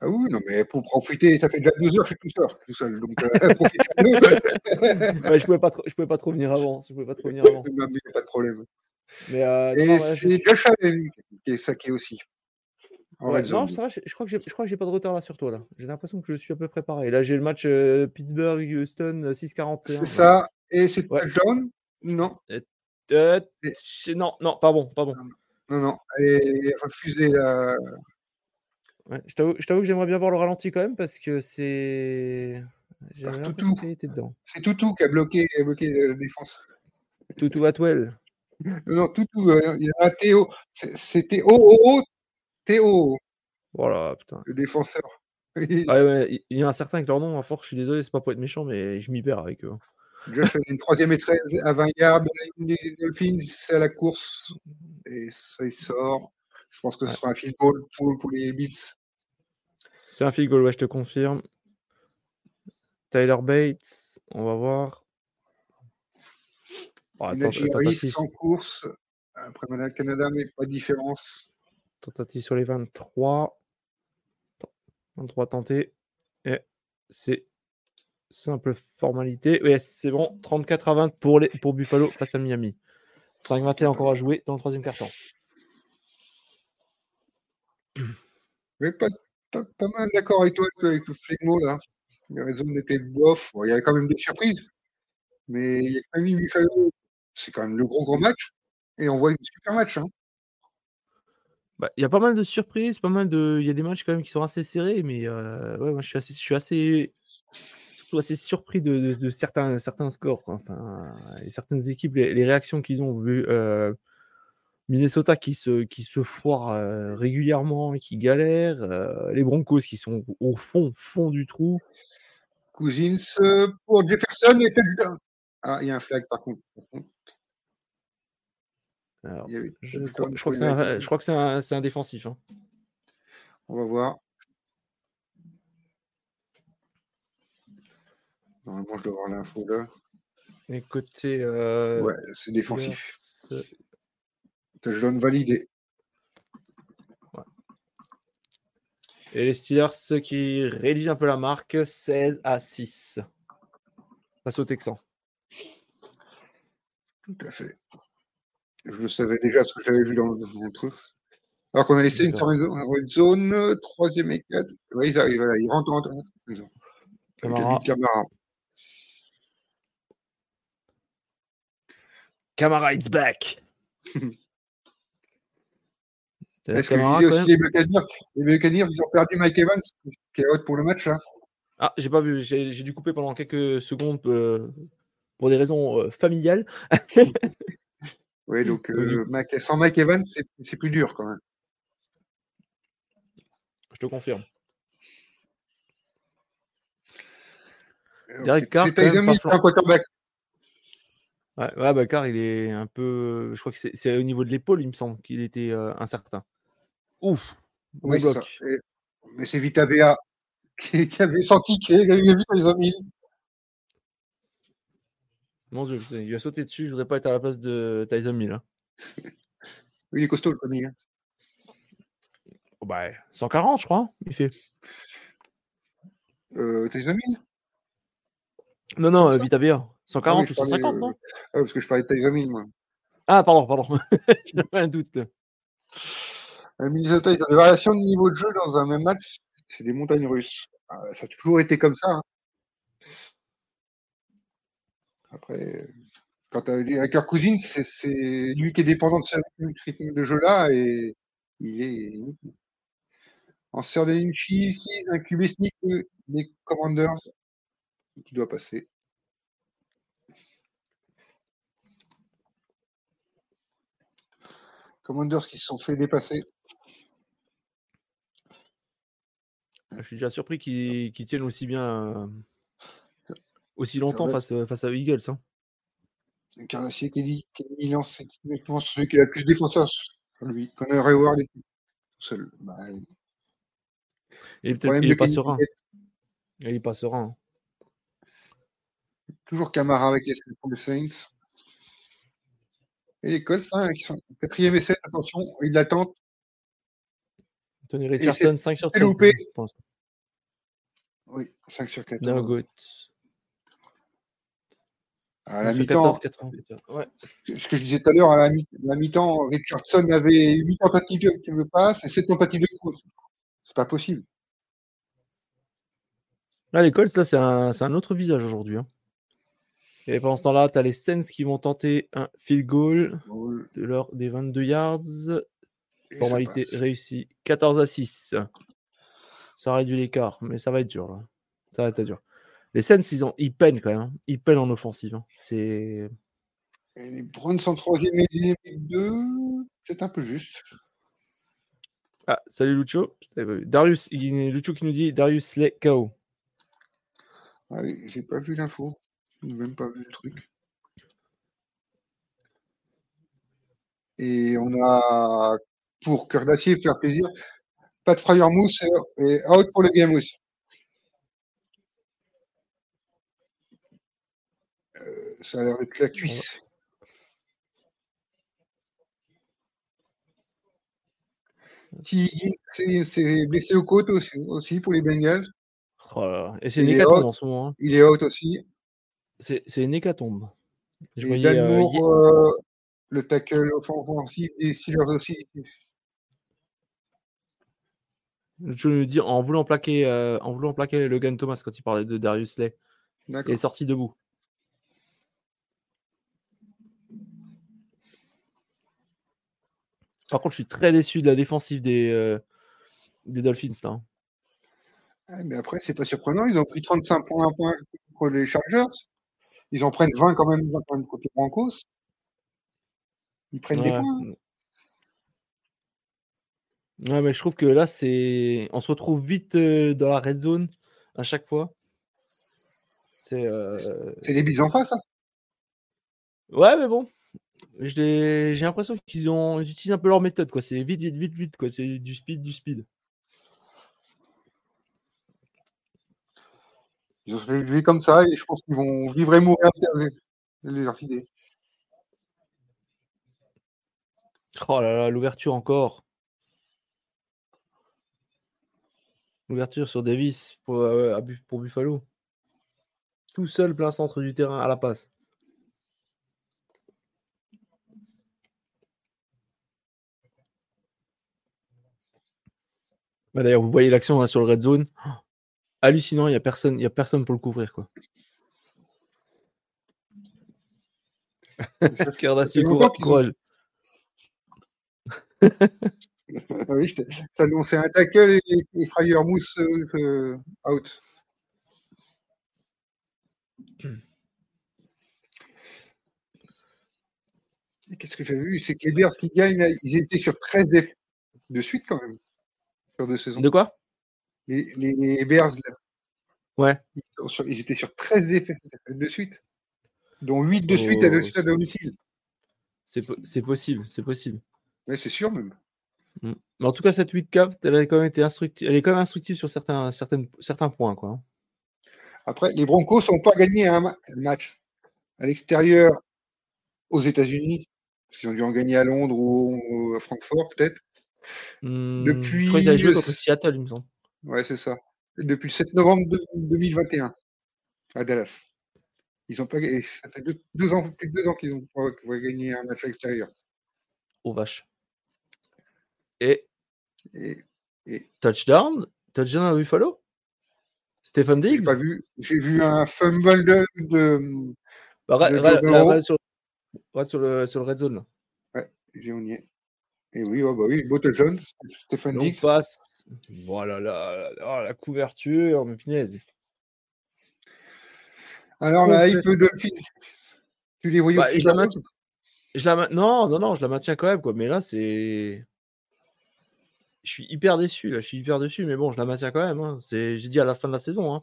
Ah oui, non, mais pour profiter, ça fait déjà deux heures que je suis tout seul. Tout seul donc, euh. Ouais, je pouvais pas trop, je pouvais pas trop venir avant. Je pouvais pas trop venir avant. Non, mais pas de problème. Mais euh, Et c'est Josh Allen qui est saqué aussi. Ouais, non, zone. ça va, je, je crois que j'ai, je crois que j'ai pas de retard là sur toi là. J'ai l'impression que je suis à peu près pareil. Là, j'ai le match euh, Pittsburgh-Houston euh, 6-41. C'est là. ça. Et c'est Ouais. touchdown Non, Euh, Et- c'est- non, non, pas bon, pas bon. non, non. Elle est refusée. La... Ouais, je t'avoue je t'avoue que j'aimerais bien voir le ralenti quand même parce que c'est. C'est Toutou qui a bloqué, a bloqué la défense. Toutou Atwell. Non, non, Toutou, euh, il y a. C'est- C'était OOO Théo, Voilà, putain. le défenseur. Ouais, il- y a un certain avec leur nom, à force, je suis désolé, c'est pas pour être méchant, mais je m'y perds avec eux. Josh Allen, troisième et 13 à 20 yards. Les Dolphins, c'est à la course. Et ça, il sort. Je pense que ce Ouais. sera un field goal pour, pour les Bills. C'est un field goal, ouais, je te confirme. Tyler Bates, on va voir. Oh, attends, tentative, en course. Après, Canada, mais pas de différence. Tentative sur les 23. Attends, 23 tentés. Et c'est simple formalité. Ouais, c'est bon. 34 à 20 pour, les, pour Buffalo face à Miami. 5-21 encore à jouer dans le troisième quart-temps. Mais pas, pas, pas mal d'accord avec toi, avec le Flegmo, là. Les raisons étaient bof. Bon, il y avait quand même des surprises. Mais il y a quand même Buffalo. C'est quand même le gros, gros match. Et on voit un super match. Hein. Bah, Il y a pas mal de surprises, pas mal de. Il y a des matchs quand même qui sont assez serrés, mais euh, ouais, moi je suis assez, je suis assez, assez surpris de, de- certains, certains scores. Enfin, certaines équipes, les, réactions qu'ils ont vues. euh, Minnesota qui se, qui se foire euh, régulièrement et qui galère. les Broncos qui sont au fond, fond du trou. Cousins pour Jefferson. Ah, il y a un flag par contre. Alors, je, crois, je que c'est un, Vikings. je crois que c'est un, c'est un défensif. hein. On va voir. Normalement, je dois avoir l'info là. Et côté. euh, Ouais, c'est défensif. Steelers, Touchdown validé. Et les Steelers ceux qui rédigent un peu la marque 16 à 6. Face aux Texans. Tout à fait. Je le savais déjà parce que j'avais vu dans le, truc. Alors qu'on a laissé une zone, troisième et quatre. Ils arrivent, voilà, ils rentrent, rentrent. Camara. Camara. Camara, it's back. Est-ce que je dis aussi les Buccaneers, les Buccaneers, ils ont perdu Mike Evans, qui est out pour le match, là. Ah, j'ai pas vu. J'ai j'ai dû couper pendant quelques secondes euh, pour des raisons euh, familiales. Oui, donc euh, sans Mike Evans, c'est c'est plus dur quand même. Je te confirme. Derek. Carr, C'est Tyson Hill, un quarterback. Ouais, ouais bah, car il est un peu. Je crois que c'est- c'est au niveau de l'épaule, il me semble, qu'il était euh, incertain. Ouf. Gros Oui, c'est bloc. ça. Et- Mais c'est Vita Vea qui, qui avait senti qu'il avait vu Tyson Hill. Mon Dieu, il a sauté dessus. Je voudrais pas être à la place de Tyson Mill. hein. Oui, il est costaud, le connu. hein. Oh, bah, 140, je crois. hein, Il fait. Euh, Tyson Hill Non, non, euh, Vita Vea. 140 Ah ou je parlais, 150, euh, non Ah, parce que je parlais de Tyson Hill, moi. Ah, pardon, pardon. J'avais un doute. là. À Minnesota, ils ont des variations de niveau de jeu dans un même match. C'est des montagnes russes. Ah, Ça a toujours été comme ça. hein. Après, quand tu as Kirk Cousins, c'est c'est lui qui est dépendant de ce rythme de jeu-là et il est en sœur de ici, un QB sneak euh, des Commanders qui doit passer. Commanders qui se sont fait dépasser. Je suis déjà surpris qu'ils qu'ils tiennent aussi bien. Aussi longtemps face, euh, face à Eagles. hein. Carnassier qui dit qu'il lance c'est celui qui a le plus de défenseurs lui. Connor Hayward est tout seul. Bah, Il est, peut-être- problème il de est pas serein. Il est pas serein. toujours Camara avec les Saints. Et les Colts, hein, qui sont quatrième 7, attention, ils l'attendent. Tony Richardson, 5 sur c'est 13. loupé. je pense. Oui, 5 sur 14. No good. À la 5 sur mi-temps, 14, 88. Ouais. ce que je disais tout à l'heure, à la mi- la mi-temps, Richardson avait 8 tentatives de passe et 7 tentatives de course. C'est pas possible. Là, les Colts, là, c'est un, autre visage aujourd'hui. hein. Et pendant ce temps-là, tu as les Saints qui vont tenter un field goal de leur, des 22 yards. Et Formalité réussie. 14 à 6. Ça réduit l'écart, mais ça va être dur. Là. Ça va être dur. Les Saints, ils, ont, ils peinent quand même. hein. Ils peinent en offensive. hein. C'est. Les Browns en troisième et 2, c'est un peu juste. Ah, salut Lucho. Vu. Darius, il- Lucho qui nous dit Darius Slay KO. Ah oui, j'ai pas vu l'info. J'ai même pas vu le truc. Et on a, pour Cœur d'Acier, faire plaisir, pas de frayeur mousse et out pour le game aussi. Ça a l'air d'être la cuisse. T. Higgins s'est- blessé aux côtes aussi, aussi pour les Bengals. Oh là là. Et c'est une hécatombe en ce moment. hein. Il est out aussi. C'est une hécatombe. Je voyais. Dan euh, Moore, hi- euh, le tackle offensif des Steelers aussi. Lucho nous dit en voulant plaquer, euh, en voulant plaquer Logan Thomas quand il parlait de Darius Slay. Il est sorti debout. Par contre, je suis très déçu de la défensive des, euh, des Dolphins. Là. hein. Ouais, mais après, c'est pas surprenant. Ils ont pris 35 points à point contre les Chargers. Ils en prennent 20 quand même, 20 quand même contre les Broncos. Ils prennent des points. hein. Ouais, mais je trouve que là, c'est. On se retrouve vite euh, dans la red zone à chaque fois. C'est. euh, bises en face. hein. Ouais, mais bon. J'ai l'impression qu'ils ont... ils utilisent un peu leur méthode. quoi. C'est vite, vite, vite, vite. quoi. C'est du speed, du speed. Ils ont fait jouer comme ça et je pense qu'ils vont vivre et mourir les infidés. Oh là là, l'ouverture encore. L'ouverture sur Davis pour, euh, pour Buffalo. Tout seul, plein centre du terrain à la passe. Bah, D'ailleurs, vous voyez l'action là, sur le red zone. hallucinant. Il n'y a, personne, il y a personne pour le couvrir. Quoi. Cœur d'acier, courage. Ah oui, je t'ai annoncé un tackle et, et Fryer Mousse euh, euh, out. Qu'est-ce que j'ai vu? C'est que les Bears qui gagnent, ils étaient sur 13 F de suite quand même. Sur deux saisons. De quoi? Les, les, Bears, là. Ouais. Ils, étaient sur 13 défaites de suite. Dont 8 de suite oh, à, domicile. C'est possible, c'est possible. Mais c'est sûr même. Mm. Mais en tout cas, cette 8 cave, elle, a quand même été instructive, elle est quand même instructive sur certains, certaines, certains points. Quoi. Après, les Broncos n'ont pas gagné un match à l'extérieur aux États-Unis. Ils ont dû en gagner à Londres ou à Francfort, peut-être. Hmm, Depuis. Je crois joué contre Seattle, il me semble. Ouais, c'est ça. Depuis le 7 novembre 2021 à Dallas. Ils ont pas Ça fait deux, ans, plus de deux ans qu'ils ont pas gagné un match à l'extérieur. Oh vache. Et, et, touchdown? Touchdown à Buffalo? Stéphane Diggs J'ai pas vu. J'ai vu un fumble de. de, bah, sur, sur, le, sur le red zone. Ouais, j'ai on y est. Et oui, oh bah oui, beau touchdown, Stéphane passe. Voilà la, la, la couverture, mais pinaise. Alors là, il peut de Tu les voyais bah, je la maintiens. Je la Non, non, non, je la maintiens quand même, quoi. Mais là, c'est je suis hyper déçu, là. Je suis hyper déçu, mais bon, je la maintiens quand même. Hein. C'est, j'ai dit à la fin de la saison. Hein.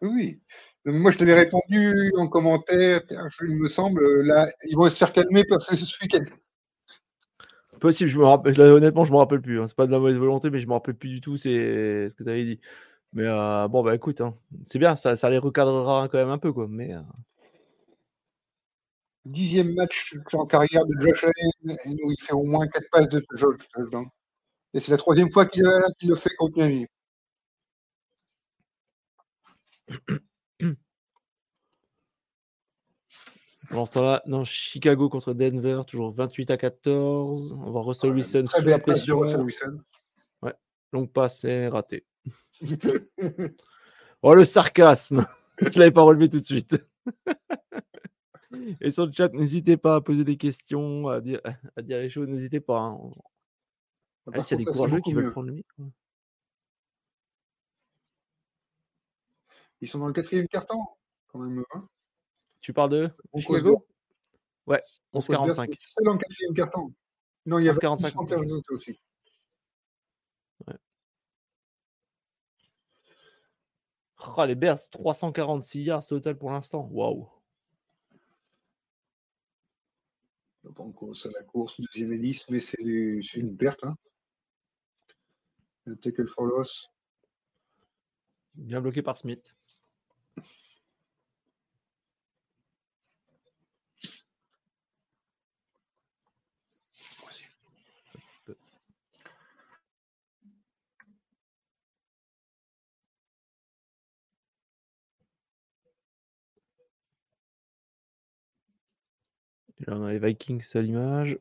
Oui. Moi, je t'avais répondu en commentaire. Il me semble, là, ils vont se faire calmer parce que ce week-end. Possible, je me rappelle, honnêtement, je me rappelle plus. Hein. C'est pas de la mauvaise volonté, mais je me rappelle plus du tout. C'est ce que tu avais dit. Mais euh, bon, bah écoute, hein. c'est bien, ça, ça les recadrera quand même un peu, quoi. Mais euh dixième match en carrière de Josh Allen, il fait au moins quatre passes de Josh. Et c'est la troisième fois qu'il le fait contre Miami. Pendant ce temps-là, dans Chicago contre Denver, toujours 28 à 14. On va Russell Wilson sous la pression. Ouais, longue passe, c'est raté. oh, le sarcasme Je ne l'avais pas relevé tout de suite. Et sur le chat, n'hésitez pas à poser des questions, à dire, à dire les choses, n'hésitez pas. Hein. Ah, S'il y a des courageux qui veulent prendre le micro. Ils sont dans le quatrième carton, quand même. Hein tu parles de Chicago Ouais, 11-45. C'est le quatrième carton. Non, il y a 45 aussi. Ouais. Oh, les Bears, 346 yards total pour l'instant. Waouh. C'est la course, deuxième et 10, mais c'est une perte. Hein. Tackle for loss. Bien bloqué par Smith. Là, on a les Vikings à l'image.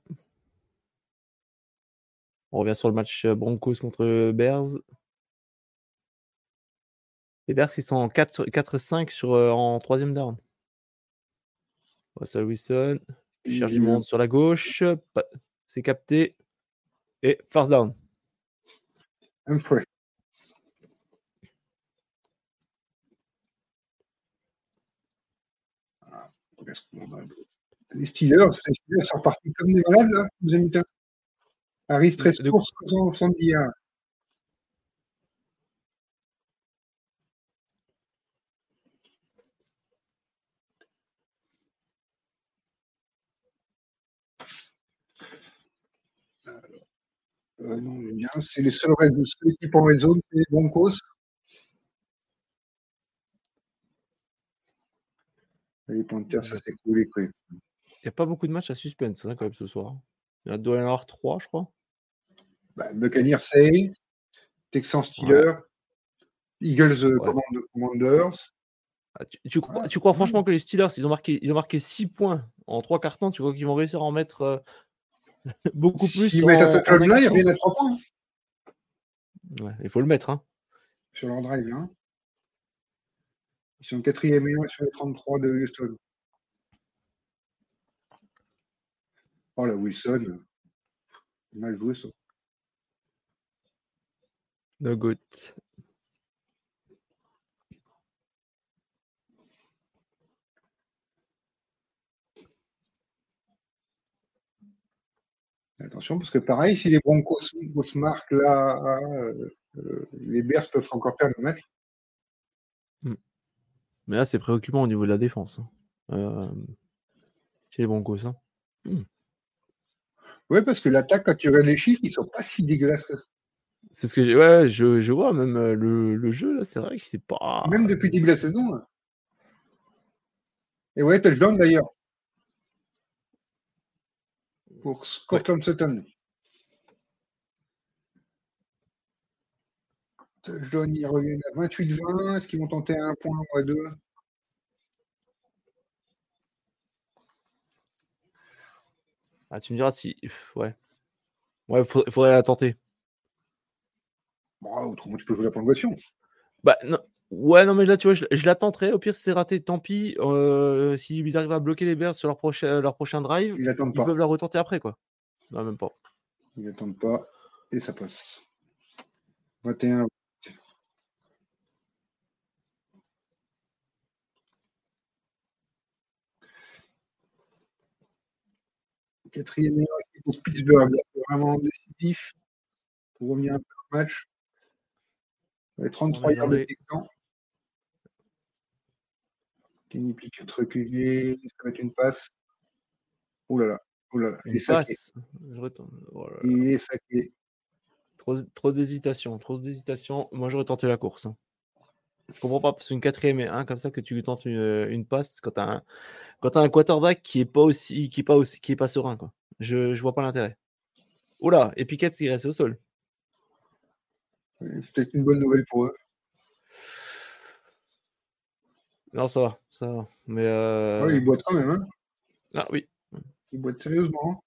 On revient sur le match euh, Broncos contre Bears. Les Bears, ils sont en 4-5 sur, euh, en troisième down. Russell Wilson. cherche du monde sur la gauche. C'est capté. Et first down. Les Steelers, les Steelers sont partis comme des malades, là, vous avez mis Harris, 13 courses, 70 yards. Euh, non, bien, c'est les seuls équipes en red zone, c'est les Broncos. Les Panthers, ça s'est coulé, quoi. N'y a pas beaucoup de matchs à suspense hein, quand même ce soir. Il doit y en avoir trois, je crois. Bah, Buccaneers, c'est Texans Steelers, Eagles euh, Commanders. Ah, tu, crois, tu, crois, franchement que les Steelers, ils ont marqué, ils ont marqué 6 points en trois cartons, tu crois qu'ils vont réussir à en mettre euh, beaucoup plus Ils mettent un là, il revient à 3 points. Ouais, il faut le mettre. Hein. Sur leur drive, hein. Ils sont quatrième et un sur les 33 de Houston. Oh la Wilson. Mal joué ça. No good. Attention, parce que pareil, si les Broncos se marquent là, euh, euh, les Bears peuvent encore perdre le match. Mais là, c'est préoccupant au niveau de la défense. hein. Euh, chez les Broncos. hein. Oui, parce que l'attaque, quand tu regardes les chiffres, ils sont pas si dégueulasses que ça. C'est ce que j'ai. Ouais, je, je vois même euh, le, le jeu, là, c'est vrai que c'est pas. Même depuis le début de la saison. là. Et ouais, touchdown d'ailleurs. Pour Cortland Sutton. Touchdown, ils reviennent à 28-20. Est-ce qu'ils vont tenter un point ou à deux? Ah, tu me diras si. Ouais. Ouais, faudrait, faudrait la tenter. Bon, autrement, tu peux jouer la prolongation. Bah, non. Ouais, non, mais là, tu vois, je, je la tenterai. Au pire, c'est raté, tant pis. Euh, S'ils arrivent à bloquer les Bears sur leur prochain, leur prochain drive, Ils ils pas. peuvent la retenter après, quoi. Non, même pas. Ils n'attendent pas. Et ça passe. 21. Quatrième équipe pour Pittsburgh. vraiment décisif pour revenir un peu au match. Ouais, 33 On va y yards de. Texan. Kenny Pickett reculé. Ça va être une passe. Oh là là. Oh là là. Il est saqué. passe. Je retourne. Oh là là. Il est saqué. Trop, trop d'hésitation, trop d'hésitation. Moi, j'aurais tenté la course. hein. Je comprends pas, parce qu'une quatrième et un comme ça, que tu tentes une, une passe quand tu as, un- quand t'as un quarterback qui est pas aussi, qui est pas aussi, qui est pas serein, quoi. Je, je vois pas l'intérêt. Oula, et Piquet qui reste au sol. C'est peut-être une bonne nouvelle pour eux. Non, ça va, ça va. Mais euh, Ouais, ils boitent quand même. Hein. ah oui. Ils boitent sérieusement. hein.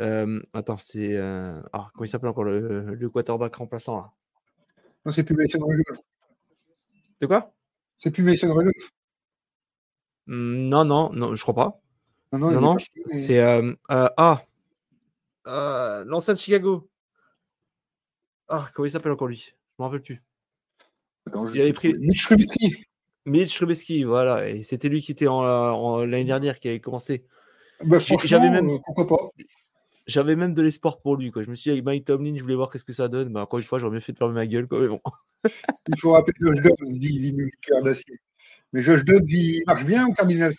Euh, attends, c'est euh, ah comment il s'appelle encore le, le quarterback remplaçant là? Non, c'est plus Mason Rudolph. De quoi? C'est plus Mason Rudolph. Hmm, Non, non, non, je crois pas. Non, non, c'est euh, euh, ah euh, l'ancien de Chicago. Ah, comment il s'appelle encore lui? Je me rappelle plus. Attends, je- il avait pris- Mitch Trubisky. Mitch Trubisky, voilà, et c'était lui qui était en, en- l'année dernière qui avait commencé. Bah, j'avais même- pourquoi pas. J'avais même de l'espoir pour lui, quoi. Je me suis dit avec Mike Tomlin, je voulais voir qu'est-ce que ça donne. Mais encore une fois, j'aurais mieux fait de fermer ma gueule, quoi. Mais bon. Il faut rappeler Josh Dobbs, dit Lino cœur d'acier. Mais Josh Dobbs, il marche bien au Cardinals?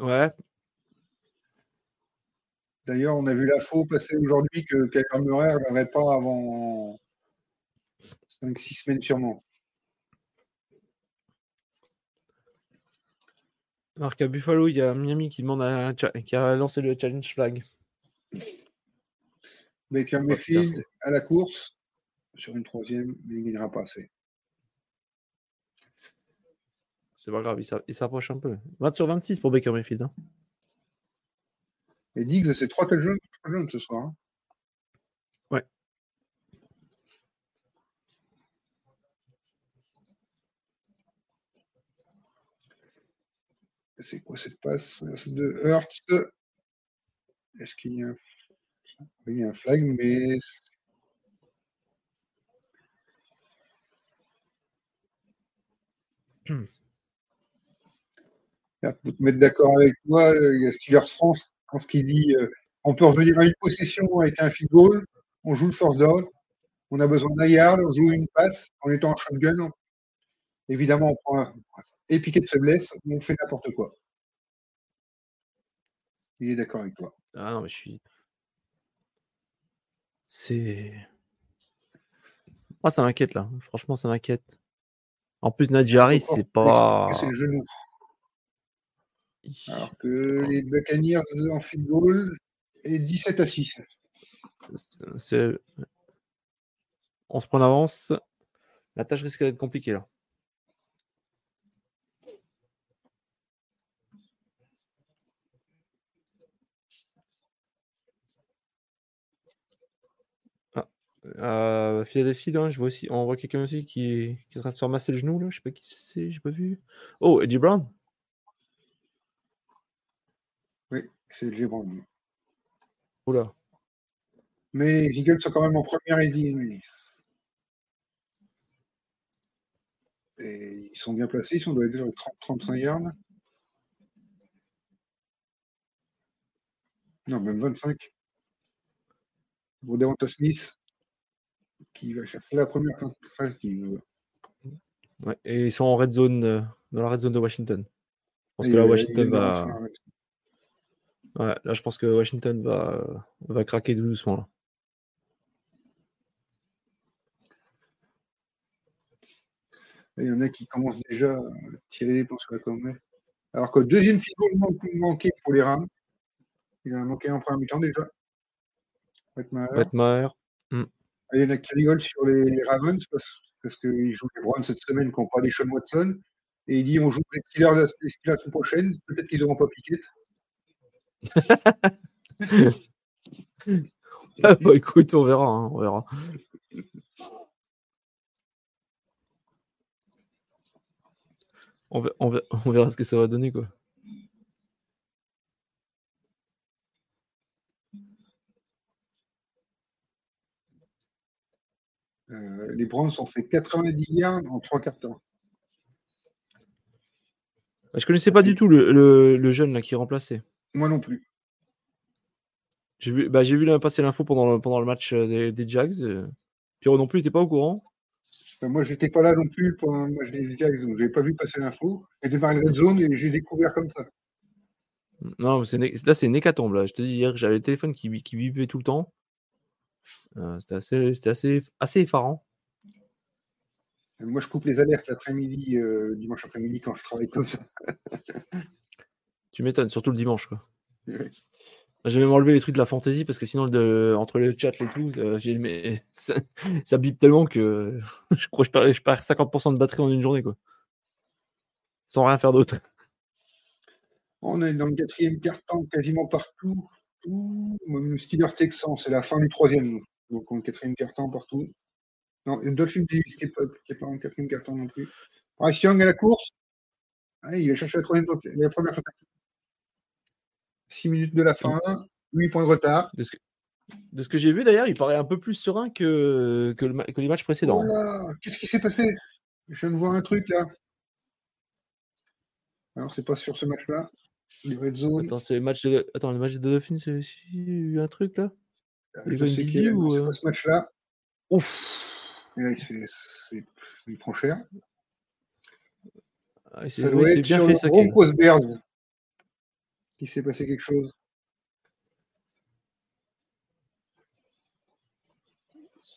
Ouais, D'ailleurs, on a vu l'info passer aujourd'hui que Kyler Murray ne reviendrait pas avant 5-6 semaines sûrement. Alors qu'à Buffalo, il y a Miami qui demande un cha- qui a lancé le challenge flag. Baker Mayfield à la course sur une troisième, mais il n'ira pas assez. C'est pas grave, il s'a- il s'approche un peu. 20 sur 26 pour Baker Mayfield. hein. Et Diggs, c'est trois touchdowns touchdowns ce soir. hein. C'est quoi cette passe de Hurts Est-ce qu'il y a un... Flag, mais Hmm. Là, Pour te mettre d'accord avec moi, il y a Steelers France, quand ce qu'il dit, euh, on peut revenir à une possession avec un field goal, on joue le first down, on a besoin d'un yard, on joue une passe, en étant en shotgun, évidemment, on prend un et piqué de faiblesse, on fait n'importe quoi. Il est d'accord avec toi. Ah non, mais je suis. C'est. Moi, ça m'inquiète là. Franchement, ça m'inquiète. En plus, Nadjari, c'est pas. C'est le genou. Alors que les Buccaneers en goal est 17 à 6. C'est- c'est- On se prend d'avance. La tâche risque d'être compliquée là. Euh, Philadelphie, là, je vois aussi, on voit quelqu'un aussi qui qui est en train de se faire masser le genou, là. Je sais pas qui c'est, j'ai pas vu. Oh, Eddie Brown. Oui, c'est le Brown. Oula. Mais les Eagles sont quand même en première et 10. Et ils sont bien placés, ils sont dans les 30-35 yards. Non, même 25. Pour Devonta Smith, qui va chercher la première Ouais, et ils sont en red zone, euh, dans la red zone de Washington. Je pense que là, Washington va. Ouais, là, je pense que Washington va, va craquer doucement. Là. Il y en a qui commencent déjà à tirer les plans sur la comète. Alors que deuxième figure manqué pour les Rams. Il a manqué en première mi-temps déjà. Wetmaier. Il y en a qui rigolent sur les, Ravens parce, qu'ils jouent les Browns cette semaine qui n'ont pas des Sean Watson. Et il dit on joue les Steelers la, semaine prochaine. Peut-être qu'ils n'auront pas piqué. ah bah, écoute, on verra. Hein, on verra. On verra, ce que ça va donner, quoi. Euh, les Browns ont fait 90 yards en trois quarts temps. Je connaissais pas du tout le, jeune là qui remplaçait. Moi non plus. J'ai vu, bah, vu passer l'info pendant le, pendant le match euh, des, Jags. Euh. Pierrot non plus, il n'était pas au courant. Moi, moi, j'étais pas là non plus pendant le match des Jags, donc je n'ai pas vu passer l'info. J'ai démarré la zone et j'ai découvert comme ça. Non, là, c'est une hécatombe. Là. Je te dis hier que j'avais le téléphone qui, qui tout le temps. Euh, c'était assez, assez, assez effarant. Moi, je coupe les alertes l'après-midi, euh, dimanche après-midi, quand je travaille comme ça. tu m'étonnes, surtout le dimanche. Quoi. J'ai même enlevé les trucs de la fantaisie parce que sinon, entre le chat et tout, euh, ça, ça bip tellement que je crois que je perds, je perds 50% de batterie en une journée. Quoi. Sans rien faire d'autre. On est dans le quatrième quart-temps quasiment partout. Steelers Texans, c'est la fin du troisième. Donc on est quatrième quart-temps partout. Non, Dolphin Davis qui n'est pas, pas, en quatrième quart-temps non plus. Bryce Young à la course. Ah, il va chercher la, troisième, la première tentative. 6 minutes de la fin, 8 points de retard. De ce que, j'ai vu d'ailleurs, il paraît un peu plus serein que, que, les matchs précédents. Qu'est-ce qui s'est passé? Je viens de voir un truc là. Alors, c'est pas sur ce match-là. Les Red. Attends, c'est le match de, Attends, le match de Dolphins, c'est eu un truc là? Je sais qu'il ou... Euh? pas ce match-là. Ouf C'est il prend cher. Ah, ça doit être bien fait ça. Broncos Bears il s'est passé quelque chose.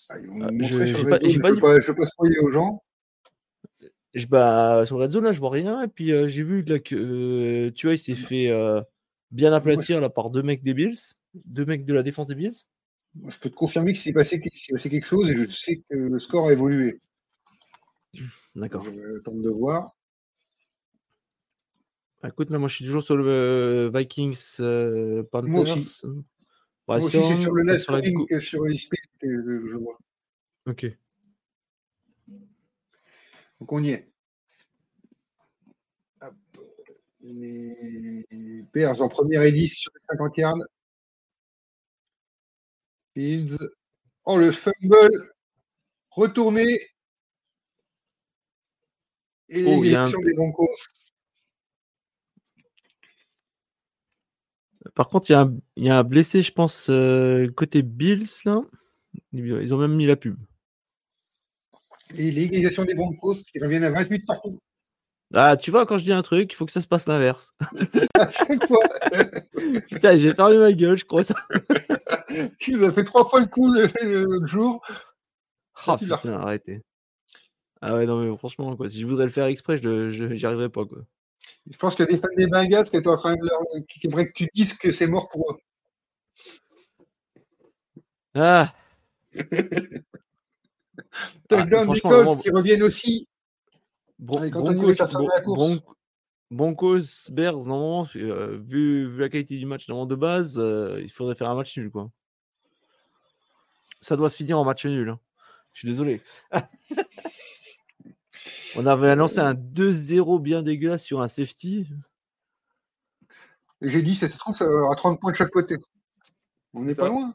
Ah, ils ah, je, sur pas, je, pas, je pas spoiler aux gens. Je, bah, sur Red Zone, là, je vois rien. Et puis, euh, j'ai vu là, que euh, tu vois, il s'est fait euh, bien aplatir là, par deux mecs des Bills, deux mecs de la défense des Bills. Je peux te confirmer qu'il s'est passé, passé, quelque chose et je sais que le score a évolué. D'accord. Je attendre de voir. Bah, écoute, moi, je suis toujours sur le Vikings Panthers. Moi aussi. moi aussi, c'est sur le live sur, la... sur que je vois. Ok. Donc, on y est. Les Bears en première et 10 sur les 50 yards. Fields. Oh, le fumble. Retourné. Et oh, l'élimination un... des Broncos. Par contre, il y, a un blessé, je pense, euh, côté Bills, là. Ils ont même mis la pub. Et l'égalisation des Broncos qui reviennent à 28 partout. Ah, tu vois, quand je dis un truc, il faut que ça se passe l'inverse. à chaque fois. putain, j'ai fermé ma gueule, je crois ça. tu nous as fait trois fois le coup le jour. Ah, putain, arrêtez. Ah ouais, non, mais franchement, quoi, si je voudrais le faire exprès, je n'y arriverais pas, quoi. Je pense que les fans des Bengals qui, en train de leur... qui aimeraient que tu dises que c'est mort pour eux. Ah. Touchdown ah, Colts qui reviennent aussi. Bon, broncos, Broncos, Bears, normalement, euh, vu, vu, la qualité du match de base, euh, il faudrait faire un match nul, quoi. ça doit se finir en match nul. hein. Je suis désolé. On avait annoncé un 2-0 bien dégueulasse sur un safety. Et j'ai dit, ça se trouve, ça va à 30 points de chaque côté. On n'est pas loin.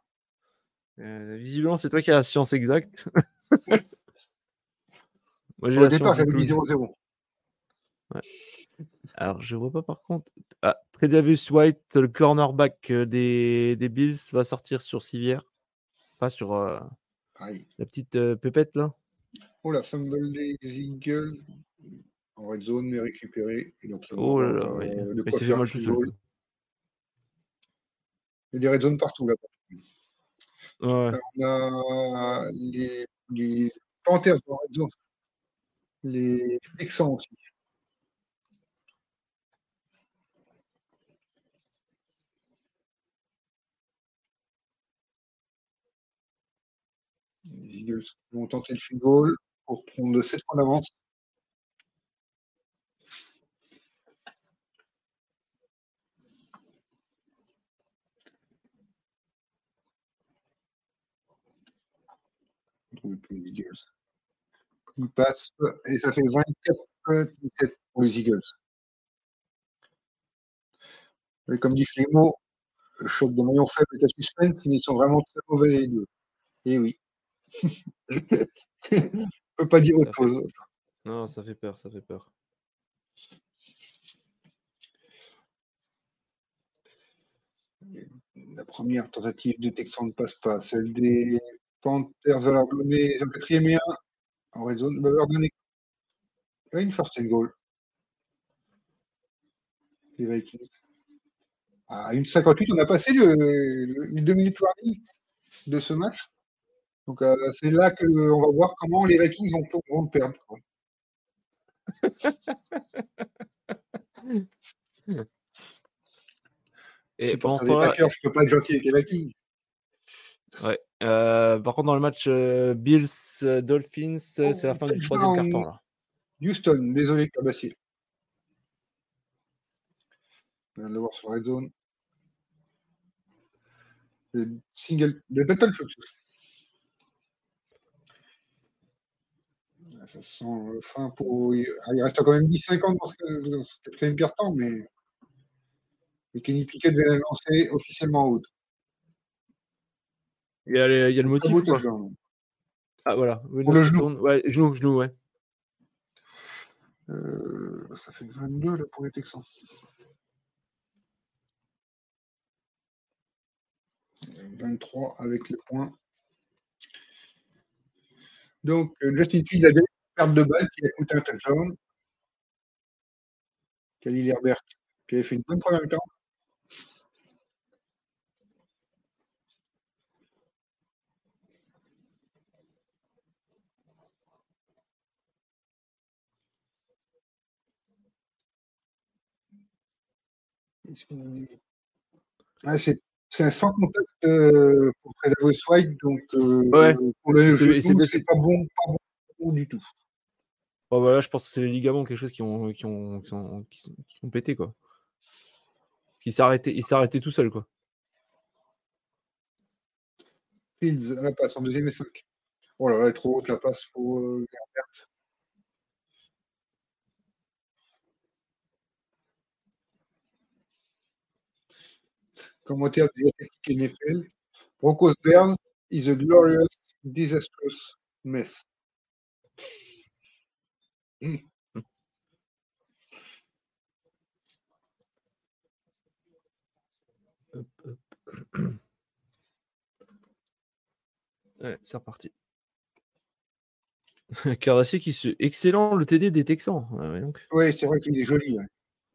Euh, visiblement, c'est toi qui as la science exacte. Moi, j'ai Au la départ, science du j'avais dit clown. 0-0. Alors, je vois pas par contre. Ah, Tredavious White, le cornerback euh, des, des Bills, va sortir sur civière. Pas sur euh, la petite euh, pépette là. Oh la fumble des Eagles. En red zone, mais récupéré. Et donc, Oh là là, oui. euh, Mais s'est fait mal tout seul. Il y a des red zones partout là. Ouais. On a les, les Panthers. Les Texans aussi. Les Eagles vont tenter le field goal pour prendre 7 points d'avance. Plus les Eagles. Ils passent et ça fait 24-17 pour les Eagles. Et comme dit Flémo, le choc de maillon faible est à suspense, mais ils sont vraiment très mauvais les deux. Et oui. On peut pas dire Ça autre chose. Non, ça fait peur, ça fait peur. La première tentative des Texans ne passe pas. Celle des Panthers à leur donner un quatrième et un en red zone, va leur donner une first and goal. Les Vikings. À 1,58, on a passé le, le- les deux minutes warning de ce match. Donc euh, c'est là qu'on va voir comment les Vikings vont, vont le perdre. quoi. Et pendant ce temps-là, je peux pas jockey avec les Vikings. ouais. Euh, par contre, dans le match euh, Bills euh, c'est la fin du troisième quart-temps là. Houston, désolé, Cabassier. On vient de le voir sur Red Zone. Le single, le battle shot. Ah, Ça sent fin pour. Ah, il reste quand même 10-50 dans ce, quatrième quart-temps, mais. Et Kenny Pickett vient de lancer officiellement en haut. Il y a, les- il y a le motif Ah voilà. Oui, Pour non, le genou. tourne. Ouais, genou, genou, ouais. Euh, ça fait 22 là pour les Texans. Euh, 23 avec le point. Donc, euh, Justin Field a des pertes de balle qui a coûté un touchdown. Khalil Herbert qui avait fait une bonne première mi-temps. Ah, c'est sans contact euh, pour Tredavious White, donc euh, Ouais. pour le C'est- pas bon, pas bon, du tout. Oh, bah là, je pense que c'est les ligaments, quelque chose qui ont, qui ont, qui ont, qui ont pété quoi. S'est arrêté, il s'est arrêté tout seul quoi. Fields la passe en deuxième et 5. Oh là là, elle est trop haute la passe pour euh, Herbert. Commentaire des athlétiques NFL. Broncos Bears is a glorious, disastrous mess. Ouais, c'est reparti. Cardassier qui se. Excellent le TD des Texans. Ouais, ouais, donc. Oui, c'est vrai qu'il est joli. ouais.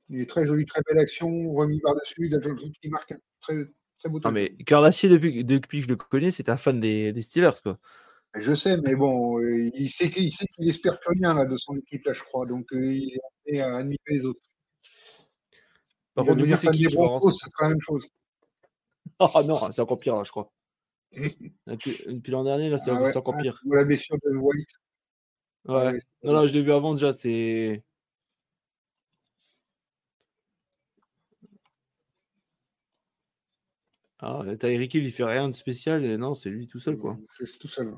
Il est très joli, très belle action, remis par-dessus, qui marque un très, très beau touchdown. mais Cardassier, depuis, depuis que je le connais, c'est un fan des, des Steelers quoi. Je sais, mais bon, euh, il sait qu'il sait qu'il espère plus rien là, de son équipe, là, je crois. Donc, euh, il est amené à admirer les autres. Par contre, devenir fan des Broncos, ce sera la même chose. Ah non, c'est encore pire là, je crois. Depuis, depuis l'an dernier, là, c'est Ah ouais, encore ah, pire. la blessure de White. Ouais. Ouais, Non, non, je l'ai vu avant déjà, c'est. Ah, t'as Eric Hill, il fait rien de spécial. Et non, c'est lui tout seul, quoi. C'est tout seul.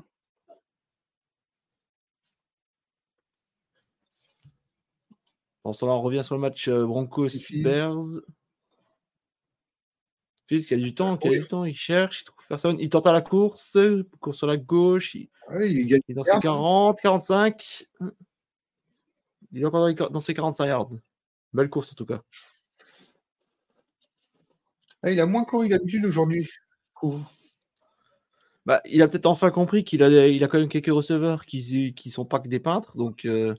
En ce temps-là, on revient sur le match euh, Broncos-Bears. Fields qui a du temps, qui a du temps, il cherche, il trouve personne, il tente à la course, course sur la gauche, il, Ah oui, il gagne. il est dans ses 40, 45. Il est encore dans, les- dans ses 45 yards. Belle course en tout cas. Ah, il a moins couru d'habitude aujourd'hui. je trouve. Bah, il a peut-être enfin compris qu'il a, il a quand même quelques receveurs qui, qui sont pas que des peintres, donc euh,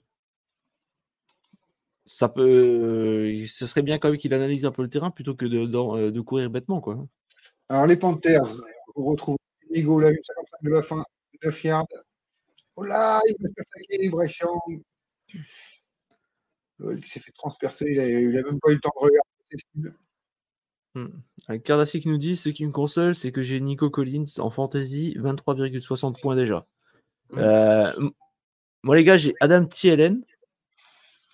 ça peut, euh, ce serait bien quand même qu'il analyse un peu le terrain plutôt que de, euh, de courir bêtement quoi. Alors, les Panthers, on retrouve Nigo, là, une 55 de la fin, 9 yards. Oh là, il va se faire saquer, Brechamp. Euh, qui s'est fait transpercer, il a, il a même pas eu le temps de regarder. Avec Cardassi qui nous dit ce qui me console, c'est que j'ai Nico Collins en fantasy 23,60 points déjà. Euh, m- moi les gars, j'ai Adam Thielen.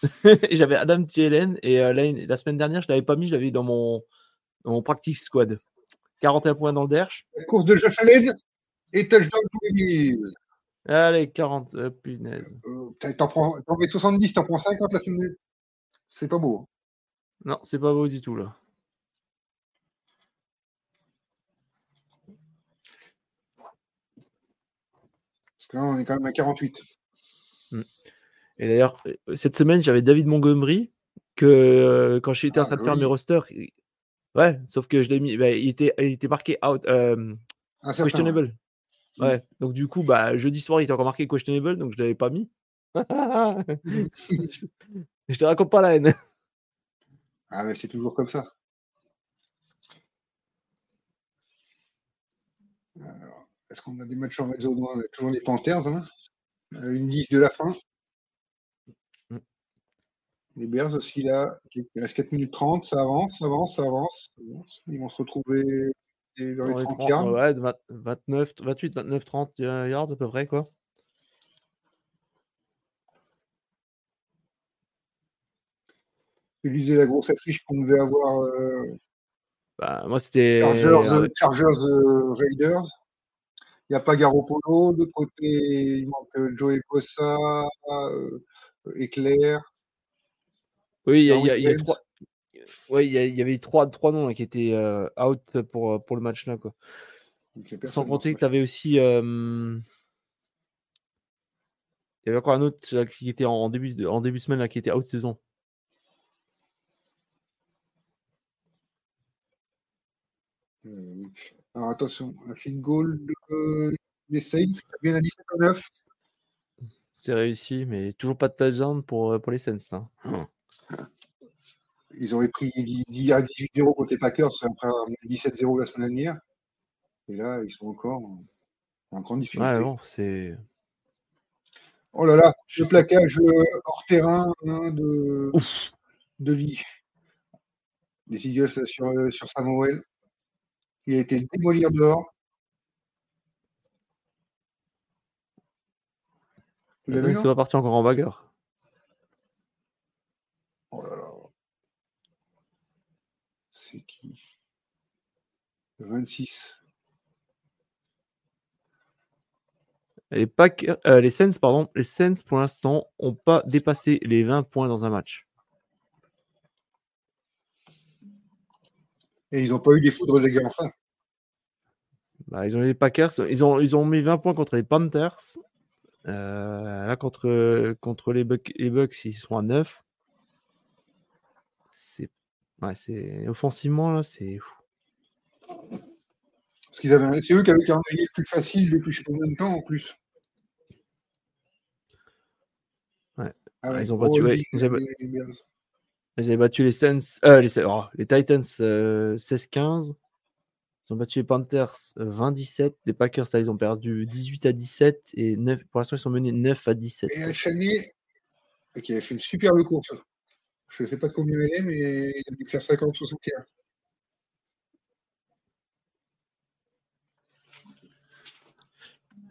J'avais Adam Thielen et euh, la, la semaine dernière, je l'avais pas mis, je l'avais dans mon, dans mon practice squad. 41 points dans le derche. La course de Josh Allen et touchdown to Willis. Allez, 40, euh, punaise. Euh, T'en prends, t'en mets 70, t'en prends 50 la semaine. C'est pas beau. Non, c'est pas beau du tout là. Parce que là, on est quand même à 48. Et d'ailleurs, euh, cette semaine, j'avais David Montgomery que euh, quand j'étais en Ah, train de faire mes rosters, ouais, sauf que je l'ai mis, bah, il, était, il était marqué out, euh, Un certain, questionable. Ouais, donc du coup, bah, jeudi soir, il était encore marqué questionable, donc je l'avais pas mis. je te raconte pas la haine. Ah, mais c'est toujours comme ça. Est-ce qu'on a des matchs en zone On a toujours les Panthers. Hein Euh, une 10 de la fin. Mm. Les Bears aussi là. Il reste 4 minutes 30. Ça avance, ça avance, ça avance. Ils vont se retrouver dans les Dans les 30 30, yards. ouais, de vingt- 29, 28, 29, 30 yards à peu près, quoi. Je lisais la grosse affiche qu'on devait avoir euh, Bah, moi, c'était. Chargers, euh, Chargers euh, Raiders. Il n'y a pas Garoppolo. De l'autre côté, il manque euh, Joey Bossa, euh, Éclair. Oui, il y, a- il y a- il y a Darwin trois. Ouais, il y, a- il y avait trois, trois noms là, qui étaient euh, out pour, euh, pour le match là, quoi. Sans compter que tu avais aussi. euh, Il y avait encore un autre là, qui était en, en début, de, en début de semaine là, qui était out saison. Euh, Alors attention, un field goal de- des Saints, bien à 17 à 9. C'est réussi, mais toujours pas de touchdown pour, euh, pour les Saints. là. Ils auraient pris 10 à 18-0 contre les Packers après avoir mis 17-0 la semaine dernière. Et là, ils sont encore en, en grande difficulté. Ouais, bon, c'est. Oh là là, Je le plaquage euh, hors terrain hein, de, de Lee. Des Eagles sur, euh, sur Samuel. Il a été démoli en dehors. L'as vu, C'est pas parti encore en bagarre. Oh là là. C'est qui? 26. Les, Packers- euh, les Saints, pardon, les Saints pour l'instant ont pas dépassé les 20 points dans un match. Et ils n'ont pas eu des foudres de guerre enfin. Bah, ils ont eu les Packers, ils ont, ils ont mis 20 points contre les Panthers. Euh, là, contre, contre les, Buck- les Bucks, ils sont à 9. C'est, ouais, c'est offensivement là, c'est. Parce qu'ils avaient, c'est eux qui avaient le calendrier le plus facile depuis je sais pas combien de temps en plus. Ouais. Ah Ah, ouais, ils ont battu, ouais, ils avaient-. Ils avaient battu les Saints, euh, les, oh, les Titans euh, 16-15. Ils ont battu les Panthers euh, 20-17. Les Packers, là, ils ont perdu 18 à 17. Et 9, pour l'instant, ils sont menés 9 à 17. Et Chanier, qui avait fait une superbe course. Je ne sais pas combien elle est, mais il a dû faire 50-61.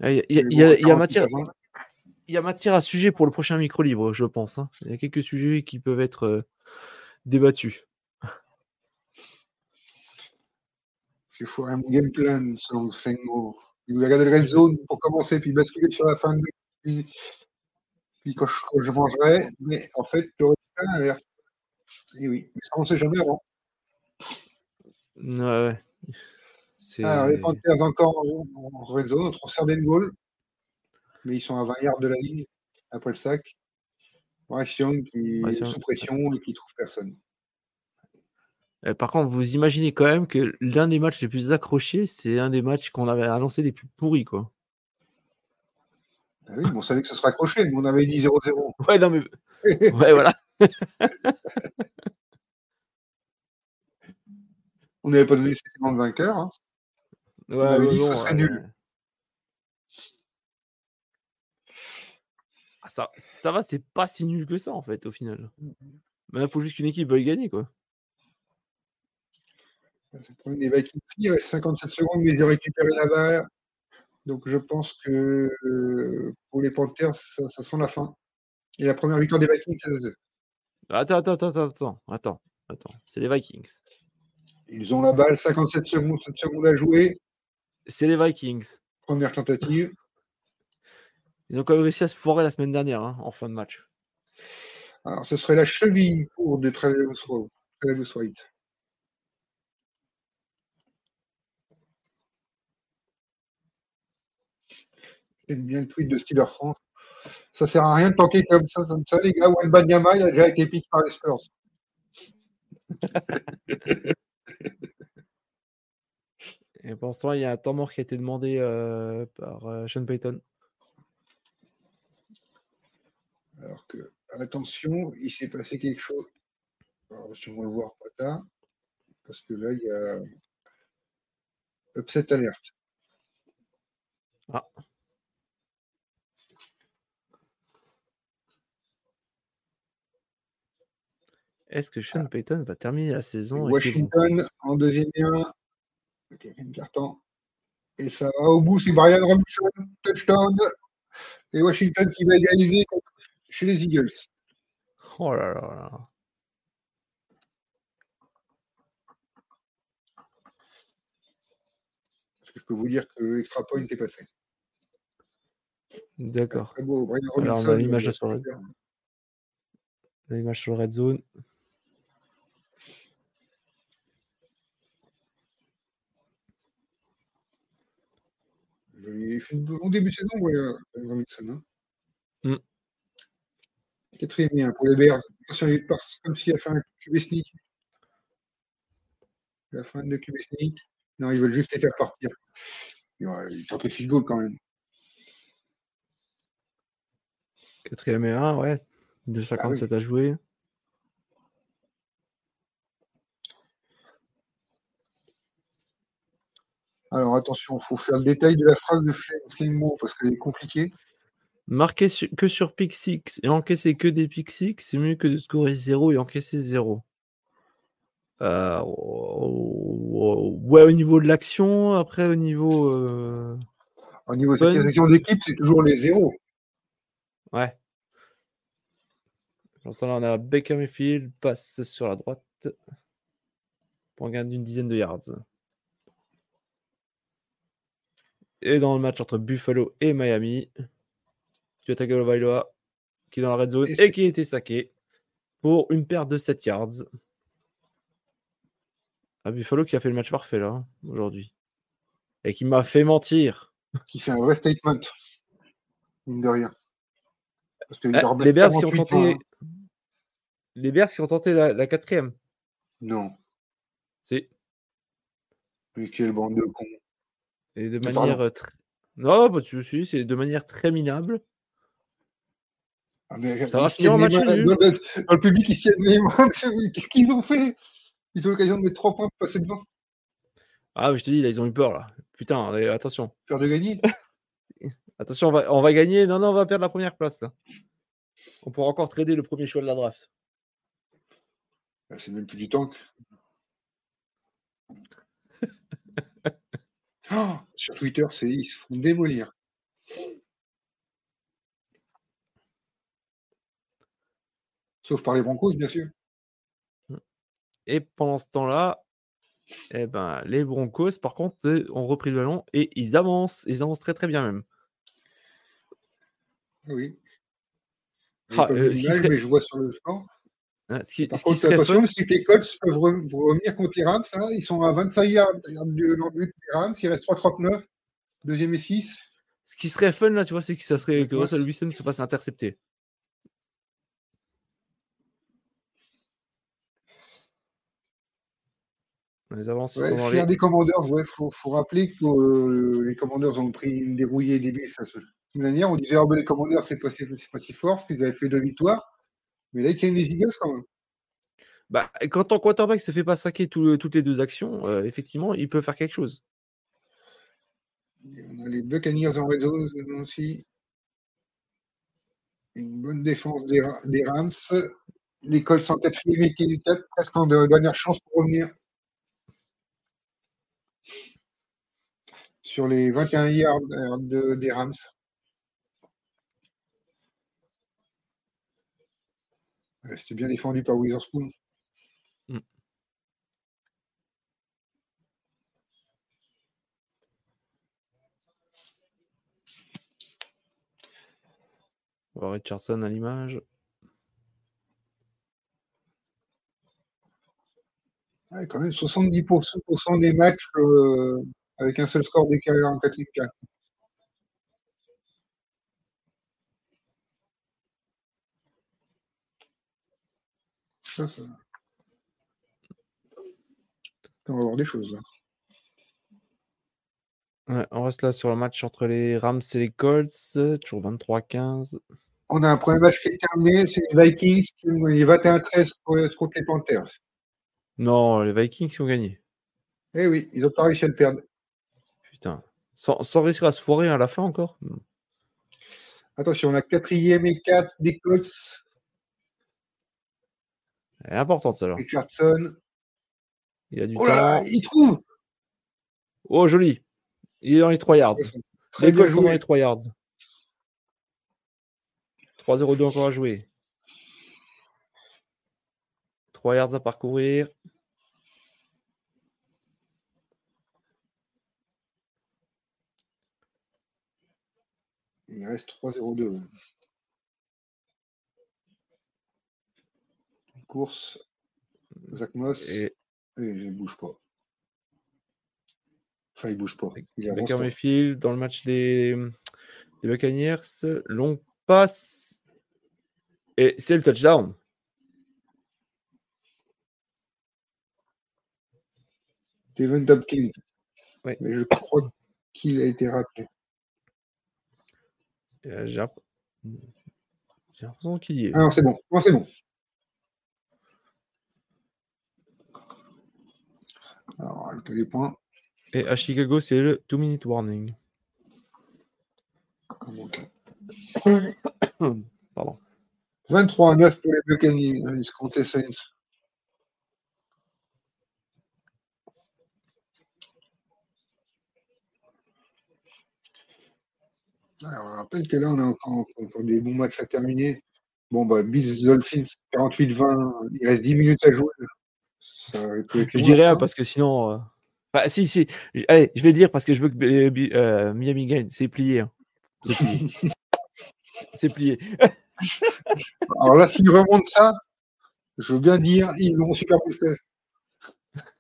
Ah, Il y a, il y a- Mais il y a- bon, il y a 48 matière, avant. il y a matière à sujet pour le prochain micro libre, je pense. hein. Il y a quelques sujets qui peuvent être débattus. J'ai foiré mon game plan selon Fengo. Il voulait regarder le red zone pour commencer, puis basculer sur la fin de puis, puis quand, je, quand je mangerai. Mais en fait, j'aurais fait l'inverse. Et oui, mais ça, on ne sait jamais avant. Ouais, Alors, les Panthers encore en, red zone, on transfert des goal. Mais ils sont à 20 yards de la ligne après le sac. Bryce Young qui Bryce est sous pression et qui trouve personne. Euh, Par contre, vous imaginez quand même que l'un des matchs les plus accrochés, c'est un des matchs qu'on avait annoncé les plus pourris, quoi. Ah oui, on savait que ce serait accroché, mais on avait dit 0-0. Ouais, non, mais. Ouais, voilà. on n'avait pas donné le vainqueur. hein. Ouais, avait ouais, dit que ce serait ouais. nul. Ça, ça va, c'est pas si nul que ça, en fait, au final. Mais il faut juste qu'une équipe veuille gagner, quoi. C'est le problème des Vikings. Il reste 57 secondes, mais ils ont récupéré la barre. Donc je pense que euh, pour les Panthers, ça, ça sent la fin. Et la première victoire des Vikings, c'est Attends, attends, attends, attends, attends, attends, attends. C'est les Vikings. ils ont la balle, 57 secondes, 7 secondes à jouer. C'est les Vikings. Première tentative. Ils ont quand même réussi à se foirer la semaine dernière, hein, en fin de match. Alors ce serait la cheville pour de Travis White. J'aime bien le tweet de Steeler France. Ça sert à rien de tanker comme ça, comme ça, les gars. Wembanyama, il a déjà été piqué par les Spurs. Et pour l'instant, il y a un temps mort qui a été demandé euh, par euh, Sean Payton. Alors que, attention, il s'est passé quelque chose. Alors, si on va le voir pas tard, parce que là, il y a upset alert. Ah. Est-ce que Sean Payton va terminer la saison Washington en deuxième. Quatrième carton. Et ça va au bout, c'est Brian Robinson, touchdown. Et Washington qui va égaliser contre- chez les Eagles. Oh là là là. Parce que je peux vous dire que l'extra point est passé. D'accord. Alors, on a l'image euh, de soirée. L'image sur le red zone. Il fait un bon début de saison, Brian Robinson. hein. Quatrième et un pour les Bears. Attention, il part comme s'il a fait un QB sneak. La fin de QB sneak. Non, ils veulent juste les faire partir. Ouais, il tente le field goal quand même. Quatrième et un, ouais. 2,57 à jouer. Alors attention, il faut faire le détail de la phrase de Fle- Flemmo parce qu'elle est compliquée. Marquer su- que sur pick 6 et encaisser que des pick 6, c'est mieux que de scorer 0 et encaisser 0. Euh, ouais, au niveau de l'action, après au niveau. euh, Au niveau de sélection d'équipe, c'est toujours les zéros. Ouais. Pour l'instant, là, on a Baker Mayfield, passe sur la droite pour un gain d'une dizaine de yards. Et dans le match entre Buffalo et Miami, Tua Tagovailoa qui est dans la red zone Et qui a été saqué pour une perte de 7 yards. À Buffalo qui a fait le match parfait là, hein, aujourd'hui. Et qui m'a fait mentir. qui fait un vrai statement. Mine de rien. Parce que Ah, leur les Bears qui ont 48 tenté. hein. Les Bears qui ont tenté la, la quatrième. Non. C'est Mais quelle bande de cons. et de manière très. Non, pas de souci, c'est de manière très minable. Ah, mais Ça va finir match nul. Dans, le- public, les mains. Qu'est-ce qu'ils ont fait? Ils ont l'occasion de mettre 3 points pour passer devant. Ah, mais je te dis, là, ils ont eu peur là. Putain, attention. Peur de gagner? Attention, on va, on va gagner. Non, non, on va perdre la première place là. On pourra encore trader le premier choix de la draft. Ah, C'est même plus du tank. Oh, sur Twitter, c'est ils se font démolir. Sauf par les Broncos, bien sûr. Et pendant ce temps-là, Eh ben, les Broncos, par contre, ont repris le ballon et ils avancent. Ils avancent très très bien même. Oui. Ah, euh, serait- mais je vois sur le score. Hein, ce qui, Par ce contre, attention, fun, si les Colts peuvent re- revenir contre les Rams, hein, ils sont à 25 yards de- but des Rams, il reste 3,39, deuxième et 6. ce qui serait fun là, tu vois, c'est que ça serait que. Russell Wilson se fasse intercepter. Les avancées Ouais, sont dans les. des Commanders, ouais, faut, faut rappeler que euh, les Commanders ont pris une dérouillée début. Ça, se- de manière, on disait, ah, ben, les Commanders, c'est pas, pas si fort, parce qu'ils avaient fait deux victoires. Mais là, ils tiennent les Eagles quand même. Bah, quand ton quarterback se fait pas saquer tout- toutes les deux actions, euh, effectivement, il peut faire quelque chose. On a les Buccaneers en red zone aussi. Une bonne défense des, des Rams. Les Colts en quatrième et quatre, presque en de- dernière chance pour revenir. Sur les 21 yards euh, de- des Rams. C'était bien défendu par Witherspoon. Voir Richardson à l'image. Ouais, quand même 70% des matchs euh, avec un seul score d'écart en 4 4 Ça, ça- On va voir des choses là. Ouais, on reste là sur le match entre les Rams et les Colts. Toujours 23-15. On a un premier match qui est terminé, c'est les Vikings qui ont gagné 21-13 contre les Panthers. Non, les Vikings ont gagné. Eh oui, ils n'ont pas réussi à le perdre. Putain. Sans, sans risquer à se foirer à la fin encore? Attention, on a quatrième et 4 des Colts. Elle est importante celle-là. Richardson. Il a du Oh là il trouve Oh, joli. Il est dans les 3 yards. Très Les Colts sont dans les 3 yards. 3-0-2 encore à jouer. 3 yards à parcourir. Il reste 3-0-2. Course. Zach Moss. Et... Et il ne bouge pas. Enfin, il bouge pas. Il Baker. Mayfield dans le match des, des Buccaneers. Long passe. Et c'est le touchdown. Steven Tompkins. Oui. Mais je crois qu'il a été rappelé. Euh, J'ai l'imp- j'ai l'impression qu'il y est. Ah non, c'est bon. Non, c'est bon. Alors, avec les points. Et à Chicago, c'est le 2-minute warning. Donc, Pardon. 23 à 9 pour les Buccaneers ils se les Saints. Alors, on rappelle que là, on a encore, encore des bons matchs à terminer. Bon, bah, Bills Dolphins 48-20, il reste 10 minutes à jouer. Ça Je dirais rien parce que sinon. euh, Bah, si, si. Allez, je vais dire parce que je veux que euh, euh, Miami gagne. C'est plié. hein. C'est plié. C'est plié. Alors là, s'ils remontent ça, je veux bien dire, ils vont super booster.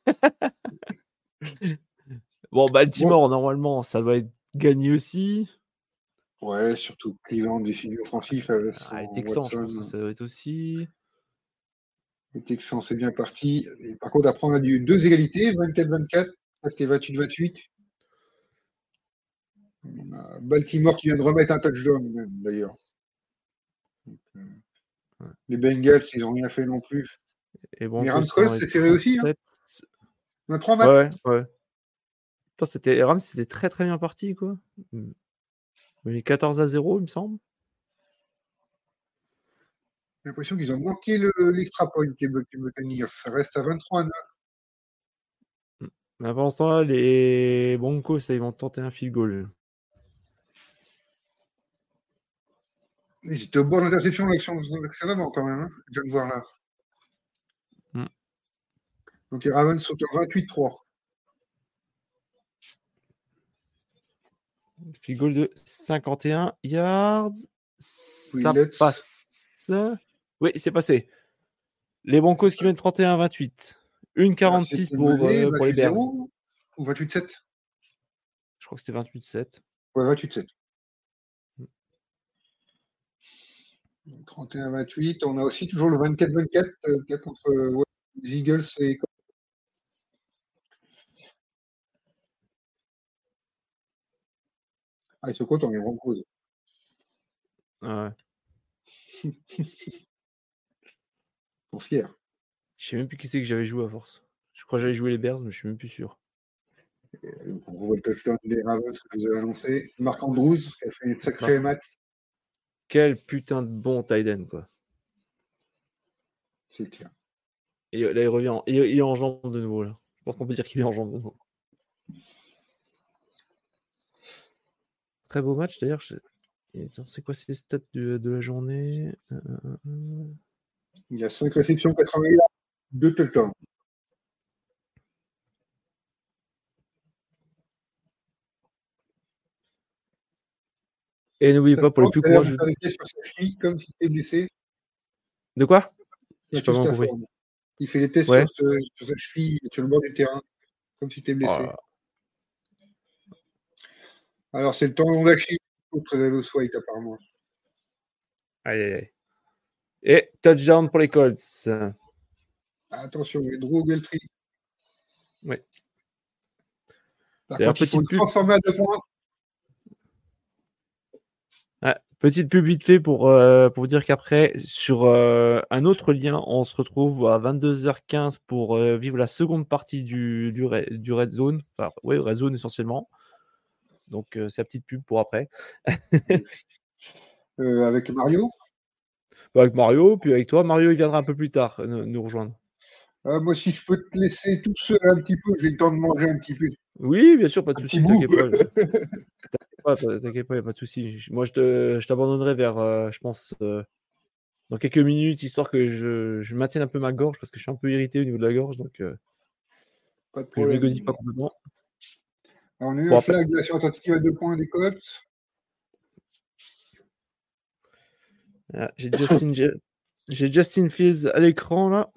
Bon, Baltimore, normalement, ça doit être gagné aussi. Ouais, surtout Cleveland, des figures offensifs. avec Ah, les Texans, je pense Watson. que ça doit être aussi. Les Texans, c'est bien parti. Et par contre, après, on a du deux égalités, 24-24, et 28-28. On a Baltimore qui vient de remettre un touchdown, d'ailleurs. Euh, Ouais. Les Bengals, ils n'ont rien fait non plus. Et bon, Rams c'est serré aussi, hein. On a trois matchs. Ouais, Rams, c'était très très bien parti, quoi. Mm. Mais 14 à 0, il me semble. J'ai l'impression qu'ils ont manqué le- l'extra point, les Buc- les Buccaneers. Ça reste à 23 à 9. Mais pendant ce temps-là, les Broncos, ça, ils vont tenter un field goal. Étaient au bord de l'interception de l'action d'avant, quand même. Hein. Je viens de voir là. Hmm. Donc les Ravens sont à 28-3. Field goal de 51 yards. Ça let's- passe. Oui, c'est passé. Les Broncos qui mènent 31 à 28. Une 46 C'était pour, mené, euh, pour les Bears. 28-0 Ou 28-7 Je crois que c'était 28-7. Ouais, 28-7. 31-28. On a aussi toujours le 24-24 euh, contre euh, les Eagles et Ah, ils sont contents, les Broncos. Ouais. Ils sont fiers. Je sais même plus qui c'est que j'avais joué à force. Je crois que j'avais joué les Bears, mais je suis même plus sûr. Euh, On revoit le touchdown des Ravens que vous avais annoncé. Marc Andrews qui a fait un sacré match. Quel putain de bon end, quoi. C'est clair. Et là, il revient. en- Il est en jambes de nouveau, là. Je pense qu'on peut dire qu'il est en jambes de nouveau. Très beau match, d'ailleurs. je- C'est quoi ces stats de, de la journée? Euh. Il y a 5 réceptions, 80 yards, 2 touchdowns. Et n'oubliez pas, pour les plus courageux. Avec sur sa cheville, comme si blessé. De quoi? Pas compris. Il fait les tests Ouais. sur, ce- sur sa cheville, sur le bord du terrain, comme si tu es blessé. Oh, Alors, c'est le tendon d'Achille contre Davis White, apparemment. Aïe, aïe, aïe. Et touchdown pour les Colts. Attention, il y a Drew Geltry. Ouais. Par contre, il faut petite le pub. points. Ah, petite pub vite fait pour, euh, pour vous dire qu'après, sur euh, un autre lien, on se retrouve à 22h15 pour euh, vivre la seconde partie du, du Red Zone. Enfin, oui, Red Zone essentiellement. Donc, euh, c'est la petite pub pour après. euh, avec Mario? Avec Mario, puis avec toi. Mario, il viendra un peu plus tard euh, nous, rejoindre. Euh, moi, si je peux te laisser tout seul un petit peu, j'ai le temps de manger un petit peu. Oui, bien sûr, pas de souci, t'inquiète pas. T'inquiète pas, t'inquiète pas, y a pas de souci. Moi, je te- je t'abandonnerai vers, je pense, dans quelques minutes, histoire que je, je maintienne un peu ma gorge, parce que je suis un peu irrité au niveau de la gorge, donc Pas de que je problème. m'égosille pas complètement. Alors, on a eu Bon, un après- flag de la tentative à deux points des Colts. Ah, J'ai Justin, Justin Fields à l'écran, là.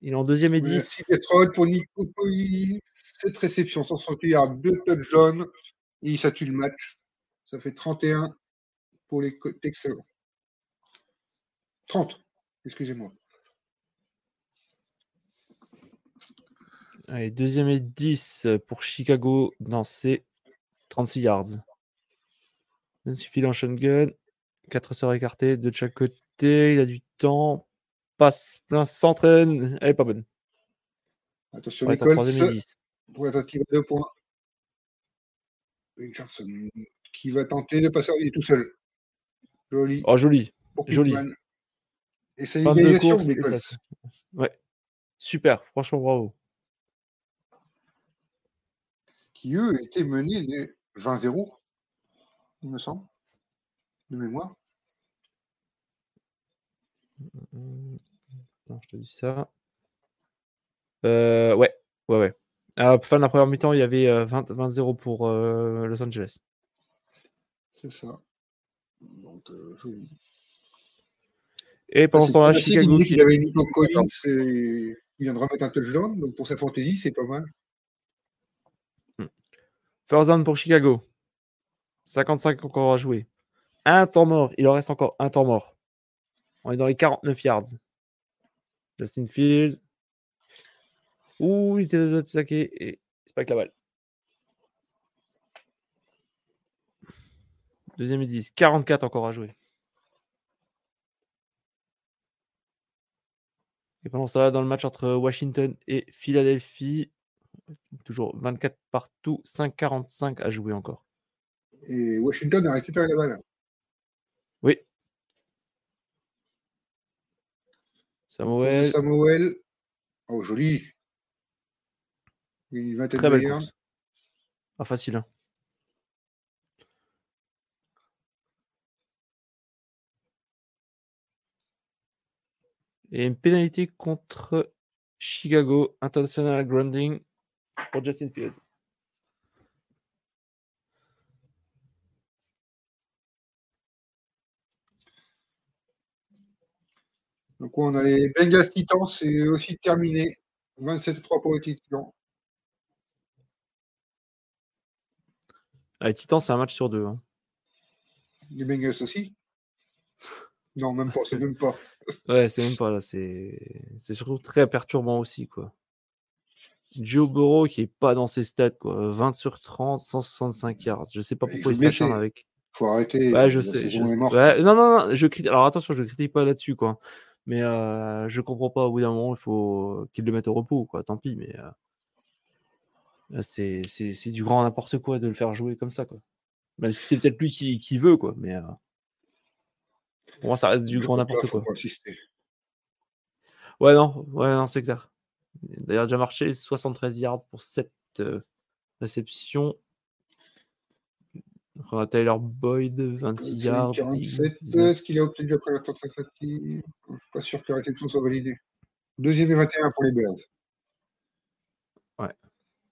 Il est en deuxième et Oui, 10. Six Stroud pour Nico. Cette réception, 160 yards, deux touchdowns. Et ça tue le match. Ça fait 31 pour les Texans. 30, excusez-moi. Allez, deuxième et 10 pour Chicago dans ses 36 yards. Il suffit d'un shotgun. 4 sorts écartés de chaque côté. Il a du temps. Passe plein, s'entraîne. Elle est pas bonne. Attention, Ouais, t'as troisième et Colts 10. pour la tentative à deux points. Richardson qui va tenter de passer. Il est tout seul. Joli. Oh, joli. pour joli. Et c'est une course. passe. Ouais. Super. Franchement, bravo. Qui eux étaient menés de 20-0, il me semble, de mémoire. Hum, Non, je te dis ça. Euh, ouais, ouais, ouais. À la fin de la première mi-temps, il y avait euh, 20 20-0 pour euh, Los Angeles. C'est ça. Donc, euh, joli. Et pendant ce C'est temps-là, Chicago qui qu'il avait Nico Collins et il vient de remettre un touchdown. Donc, pour sa fantaisie, c'est pas mal. First pour Chicago. 55 encore à jouer. Un temps mort. Il en reste encore un temps mort. On est dans les 49 yards. Justin Fields. Ouh, il était saquer et c'est pas avec la balle. Deuxième et 10. 44 encore à jouer. Et pendant ce temps-là, dans le match entre Washington et Philadelphie, toujours 24 partout, 5-45 à jouer encore. Et Washington a récupéré la balle. Oui. Samuel. Samuel. Oh, joli. Une vingtaine très de yards. Ah, facile. hein. Et une pénalité contre Chicago, International Grounding pour Justin Field. Donc on a les Bengals Titans, c'est aussi terminé. 27-3 pour les Titans. Ah, les Titans, c'est un match sur deux. hein. Les Bengals aussi Non, même pas, c'est même pas. Ouais, c'est même pas là. C'est c'est surtout très perturbant aussi, quoi. Joe Burrow qui est pas dans ses stats, quoi. 20 sur 30, 165 yards. Je sais pas pourquoi il s'acharne avec. Faut arrêter. Ouais, je sais. je sais. Ouais, non, non, non. Je critique. Alors attention, je critique pas là-dessus, quoi. Mais euh, je comprends pas. Au bout d'un moment, il faut qu'ils le mettent au repos, quoi. Tant pis, mais euh, c'est c'est c'est du grand n'importe quoi de le faire jouer comme ça, quoi. Même si c'est peut-être lui qui, qui veut, quoi. Mais euh, pour moi, ça reste du Je grand n'importe quoi. insister. Ouais, non, ouais, non, c'est clair. D'ailleurs, déjà marché 73 yards pour 7 réceptions. Après, on a Tyler Boyd, 26 yards. 47, 19. est-ce qu'il a obtenu après la tentative Je suis pas sûr que la réception soit validée. Deuxième et 21 pour les Bears. Ouais.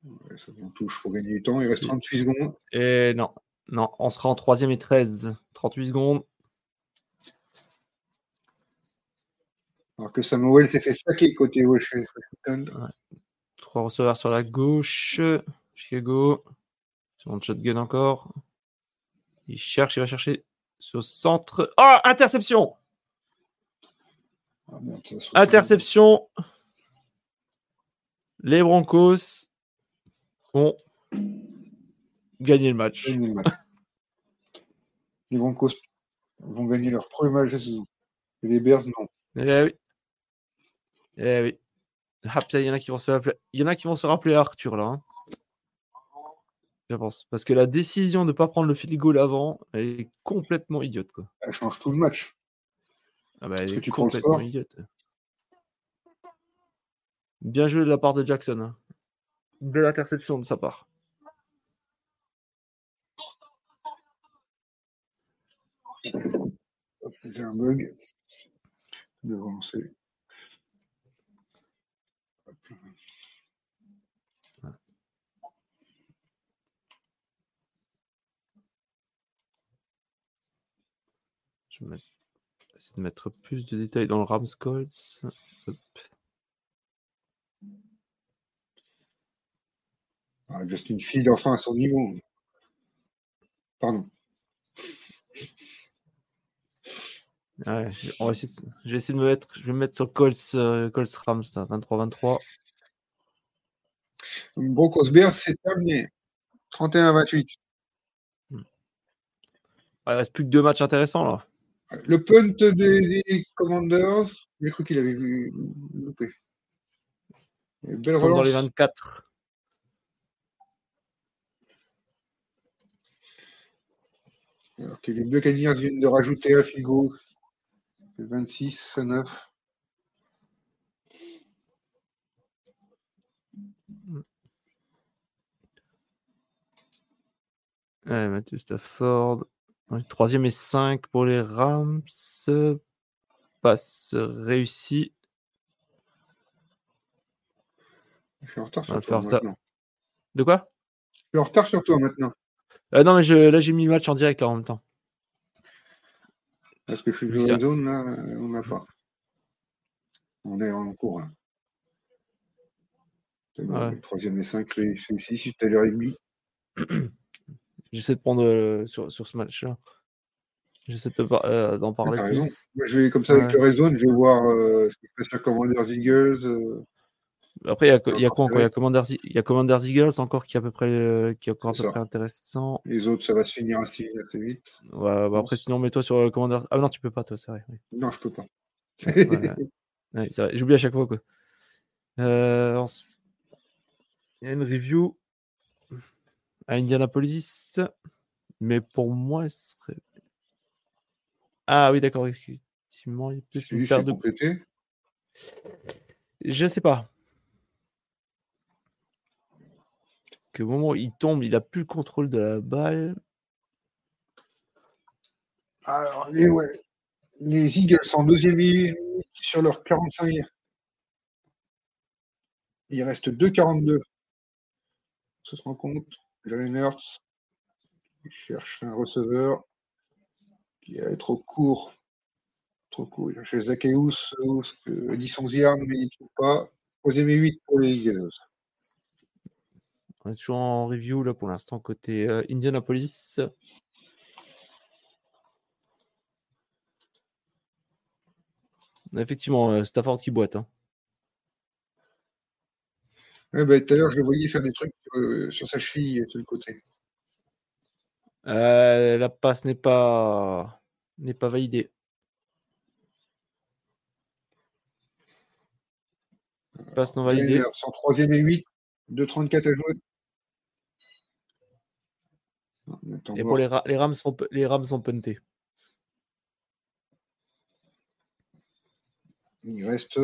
Ouais, ça en touche pour gagner du temps. Il reste 38 secondes. Et non, non, on sera en troisième et 13. 38 secondes. Alors que Samuel s'est fait saquer côté Washington. Trois receveurs sur la gauche. Chicago. Sur le shotgun encore. Il cherche, il va chercher sur le centre. Oh, interception Ah, Interception. Les Broncos ont gagné le match. le match. Les Broncos vont gagner leur premier match de saison. Et les Bears, non. Eh oui. Eh oui. Ah putain, il y en a qui vont se rappeler. Il y en a qui vont se rappeler Arthur là. hein. Je pense. Parce que la décision de ne pas prendre le field goal avant, elle est complètement idiote. Quoi. Elle change tout le match. Ah bah, elle est tu complètement idiote. Bien joué de la part de Jackson. hein. Belle interception de sa part. J'ai un bug. Je vais relancer. Je vais essayer de mettre plus de détails dans le Ramscolds. Ah, Justin Field, enfin à son niveau. Pardon. Ouais, de... je vais essayer de me mettre, je vais me mettre sur Colts, uh, Colts Rams, 23-23. Donc, c'est terminé. 31-28. Il ne reste plus que deux matchs intéressants là. Le punt des, des Commanders, j'ai cru qu'il avait vu louper. Belle relance. Dans les 24. Alors que les Buccaneers viennent de rajouter un Figo. 26 à 9. Ouais, Matthew Stafford. Troisième et 5 pour les Rams. Passe réussi. Je suis en retard sur toi maintenant. De quoi? Je suis en retard sur toi maintenant. Euh, Non, mais je, là j'ai mis le match en direct là, en même temps. Parce que je suis dans la zone, là, on n'a pas. On est en cours, là. Bon, Ouais. troisième et 5, c'est ici, si tu as le rugby. J'essaie de prendre euh, sur, sur ce match-là. J'essaie de te par- euh, d'en parler plus. Moi, je vais comme ça avec le réseau, je vais voir ce qui se passe sur Commanders Eagles. Après, il y a, il y a quoi encore? Il y a. Commanders, il y a Commanders Eagles encore qui est à peu près, qui est encore à peu près intéressant. les autres, ça va se finir assez, assez vite. Ouais, bah après, sinon, mets-toi sur Commanders. Ah non, tu peux pas, toi, c'est vrai. oui. Non, je peux pas. Ouais, J'oublie à chaque fois. Quoi. Euh, il y a une review à Indianapolis. Mais pour moi, elle serait. Ah oui, d'accord. Effectivement, il y a peut-être une je paire de. complété. Je sais pas. Que au moment où il tombe, il a plus le contrôle de la balle. Alors, les, ouais. les Eagles en deuxième sur leur 45 Il reste 2,42. Ça se rend compte. Jalen Hurts cherche un receveur qui est trop court. Trop court. Il cherche Zacchaeus, 10 11 yards, mais il ne trouve pas. Troisième et 8 pour les Eagles. On est toujours en review là pour l'instant côté euh, Indianapolis. Effectivement, euh, Stafford qui boite. Hein. Bah, tout à l'heure, je le voyais faire des trucs euh, sur sa cheville sur le côté. Euh, la passe n'est pas n'est pas validée. Passe non validée. Son troisième et 8, 2,34 à jouer. Et pour les, les, Rams sont, les Rams sont puntés. Il reste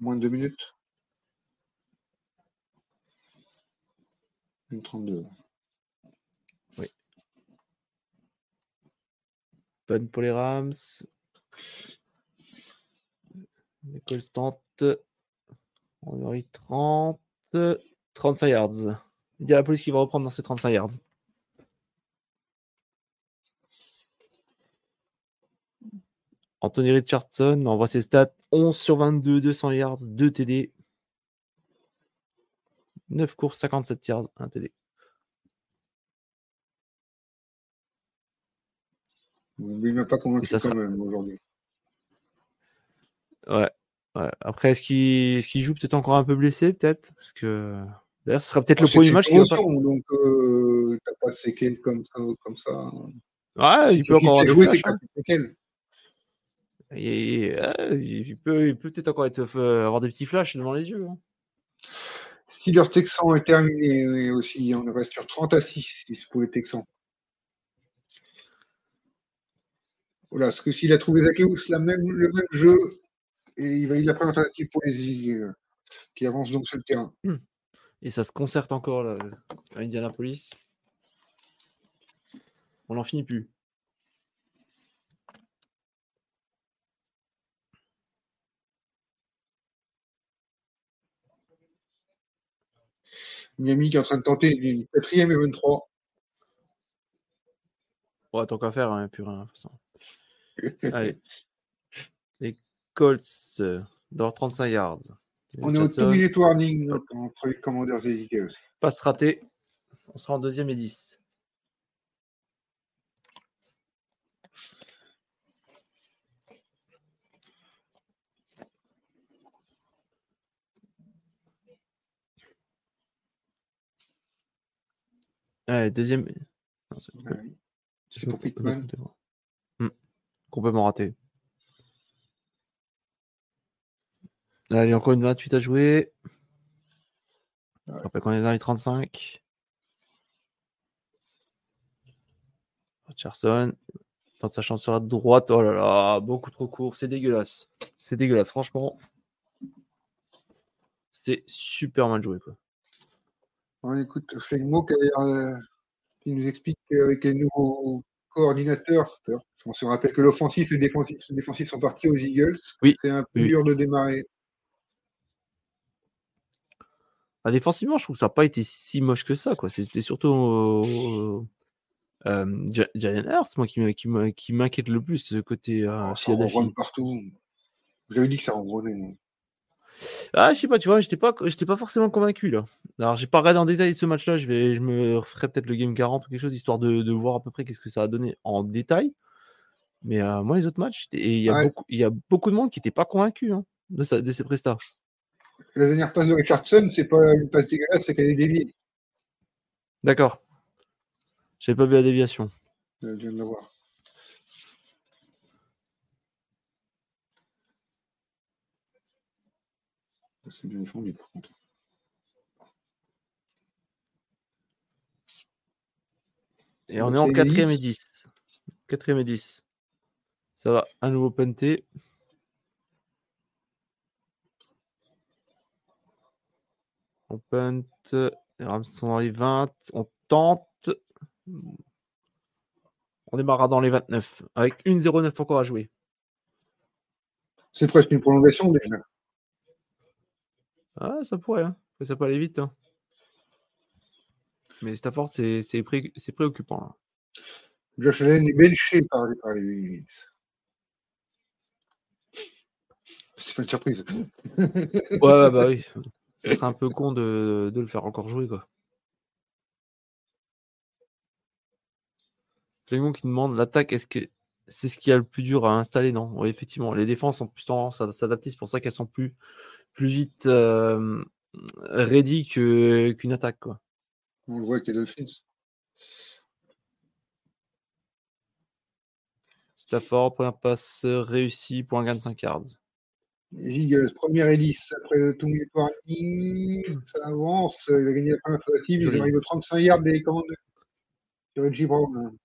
moins de deux minutes. 32. Oui. Punt pour les Rams. Les constantes. On aurait 30. 35 yards. Il y a la police qui va reprendre dans ces 35 yards. Anthony Richardson envoie ses stats 11 sur 22, 200 yards, 2 TD. 9 courses, 57 yards, 1 TD. Il m'a pas convaincu quand même aujourd'hui. Ouais. ouais. Après, est-ce qu'il joue peut-être encore un peu blessé, peut-être? Parce que d'ailleurs, ce sera peut-être le premier match. Pas... Donc, euh, t'as pas de séquelles comme ça. Comme ça. Ouais, il peut encore avoir des séquelles. il peut peut-être encore être, euh, avoir des petits flashs devant les yeux. Hein. Steelers Texans est terminé aussi. On reste sur 30 à 6 pour les Texans. Voilà, parce que s'il a trouvé Zacchaeus la même, le même jeu, et il va il a pris un alternative pour les euh, qui avancent donc sur le terrain. Hmm. Et ça se concerte encore là, à Indianapolis? On n'en finit plus. Miami qui est en train de tenter une quatrième et 23. Ouais, tant qu'à faire, hein, plus rien. De toute façon. Allez. Les Colts euh, dans 35 yards. On est au 2 minute warning entre les Commanders et les Eagles. Passe raté. On sera en deuxième et 10. Allez, deuxième. c'est pour Pittman. Hmm. Complètement raté. Là, il y a encore une 28 à jouer. Je rappelle qu'on est dans les 35. Richardson. Tente sa chance sur la droite. Oh là là, beaucoup trop court. C'est dégueulasse. C'est dégueulasse, franchement. C'est super mal joué. Quoi. On écoute Flegmo qui, euh, qui, nous explique qu'avec les nouveaux coordinateurs, on se rappelle que l'offensif et le défensif, défensif, sont partis aux Eagles. Oui. C'est un peu dur de démarrer. Ah, défensivement, je trouve que ça n'a pas été si moche que ça. C'était surtout euh, Jalen Hurts, moi, qui, m'inquiète le plus, ce côté euh, oh, partout. J'avais dit que ça ronronnait. Ah, je sais pas, tu vois, j'étais pas, j'étais pas forcément convaincu là. Alors, j'ai pas regardé en détail ce match-là. Je vais, je me referai peut-être le game 40 ou quelque chose histoire de, voir à peu près qu'est-ce que ça a donné en détail. Mais euh, moi, les autres matchs, il y, a beaucoup, il y a beaucoup de monde qui n'était pas convaincu hein, de, de ces prestats. La dernière passe de Richardson, c'est pas une passe dégueulasse, c'est qu'elle est déviée. D'accord. J'avais pas vu la déviation. Je viens de la voir. C'est bien défendu, par contre. Et on est en 4 et 10. 4 et 10. Ça va, un nouveau punté. On punt. Les Rams sont dans les 20. On tente. On démarrera dans les 29. Avec 1-0-9 encore à jouer. C'est presque une prolongation déjà. Ah, ça pourrait. Hein. Ça peut aller vite. Hein. Mais Stafford, c'est pré... préoccupant. Là. Josh Allen est benché par, par les. C'est pas une surprise. ouais, ouais, bah oui. Ce serait un peu con de, de le faire encore jouer, quoi. Clément qui demande l'attaque, est-ce que c'est ce qui a le plus dur à installer Non, oui, effectivement. Les défenses ont plus tendance à s'adapter, c'est pour ça qu'elles sont plus, plus vite euh, ready qu'une attaque. Quoi. On le voit avec Dolphins. Stafford, première passe réussie pour un gain de 5 yards. Les Eagles, première hélice après le tournoi ça avance, il a gagné la première tentative, il arrive aux 35 yards des commandes sur Reggie Brown.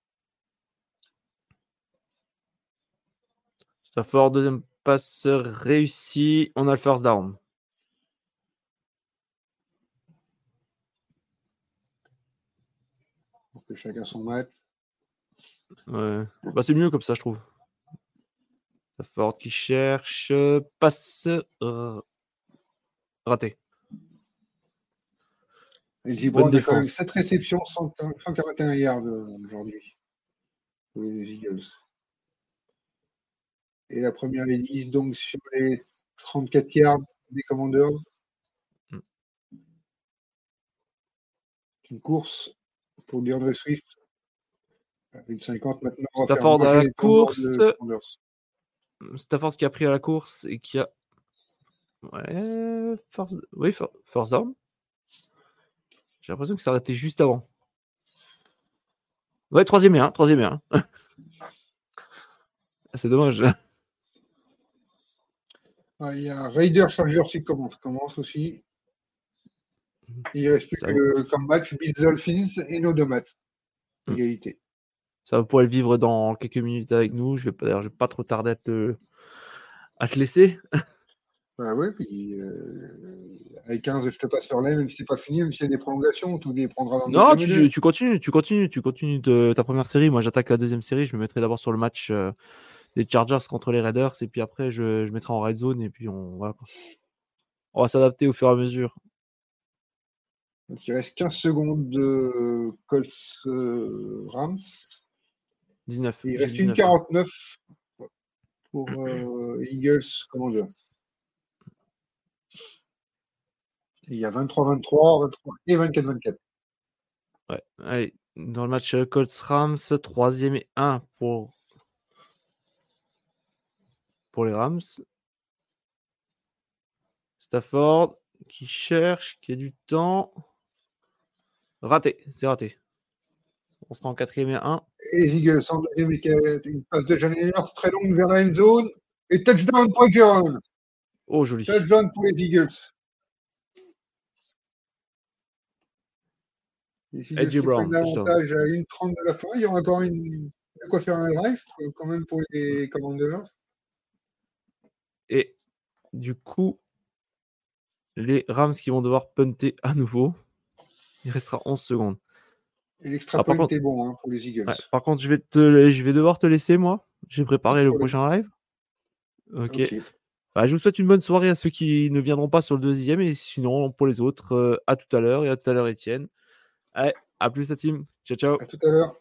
Stafford, deuxième passe réussie, on a le first down. Que chacun son match. Ouais. Bah, c'est mieux comme ça, je trouve. Ford qui cherche. Passe. Euh, raté. Et Gibron a quand même 7 réceptions, 141 yards euh, aujourd'hui. les Eagles. Et la première est donc sur les 34 yards des Commanders. Mm. Une course pour DeAndre Swift. Une 50 maintenant. Stafford à la course. Stafford qui a pris à la course et qui a. Ouais, force... Oui, force down. J'ai l'impression que ça arrêté juste avant. Ouais, troisième et un, troisième et un. C'est dommage. il y a Raider Charger qui commence, commence aussi. Il reste plus que comme match Bills Dolphins et nos deux matchs. Hmm. Égalité. Ça va pouvoir le vivre dans quelques minutes avec nous. Je vais pas, je vais pas trop tarder à te, à te laisser. Bah ouais, puis euh, avec 15, je te passe sur l'aile, même si c'est pas fini, même s'il y a des prolongations, tout les prendra dans Non, tu, tu, continues, tu continues, tu continues de ta première série. Moi, j'attaque la deuxième série. Je me mettrai d'abord sur le match euh, des Chargers contre les Raiders, et puis après, je, je mettrai en red zone, et puis on, voilà, on va s'adapter au fur et à mesure. Donc, il reste 15 secondes de Colts euh, Rams. 19. Il reste une 49 pour euh, Eagles Commander. Il y a 23-23, 23 et 24-24. Ouais, allez, dans le match euh, Colts Rams, troisième et 1 pour, pour les Rams. Stafford qui cherche, qui a du temps. Raté, c'est raté. On sera en quatrième et 1. Et Eagles en deuxième et une passe de Jalen très longue vers la end zone. Et touchdown pour Jérôme. Oh, joli. Touchdown pour les Eagles. Edgy Brown. Davantage à une 30 de la fin. Il y aura encore une... de quoi faire un drive quand même pour les Commanders. Et du coup, les Rams qui vont devoir punter à nouveau. Il restera 11 secondes. Et l'extra ah, point est bon hein, pour les Eagles. par contre, je vais, te, je vais devoir te laisser, moi. J'ai préparé le prochain live. Ok. Bah, je vous souhaite une bonne soirée à ceux qui ne viendront pas sur le deuxième. Et sinon, pour les autres, euh, à tout à l'heure. Et à tout à l'heure, Étienne. Allez, à plus, la team. Ciao, ciao. À tout à l'heure.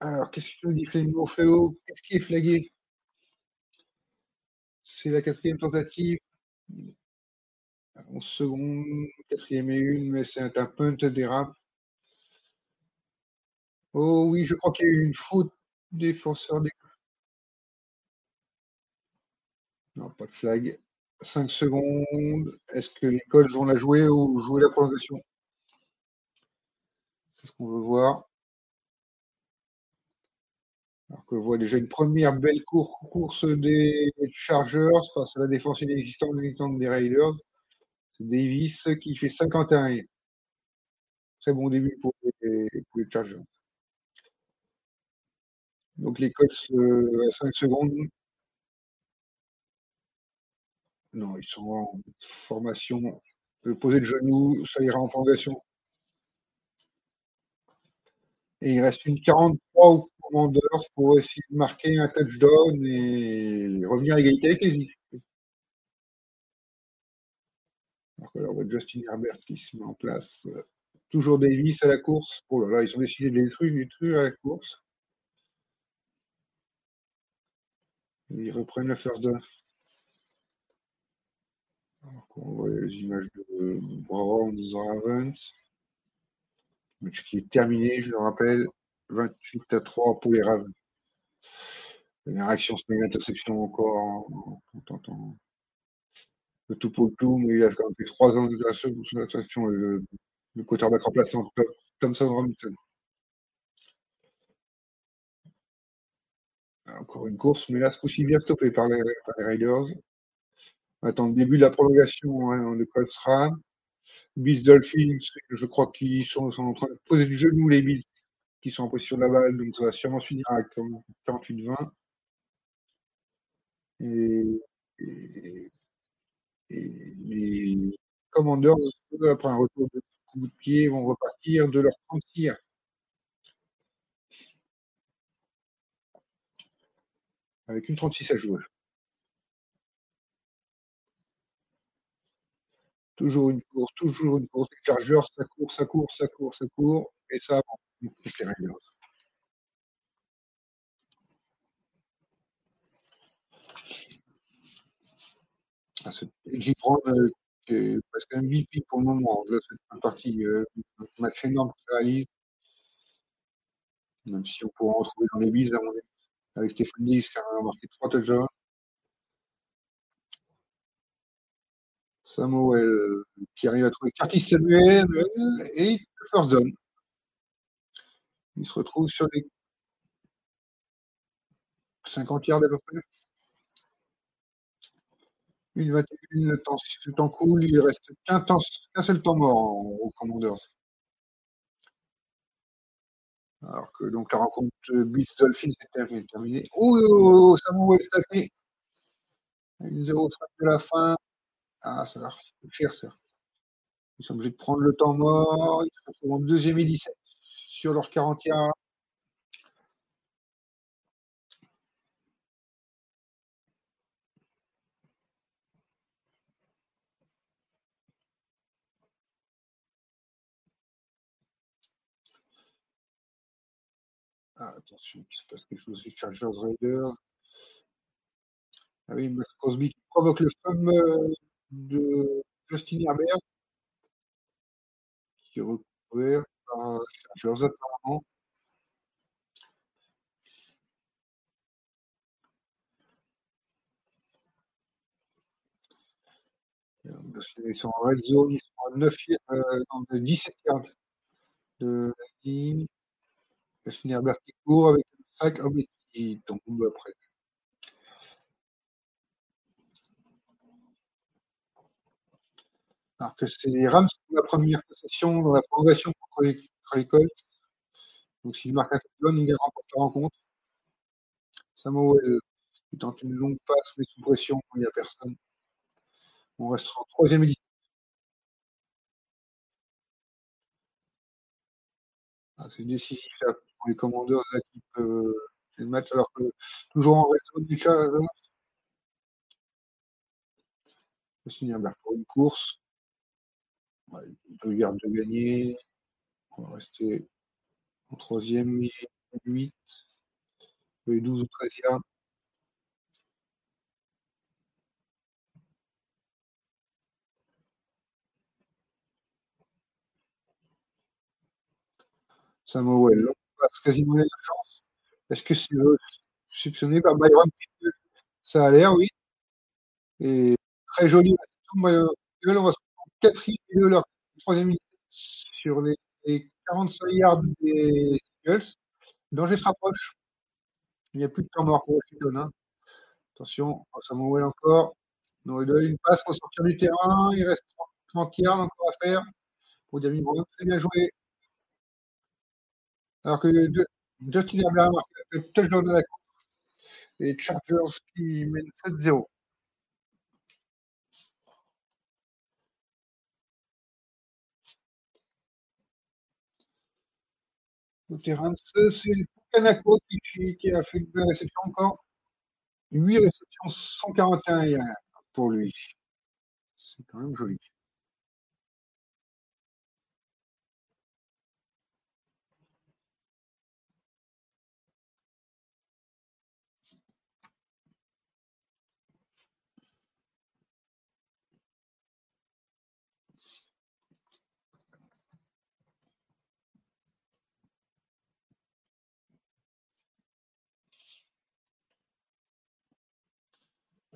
Alors, qu'est-ce que tu dis, Flémo Fléau Qu'est-ce qui est flagué? C'est la quatrième tentative. 11 secondes, quatrième et une, mais c'est un punt dérape. Oh oui, je crois qu'il y a eu une faute défenseur des. Non, pas de flag. 5 secondes. Est-ce que les Colts vont la jouer ou jouer la prolongation? C'est ce qu'on veut voir. Alors que voit déjà une première belle course des Chargers face à la défense inexistante des Raiders. Davis qui fait 51. Très bon début pour les, Chargers. Donc les Colts euh, à 5 secondes. Non, ils sont en formation. poser le genou, ça ira en prolongation. Et il reste une 43 aux Commanders pour essayer de marquer un touchdown et revenir à égalité avec les Alors on voit Justin Herbert qui se met en place. Euh, toujours Davis à la course. Oh là là, ils ont décidé de détruire, détruire à la course. Ils reprennent le first down. Qu'on voit les images de Brown, Ravens. Match qui est terminé, je le rappelle. 28 à 3 pour les Ravens. Une réaction, c'est une interception encore le mais il a quand même fait 3 ans de son interception, le, le quarterback remplaçant Thompson Robinson. Encore une course, mais là, ce coup-ci bien stoppé par les, Raiders. On attend le début de la prolongation hein, de Colts Ram. Bills Dolphins, je crois qu'ils sont, en train de poser du genou les Bills qui sont en position de la balle, donc ça va sûrement finir à 48-20. Et, et, et, les Commanders, après un retour de coup de pied, vont repartir de leur 30 avec une 36 à jouer. Toujours une course, toujours une course. Les Chargers, ça court, ça court, ça court, ça court, et ça avance. Ah, J. Brown, euh, qui est presque MVP pour le moment. C'est une partie, euh, match énorme qu'il réalise. Même si on pourra en retrouver dans les avis avec Stéphane Lys qui a marqué trois touchdowns. Samuel qui arrive à trouver Curtis Samuel et first down. Il se retrouve sur les 50 yards à peu près. Une 21, le temps, le temps cool, il reste qu'un seul temps mort aux Commanders. Alors que donc la rencontre Bills Dolphins est terminée. Oh, oh, oh Samuel Sacré. 0 de la fin. Ah, ça leur fait cher, ça. Ils sont obligés de prendre le temps mort. Ils se retrouvent en deuxième et 17 sur leur 40 yards. Ah, attention, il se passe quelque chose les Chargers Raiders. Ah oui, Max Crosby qui provoque le fameux de Justin Herbert, qui est recouvert par Chargers apparemment. Ils sont en red zone, ils sont à 9, euh, 17 yards de la ligne. Justin Herbert qui court avec le sac, oh, mais qui tombe après. Alors que c'est les Rams qui la première possession dans la progression contre les, Colts. Donc s'il marque un touchdown, il remporte la rencontre. Samuel qui tente une longue passe, mais sous pression, il n'y a personne. On restera en troisième édition. Ah, c'est décisif là les commandeurs de l'équipe euh, le match, alors que toujours en réseau du Chargers. Herbert pour une course. Ouais, deux yards de gagner. On va rester en troisième et 8. Les 12 ou 13 yards. Samuel, passe quasiment la chance. Est-ce que c'est soupçonné par Byron Ça a l'air, oui. Et très joli. On va se prendre quatrième de leur troisième sur les, 45 yards des Eagles. Danger se rapproche. Il n'y a plus de temps mort pour Washington. Hein. Attention, Samuel encore. On une passe pour sortir du terrain. Il reste 30 yards encore à faire. Pour David Brown, c'est bien joué. Alors que Justin Herbert a marqué le touchdown de la course. Et Chargers qui mènent 7-0. Au terrain, c'est Kanako qui, qui, a fait une belle réception encore. 8 réceptions, 141 pour lui. C'est quand même joli.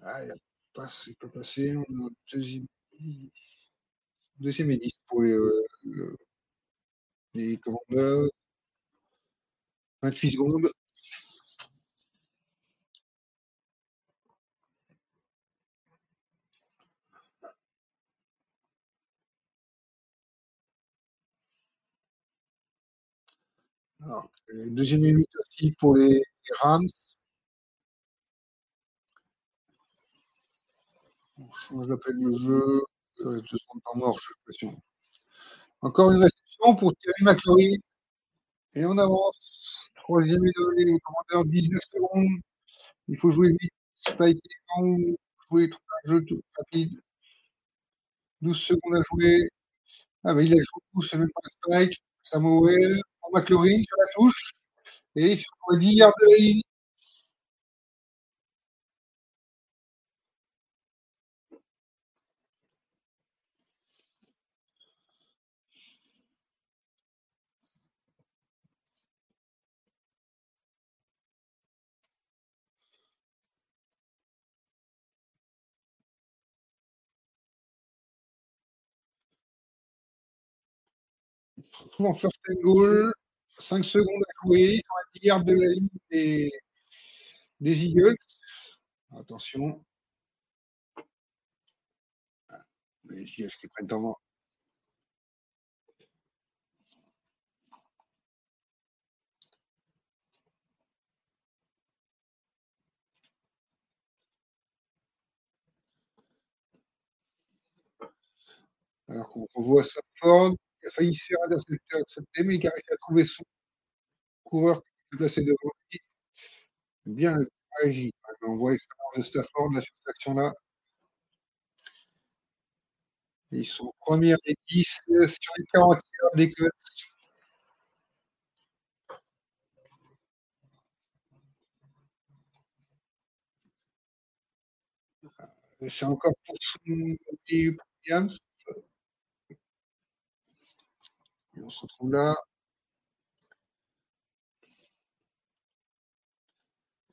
Ah, il, passe, il peut passer. A deuxième, deuxième et 10 pour les, euh, les commandeurs. 28 secondes. Alors, euh, deuxième minute aussi pour les, Rams. Change l'appel du jeu? Euh, deux secondes par mort, j'ai l'impression. Encore une réception pour Thierry McLaurin. Et on avance. Troisième et donné au commandeur, 19 secondes. Il faut jouer vite. Spike ou jouer un jeu tout rapide. 12 secondes à jouer. Ah, mais il a joué, c'est même pas Spike. Samuel, McLaurin sur la touche. Et sur le 10 yards de la ligne. en first and goal, 5 secondes à jouer, sur la 10 yards de la ligne des, des Eagles. Attention. Ah, les Eagles qui prennent temps. Alors qu'on voit Ford il a failli se faire intercepter, mais il a réussi à trouver son coureur qui s'est placé devant lui. Bien réagi. On voit l'expérience de Stafford là, sur cette action-là. Ils sont premiers et 10 sur les 40 yards des Colts. C'est encore pour son Williams. on se retrouve là.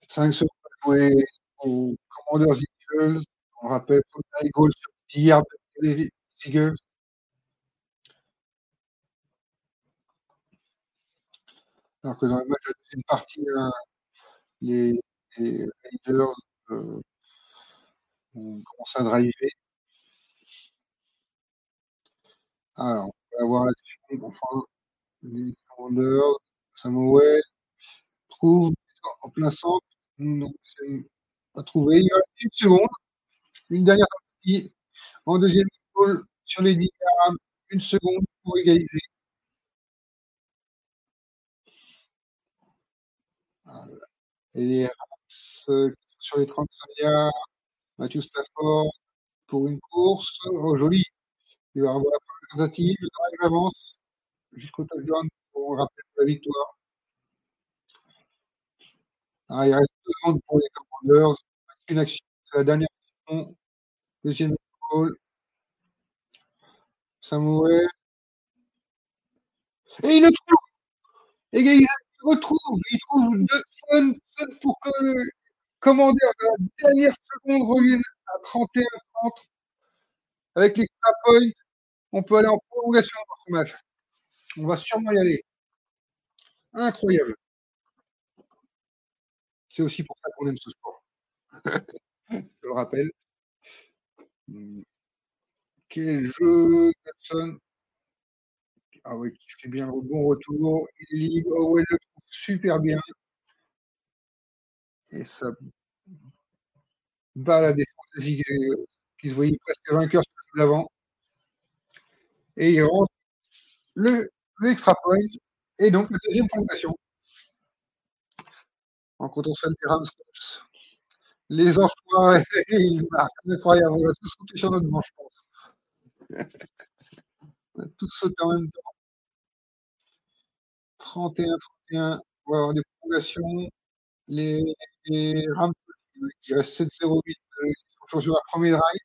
5 secondes à jouer aux Commanders Eagles. On rappelle les goals sur 10 yards des Eagles. Alors que dans le match de deuxième partie, hein, les, les Raiders euh, ont commencé à driver. Alors, avoir l'action, enfin, les commandeurs, Samuel, trouve en plein centre, non, pas trouvé. Il y a une seconde, une dernière partie, en deuxième goal sur les 10 une seconde pour égaliser. Et les Rams sur les 35 yards, Matthew Stafford pour une course. Oh, joli. Il va avoir tentative, drive avance jusqu'au touchdown pour rappeler la victoire. Ah, il reste deux secondes pour les Commanders. Une action, c'est la dernière action. Deuxième goal. Samuel. Et il le trouve Et il retrouve. Il trouve deux pour que le commandeur de la dernière seconde revienne à 31-30 avec les points on peut aller en prolongation dans ce match. On va sûrement y aller. Incroyable. C'est aussi pour ça qu'on aime ce sport. Je le rappelle. Quel jeu, Jackson? Ah oui, qui fait bien le bon retour. Il est libre. Oh, le trouve super bien. Et ça bat la défense qui se voyait presque vainqueur sur l'avant et il rentre le, extra point et donc la deuxième prolongation. En des Rams. Les enfoirés, ils marquent. Incroyable, on va tous sauter sur notre banc, je pense. on va tous sauter en même temps. 31-31, on va avoir des prolongations. Les, les Rams, qui restent 7-0-8, ils sont toujours sur la première drive.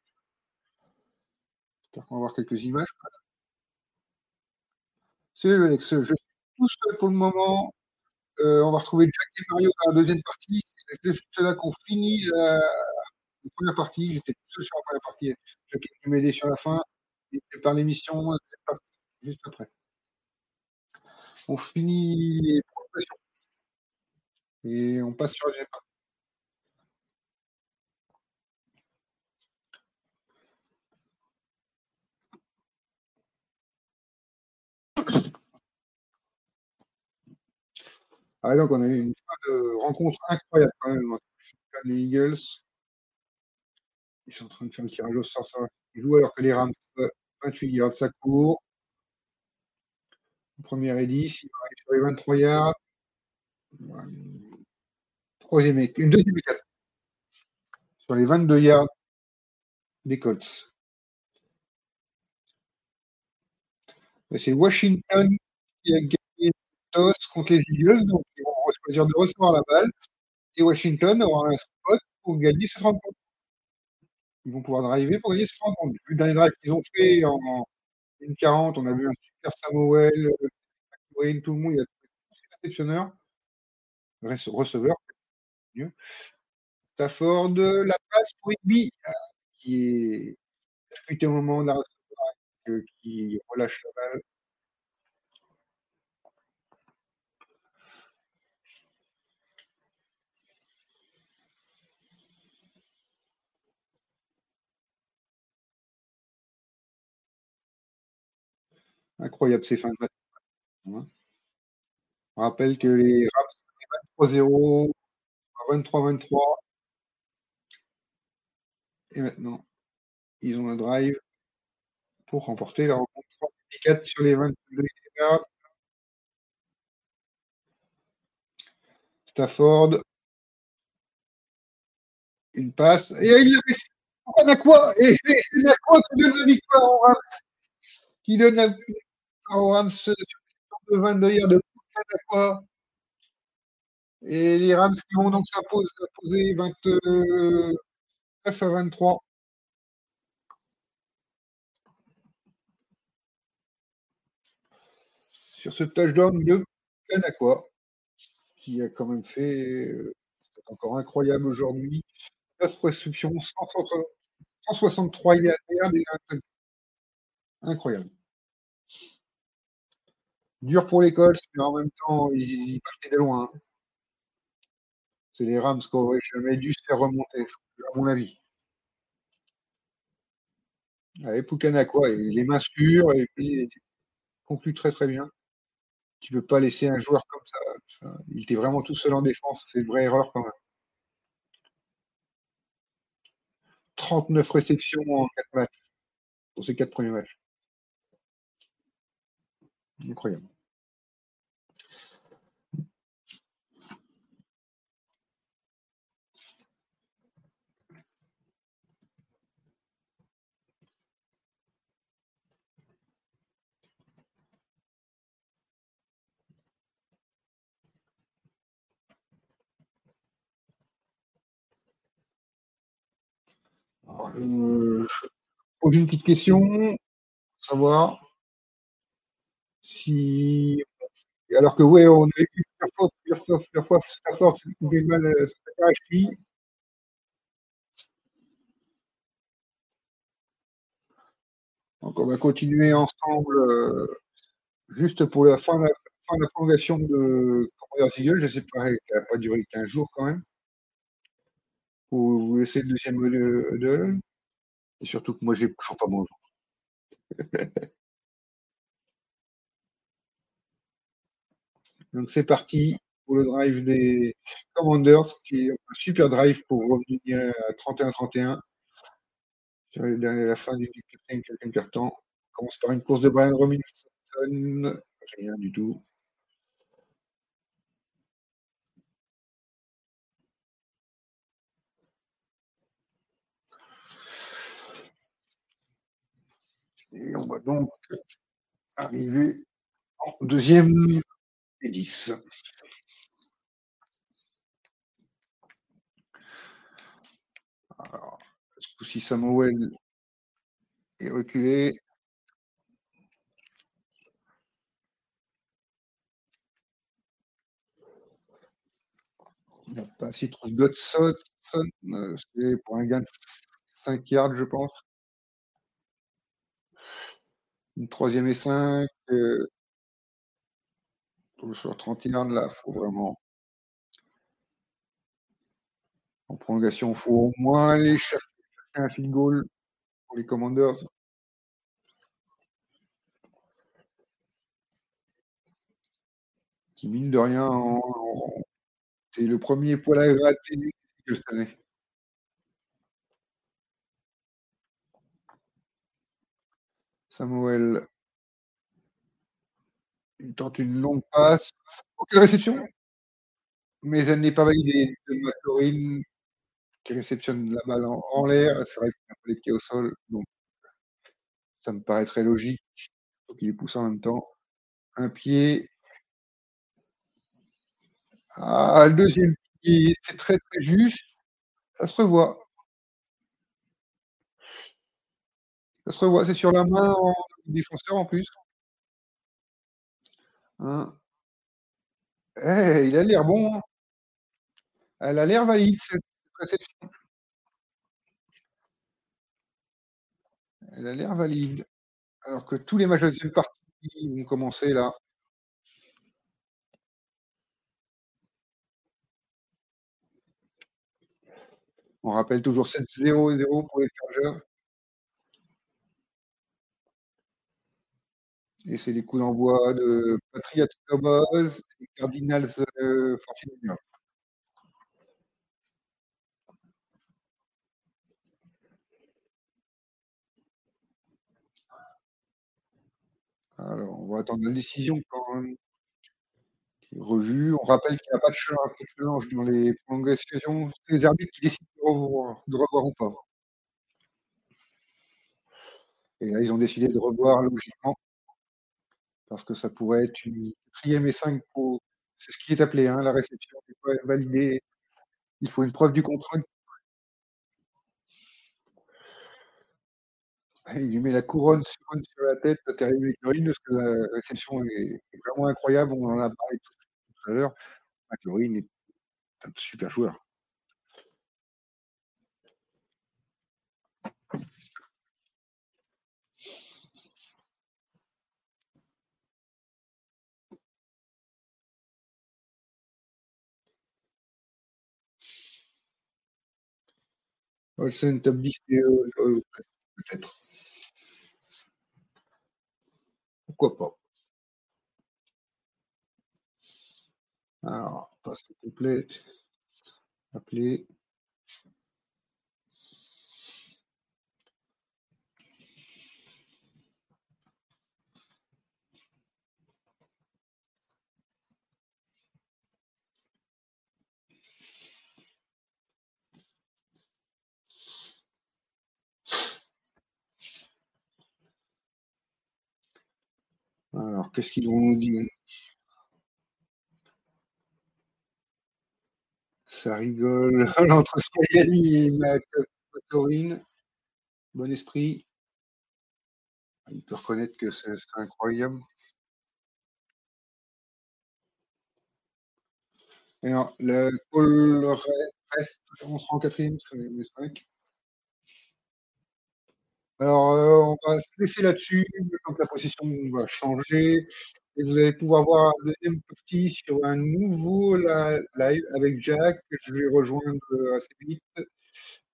J'espère va voir quelques images. C'est Alex. Je suis tout seul pour le moment. Euh, on va retrouver Jack et Mario dans la deuxième partie. C'est là qu'on finit la première partie, j'étais tout seul sur la première partie. Je qui m'aider sur la fin, et par l'émission, juste après. On finit les progressions. Et on passe sur les Ah, donc, on a eu une de rencontre incroyable quand même les Eagles. Ils sont en train de faire un tirage au sort. Ils jouent alors que les Rams, 28 yards, ça court. Première et 10, il arrive sur les 23 yards. Troisième et, une deuxième et 4. Sur les 22 yards des Colts. C'est Washington qui a gagné contre les Eagles, donc ils vont choisir de recevoir la balle. Et Washington aura un spot pour gagner 30 points. Ils vont pouvoir driver pour gagner ce 30 points. Vu le dernier drive qu'ils ont fait en 40, on a vu un super Samuel, Wayne, tout le monde, il y a tous ces réceptionneurs, receveurs, mieux. Stafford, la passe pour Igby, qui est percuté au moment de la recevoir, qui relâche la balle Incroyable ces fins de match. Hein. On rappelle que les sont 23-0, 23-23. Et maintenant, ils ont un drive pour remporter la rencontre 4 sur les 22 yards. Stafford. Une passe. Et il a fait. On a quoi Et c'est quoi qui donne la victoire aux Rams Qui donne la Rams sur de 22 yards de quoi Et les Rams qui vont donc s'imposer 29 à 23. Sur ce touchdown de Kanakwa, qui a quand même fait euh, encore incroyable aujourd'hui. 9 restrictions, 163 yards Incroyable. Dur pour l'école, mais en même temps, il, partait de loin. C'est les Rams qui auraient jamais dû se faire remonter, à mon avis. Allez, quoi il est mains sûres et puis conclut très très bien. Tu peux pas laisser un joueur comme ça. Il était vraiment tout seul en défense, c'est une vraie erreur quand même. 39 réceptions en 4 matchs, pour ces 4 premiers matchs. Incroyable. Pose une petite question, savoir si. Alors que, ouais, on a eu plusieurs fois, plusieurs fois, plusieurs à. Donc, on va continuer ensemble euh, juste pour la fin de la, fin de la prolongation de. Je sais pas, elle n'a pas duré 15 jours quand même. Vous laisser le deuxième huddle. Et surtout que moi, j'ai toujours pas bonjour. Donc c'est parti pour le drive des Commanders, qui est un super drive pour revenir à 31-31 sur la fin du quatrième, quart-temps. On commence par une course de Brian Robinson, rien du tout. Et on va donc arriver en deuxième 10. Alors, ce coup-ci, Samuel est reculé? Il n'a pas trouve Godson, euh, c'est pour un gain de 5 yards, je pense. Une troisième et 5. Euh, sur 30 yards, là, faut vraiment. En prolongation, faut au moins aller chercher un field goal pour les Commanders. Qui, mine de rien, c'est le premier poil à gratter cette année. Samuel il tente une longue passe. Aucune réception. Mais elle n'est pas validée de McLaurin qui réceptionne la balle en, l'air. C'est vrai qu'il pas les pieds au sol. Donc, ça me paraît très logique. Donc, il les pousse en même temps. Un pied. Ah, le deuxième pied, c'est très très juste. Ça se revoit. Ça se revoit. C'est sur la main en défenseur en plus. Hein. Eh, il a l'air bon. Hein. Elle a l'air valide, cette réception. Elle a l'air valide. Alors que tous les matchs de deuxième partie vont commencer là. On rappelle toujours 7-0-0 pour les Chargers. Et c'est les coups d'envoi de Patriot Cowboys et Cardinals euh, Alors, on va attendre la décision quand qui est revue. On rappelle qu'il n'y a pas de challenge dans les prolongations. les arbitres qui décident de revoir ou pas? Et là, ils ont décidé de revoir logiquement parce que ça pourrait être une quatrième et cinq pour. C'est ce qui est appelé, hein, la réception n'est pas validée. Il faut une preuve du contrôle. Il lui met la couronne sur la tête Terry McLaurin parce que la réception est, vraiment incroyable. On en a parlé tout, à l'heure. McLaurin est un super joueur. C'est une top 10 euh, euh, peut-être. Pourquoi pas Alors, passe complète. Appeler. Alors, qu'est-ce qu'ils vont nous dire? Ça rigole entre Skyali et Matorine. Bon esprit. Il peut reconnaître que c'est incroyable. Alors, le call reste, on sera en quatrième, est 5. Alors, euh, on va se laisser là-dessus, la position va changer. Et vous allez pouvoir voir la deuxième partie sur un nouveau live avec Jack. Je vais rejoindre euh, assez vite.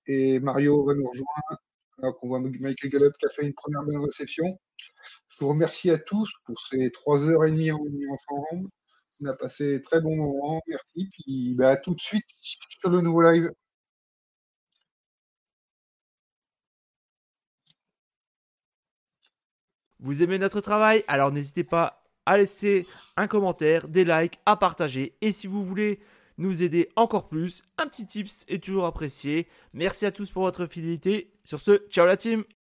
Et Mario va nous rejoindre. Alors qu'on voit Michael Gallup qui a fait une première bonne réception. Je vous remercie à tous pour ces trois heures et demie ensemble. On a passé très bon moment. Merci. Puis bah, à tout de suite sur le nouveau live. Vous aimez notre travail Alors n'hésitez pas à laisser un commentaire, des likes, à partager. Et si vous voulez nous aider encore plus, un petit tips est toujours apprécié. Merci à tous pour votre fidélité. Sur ce, ciao la team